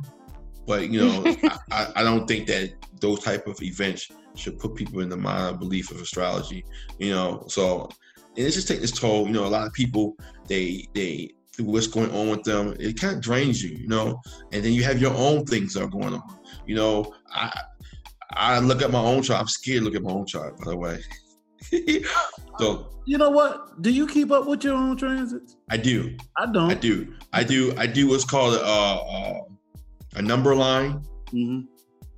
but you know, I, I, I don't think that those type of events should put people in the mind of belief of astrology. You know, so and it's just take this toll. You know, a lot of people they they what's going on with them, it kind of drains you, you know. And then you have your own things that are going on. You know, I I look at my own chart. I'm scared to look at my own chart, by the way. so You know what? Do you keep up with your own transits? I do. I don't. I do. I do. I do what's called a a number line. hmm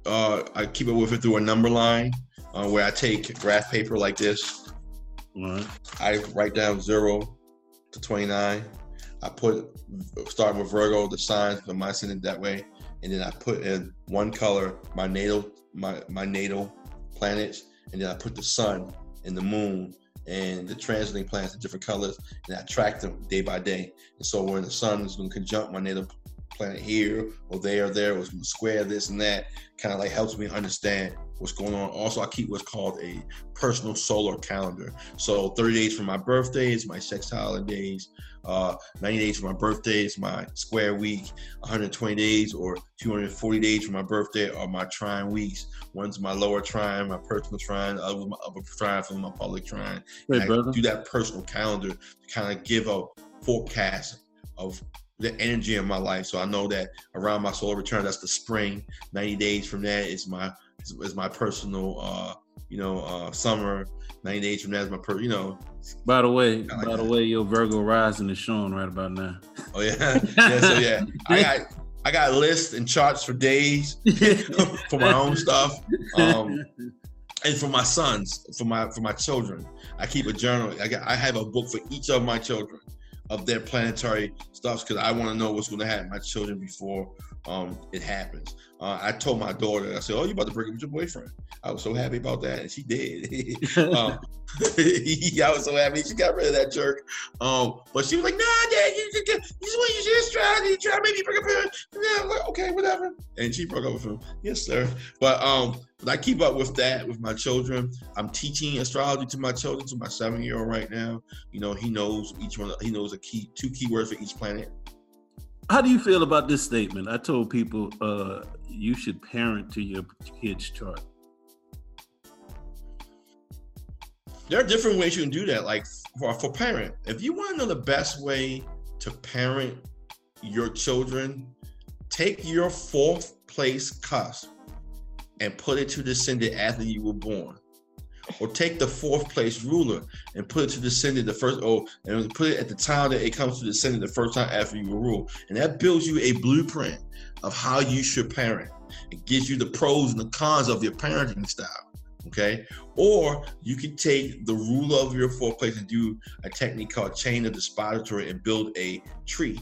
Uh, I keep it with it through a number line uh, where I take graph paper like this. Right. I write down zero to 29. I put, starting with Virgo, the signs for my ascendant that way. And then I put in one color, my natal, my, my natal planets. And then I put the sun and the moon and the transiting planets in different colors. And I track them day by day. And so when the sun is going to conjunct my native planet here or there or there, or square this and that, kind of like helps me understand what's going on. Also, I keep what's called a personal solar calendar. So 30 days from my birthday is my sextile days. Uh, 90 days for my birthday is my square week. 120 days or 240 days for my birthday are my trine weeks. One's my lower trine, my personal trine. The other my upper trine for my public trine. Hey, I brother. do that personal calendar to kind of give a forecast of the energy in my life. So I know that around my solar return, that's the spring. 90 days from that is my is my personal uh you know uh summer. 90 days from that is my per you know By the way, like by the way, your Virgo rising is showing right about now. oh yeah yeah so yeah I got I got lists and charts for days for my own stuff. Um and for my sons, for my for my children. I keep a journal. I got I have a book for each of my children of their planetary stuffs because I want to know what's going to happen to my children before um, it happens. Uh, I told my daughter, I said, "Oh, you about to break up with your boyfriend?" I was so happy about that, and she did. um, I was so happy she got rid of that jerk. Um, but she was like, "Nah, Dad, you, you, you, you just want you just try to try maybe break up with him." Yeah, like, okay, whatever. And she broke up with him. Yes, sir. But um, but I keep up with that with my children. I'm teaching astrology to my children, to my seven year old right now. You know, he knows each one. He knows a key, two keywords for each planet. How do you feel about this statement? I told people uh, you should parent to your kid's chart. There are different ways you can do that. Like for, for parent, if you want to know the best way to parent your children, take your fourth place cusp and put it to descendant after you were born. Or take the fourth place ruler and put it to descendant the first, oh, and put it at the time that it comes to descendant the first time after you were ruled. And that builds you a blueprint of how you should parent. It gives you the pros and the cons of your parenting style. Okay. Or you can take the ruler of your four place and do a technique called chain of dispository and build a tree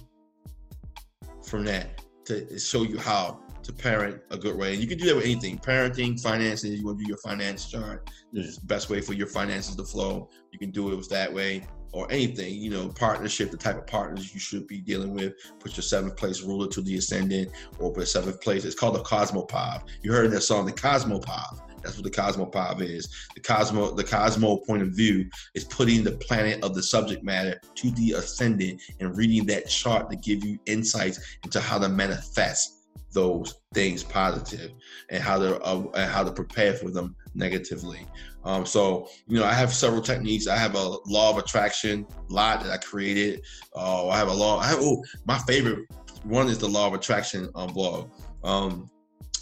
from that to show you how to parent a good way. And you can do that with anything parenting, finances. You want to do your finance chart. It's the best way for your finances to flow. You can do it with that way or anything, you know, partnership, the type of partners you should be dealing with. Put your seventh place ruler to the ascendant or put seventh place. It's called the Cosmopov. You heard that song, the Cosmopov. That's what the Cosmopov is. The Cosmo, the Cosmo point of view is putting the planet of the subject matter to the ascendant and reading that chart to give you insights into how to manifest those things positive and how to uh, and how to prepare for them negatively. Um, so you know, I have several techniques. I have a law of attraction lot that I created. Uh, I have a law. I have oh, my favorite one is the law of attraction um, blog um,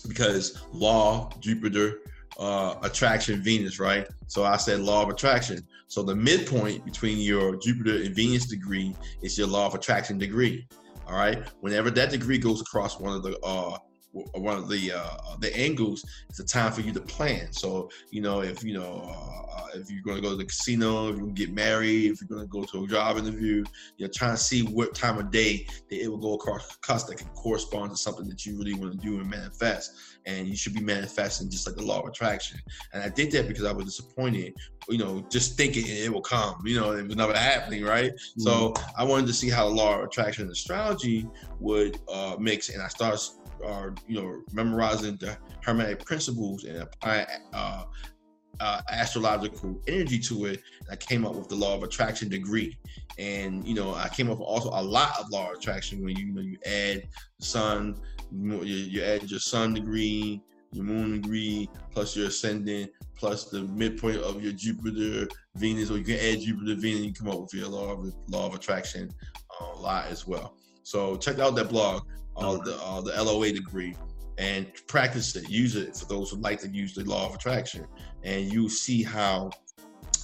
because law Jupiter uh, attraction Venus, right? So I said law of attraction. So the midpoint between your Jupiter and Venus degree is your law of attraction degree. All right. Whenever that degree goes across one of the uh one of the uh the angles, it's a time for you to plan. So you know if you know uh, if you're going to go to the casino, if to get married, if you're going to go to a job interview, you're trying to see what time of day that it will go across cusp that can correspond to something that you really want to do and manifest. And you should be manifesting just like the law of attraction. And I did that because I was disappointed, you know, just thinking it will come, you know, it was never happening, right? So I wanted to see how the law of attraction and astrology would uh, mix, and I started, uh, you know, memorizing the hermetic principles and applying uh, uh, astrological energy to it. I came up with the law of attraction degree, and you know, I came up with also a lot of law of attraction when you, you know you add sun, you, you add your sun degree, your moon degree, plus your ascendant, plus the midpoint of your Jupiter, Venus, or you can add Jupiter, Venus, you come up with your law of law of attraction a lot as well. So check out that blog, uh, the uh, the LOA degree, and practice it. Use it for those who like to use the law of attraction, and you see how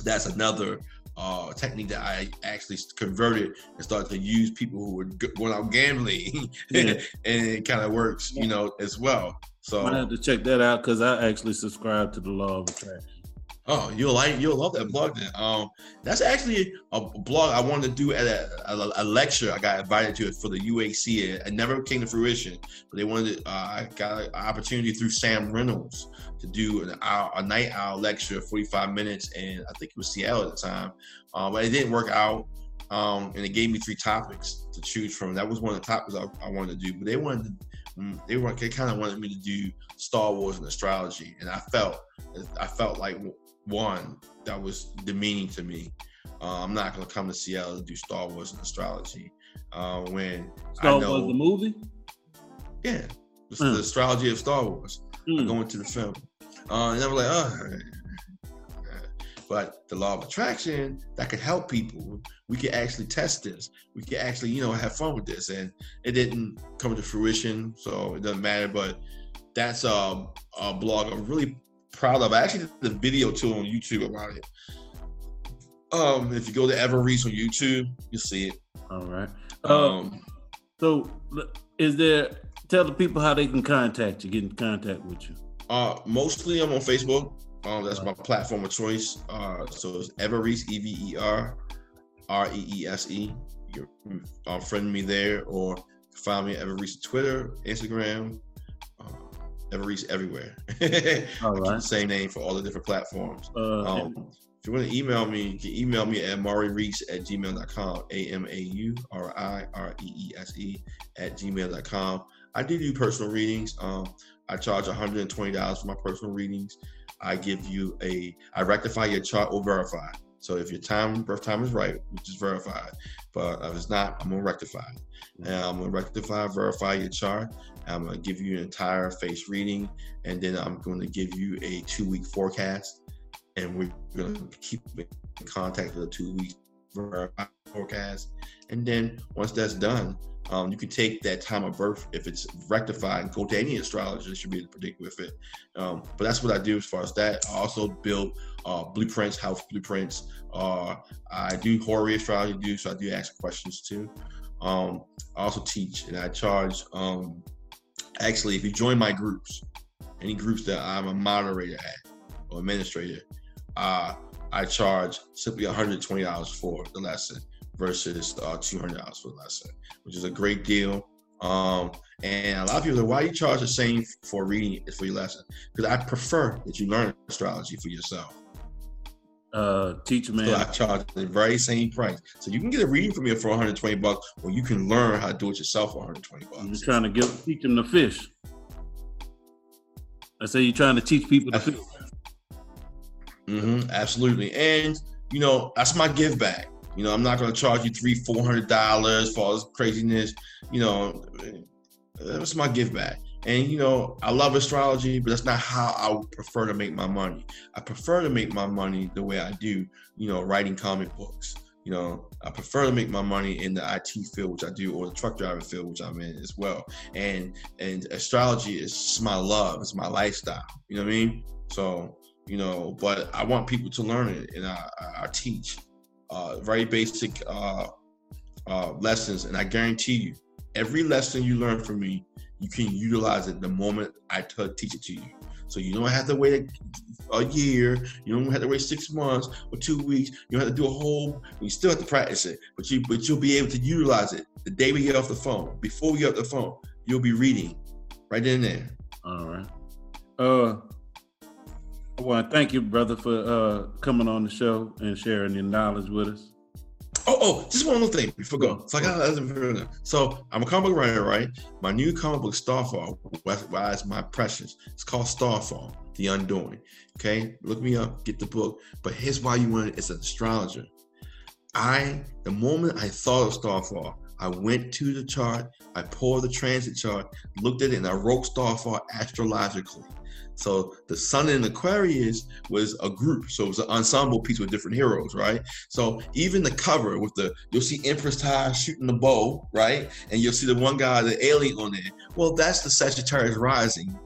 that's another uh, technique that I actually converted and started to use people who were going out gambling, Yeah. and it kind of works, you know, as well. So I have to check that out because I actually subscribe to the law of attraction. Oh, you'll like you'll love that blog then. Um, that's actually a blog I wanted to do at a, a, a lecture. I got invited to it for the UAC. It, it never came to fruition, but they wanted. Uh, I got an opportunity through Sam Reynolds to do an hour, a night owl lecture, forty five minutes, and I think it was Seattle at the time. Um, but it didn't work out. Um, and it gave me three topics to choose from. That was one of the topics I, I wanted to do. But they wanted, mm, they were, they kind of wanted me to do Star Wars and astrology, and I felt, I felt like one that was demeaning to me. Uh, I'm not gonna come to Seattle to do Star Wars and astrology uh, when Star I know, Wars the movie. yeah, the, Mm. the astrology of Star Wars. Hmm. going to the film, uh, and I'm like, oh. But the law of attraction that could help people. We could actually test this. We could actually, you know, have fun with this, and it didn't come to fruition, so it doesn't matter. But that's um, a blog I'm really proud of. I actually did a video too on YouTube about it. Um, if you go to Everreese on YouTube, you'll see it. All right. Um, Um, so, is there? Tell the people how they can contact you, get in contact with you. Uh, mostly I'm on Facebook. Um, that's my platform of choice. Uh, so it's Everreese, E V E R R E E S E. You uh, friend me there or find me at Everreese Twitter, Instagram, Everywhere. All right. same name for all the different platforms. Uh, Um, if you want to email me, you can email me at marireese at gmail.com, A M A U R I R E E S E at gmail.com. I do do personal readings. Um, I charge $120 for my personal readings. I give you a, I rectify your chart or verify. So if your time, birth time is right, which is verified. But if it's not, I'm gonna rectify it. And I'm gonna rectify, verify your chart. I'm gonna give you an entire face reading, and then I'm gonna give you a two-week forecast and we're gonna keep in contact for the two weeks forecast. And then once that's done, um, you can take that time of birth if it's rectified and go to any astrologer should be able to predict with it. Um, but that's what I do as far as that. I also build uh, blueprints, house blueprints. Uh, I do horary astrology, do so I do ask questions too. Um, I also teach and I charge. Actually, if you join my groups, any groups that I'm a moderator at or administrator, uh, I charge simply $120 for the lesson versus uh, $200 for the lesson, which is a great deal. Um, and a lot of people say, why do you charge the same for reading for your lesson? Because I prefer that you learn astrology for yourself. Uh, teacher man. So I charge the very same price. So you can get a reading from me for 120 bucks, or you can learn how to do it yourself for 120 You're trying to give teach them to fish. I say you're trying to teach people to fish. hmm absolutely. And you know, that's my give back. You know, I'm not gonna charge you three, four hundred dollars for all this craziness. You know, that's my give back. And you know, I love astrology, but that's not how I prefer to make my money. I prefer to make my money the way I do, you know, writing comic books. You know, I prefer to make my money in the IT field, which I do, or the truck driving field, which I'm in as well. And and astrology is just my love, it's my lifestyle. You know what I mean? So, you know, but I want people to learn it, and I, I, I teach uh, very basic uh, uh, lessons, and I guarantee you, every lesson you learn from me, you can utilize it the moment I t- teach it to you. So you don't have to wait a, year. You don't have to wait six months or two weeks. You don't have to do a whole. You still have to practice it, but you but you'll be able to utilize it the day we get off the phone. Before we get off the phone, you'll be reading right then and there. All right. Uh, to thank you, brother, for uh coming on the show and sharing your knowledge with us. Oh, oh, just one more thing before I go. So I got that. So I'm a comic book writer, right? My new comic book, Starfall, is my precious. It's called Starfall, The Undoing. Okay, look me up, get the book. But here's why you want it. It's an astrologer. I, the moment I thought of Starfall, I went to the chart, I pulled the transit chart, looked at it, and I wrote Starfall astrologically. So the Sun in Aquarius was a group, so it was an ensemble piece with different heroes, right? So even the cover with the you'll see Empress Ty shooting the bow, right? And you'll see the one guy, the alien on there. Well, that's the Sagittarius rising.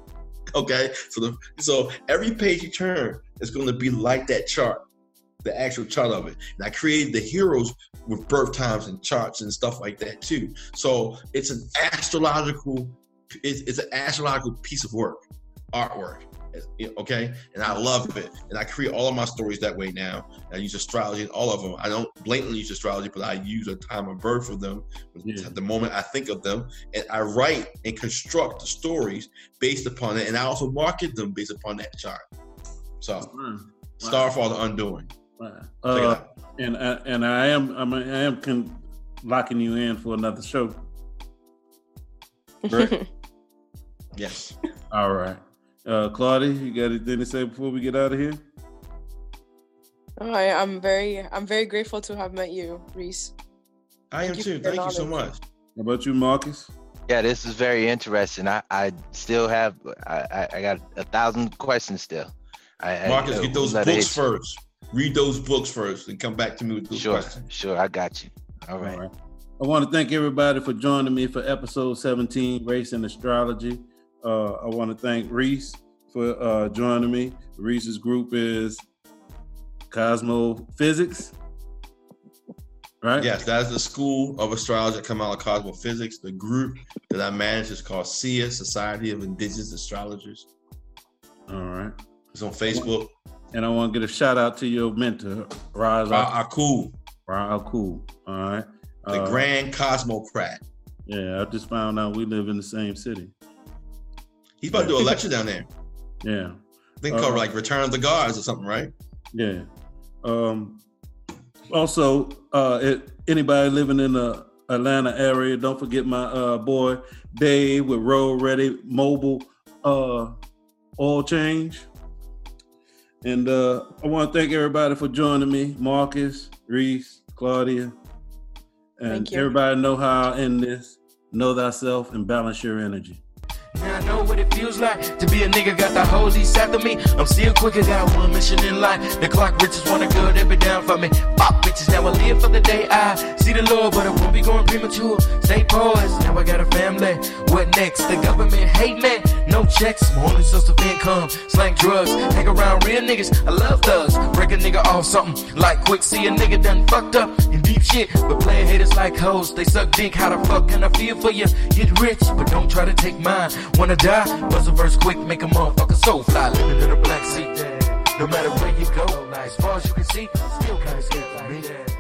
Okay, so the so every page you turn is going to be like that chart, the actual chart of it. And I created the heroes with birth times and charts and stuff like that too. So it's an astrological, it's, it's an astrological piece of work artwork. Okay, and I love it, and I create all of my stories that way now. I use astrology in all of them. I don't blatantly use astrology, but I use a time of birth for them, yeah. the moment I think of them, and I write and construct the stories based upon it, and I also market them based upon that chart. So, wow. Starfall: The Undoing. Wow. Uh, and uh, and I am I'm, I am con- locking you in for another show. Yes. All right. Uh, Claudia, you got anything to say before we get out of here? Oh, I, am very, I'm very grateful to have met you, Reese. I Thank am too. Thank you so much. How about you, Marcus? Yeah, this is very interesting. I, I still have, I, I got a thousand questions still. I, Marcus, I, get those books first. Read those books first, and come back to me with those sure, questions. Sure, I got you. All right. All right. I want to thank everybody for joining me for episode 17, Race and Astrology. Uh, I want to thank Reese for uh, joining me. Reese's group is Cosmo Physics. Right? Yes, that is the School of Astrology at Kamala Cosmophysics. The group that I manage is called SIA, Society of Indigenous Astrologers. All right. It's on Facebook. And I want to get a shout out to your mentor, Raz Akul. Ra Akul. All right. The uh, Grand Cosmocrat. Yeah, I just found out we live in the same city. He's about to do a lecture down there. Yeah. I think uh, called like Return of the Guards or something, right? Yeah. Um, also, uh, it, anybody living in the Atlanta area, don't forget my uh, boy Dave with Road Ready Mobile uh, Oil Change. And uh, I want to thank everybody for joining me, Marcus, Reese, Claudia, and everybody know how I end this. Know thyself and balance your energy. Now I know what it feels like to be a nigga, got the whole east after me. I'm still quicker, got one mission in life. The clock riches want a girl that be down for me. Fuck bitches, now I live for the day I see the Lord, but I won't be going premature. Stay poised, now I got a family. What next? The government hate me. No checks, my only source of income. Slang drugs, hang around real niggas. I love thugs. Break a nigga off something like quick. See a nigga done fucked up in deep shit. But playing haters like hoes, they suck dick. How the fuck can I feel for you? Get rich, but don't try to take mine. Wanna die? Buzz a verse quick, make a motherfucker so fly. Living in a black seat. No matter where you go, as far as you can see, still kinda scared for me.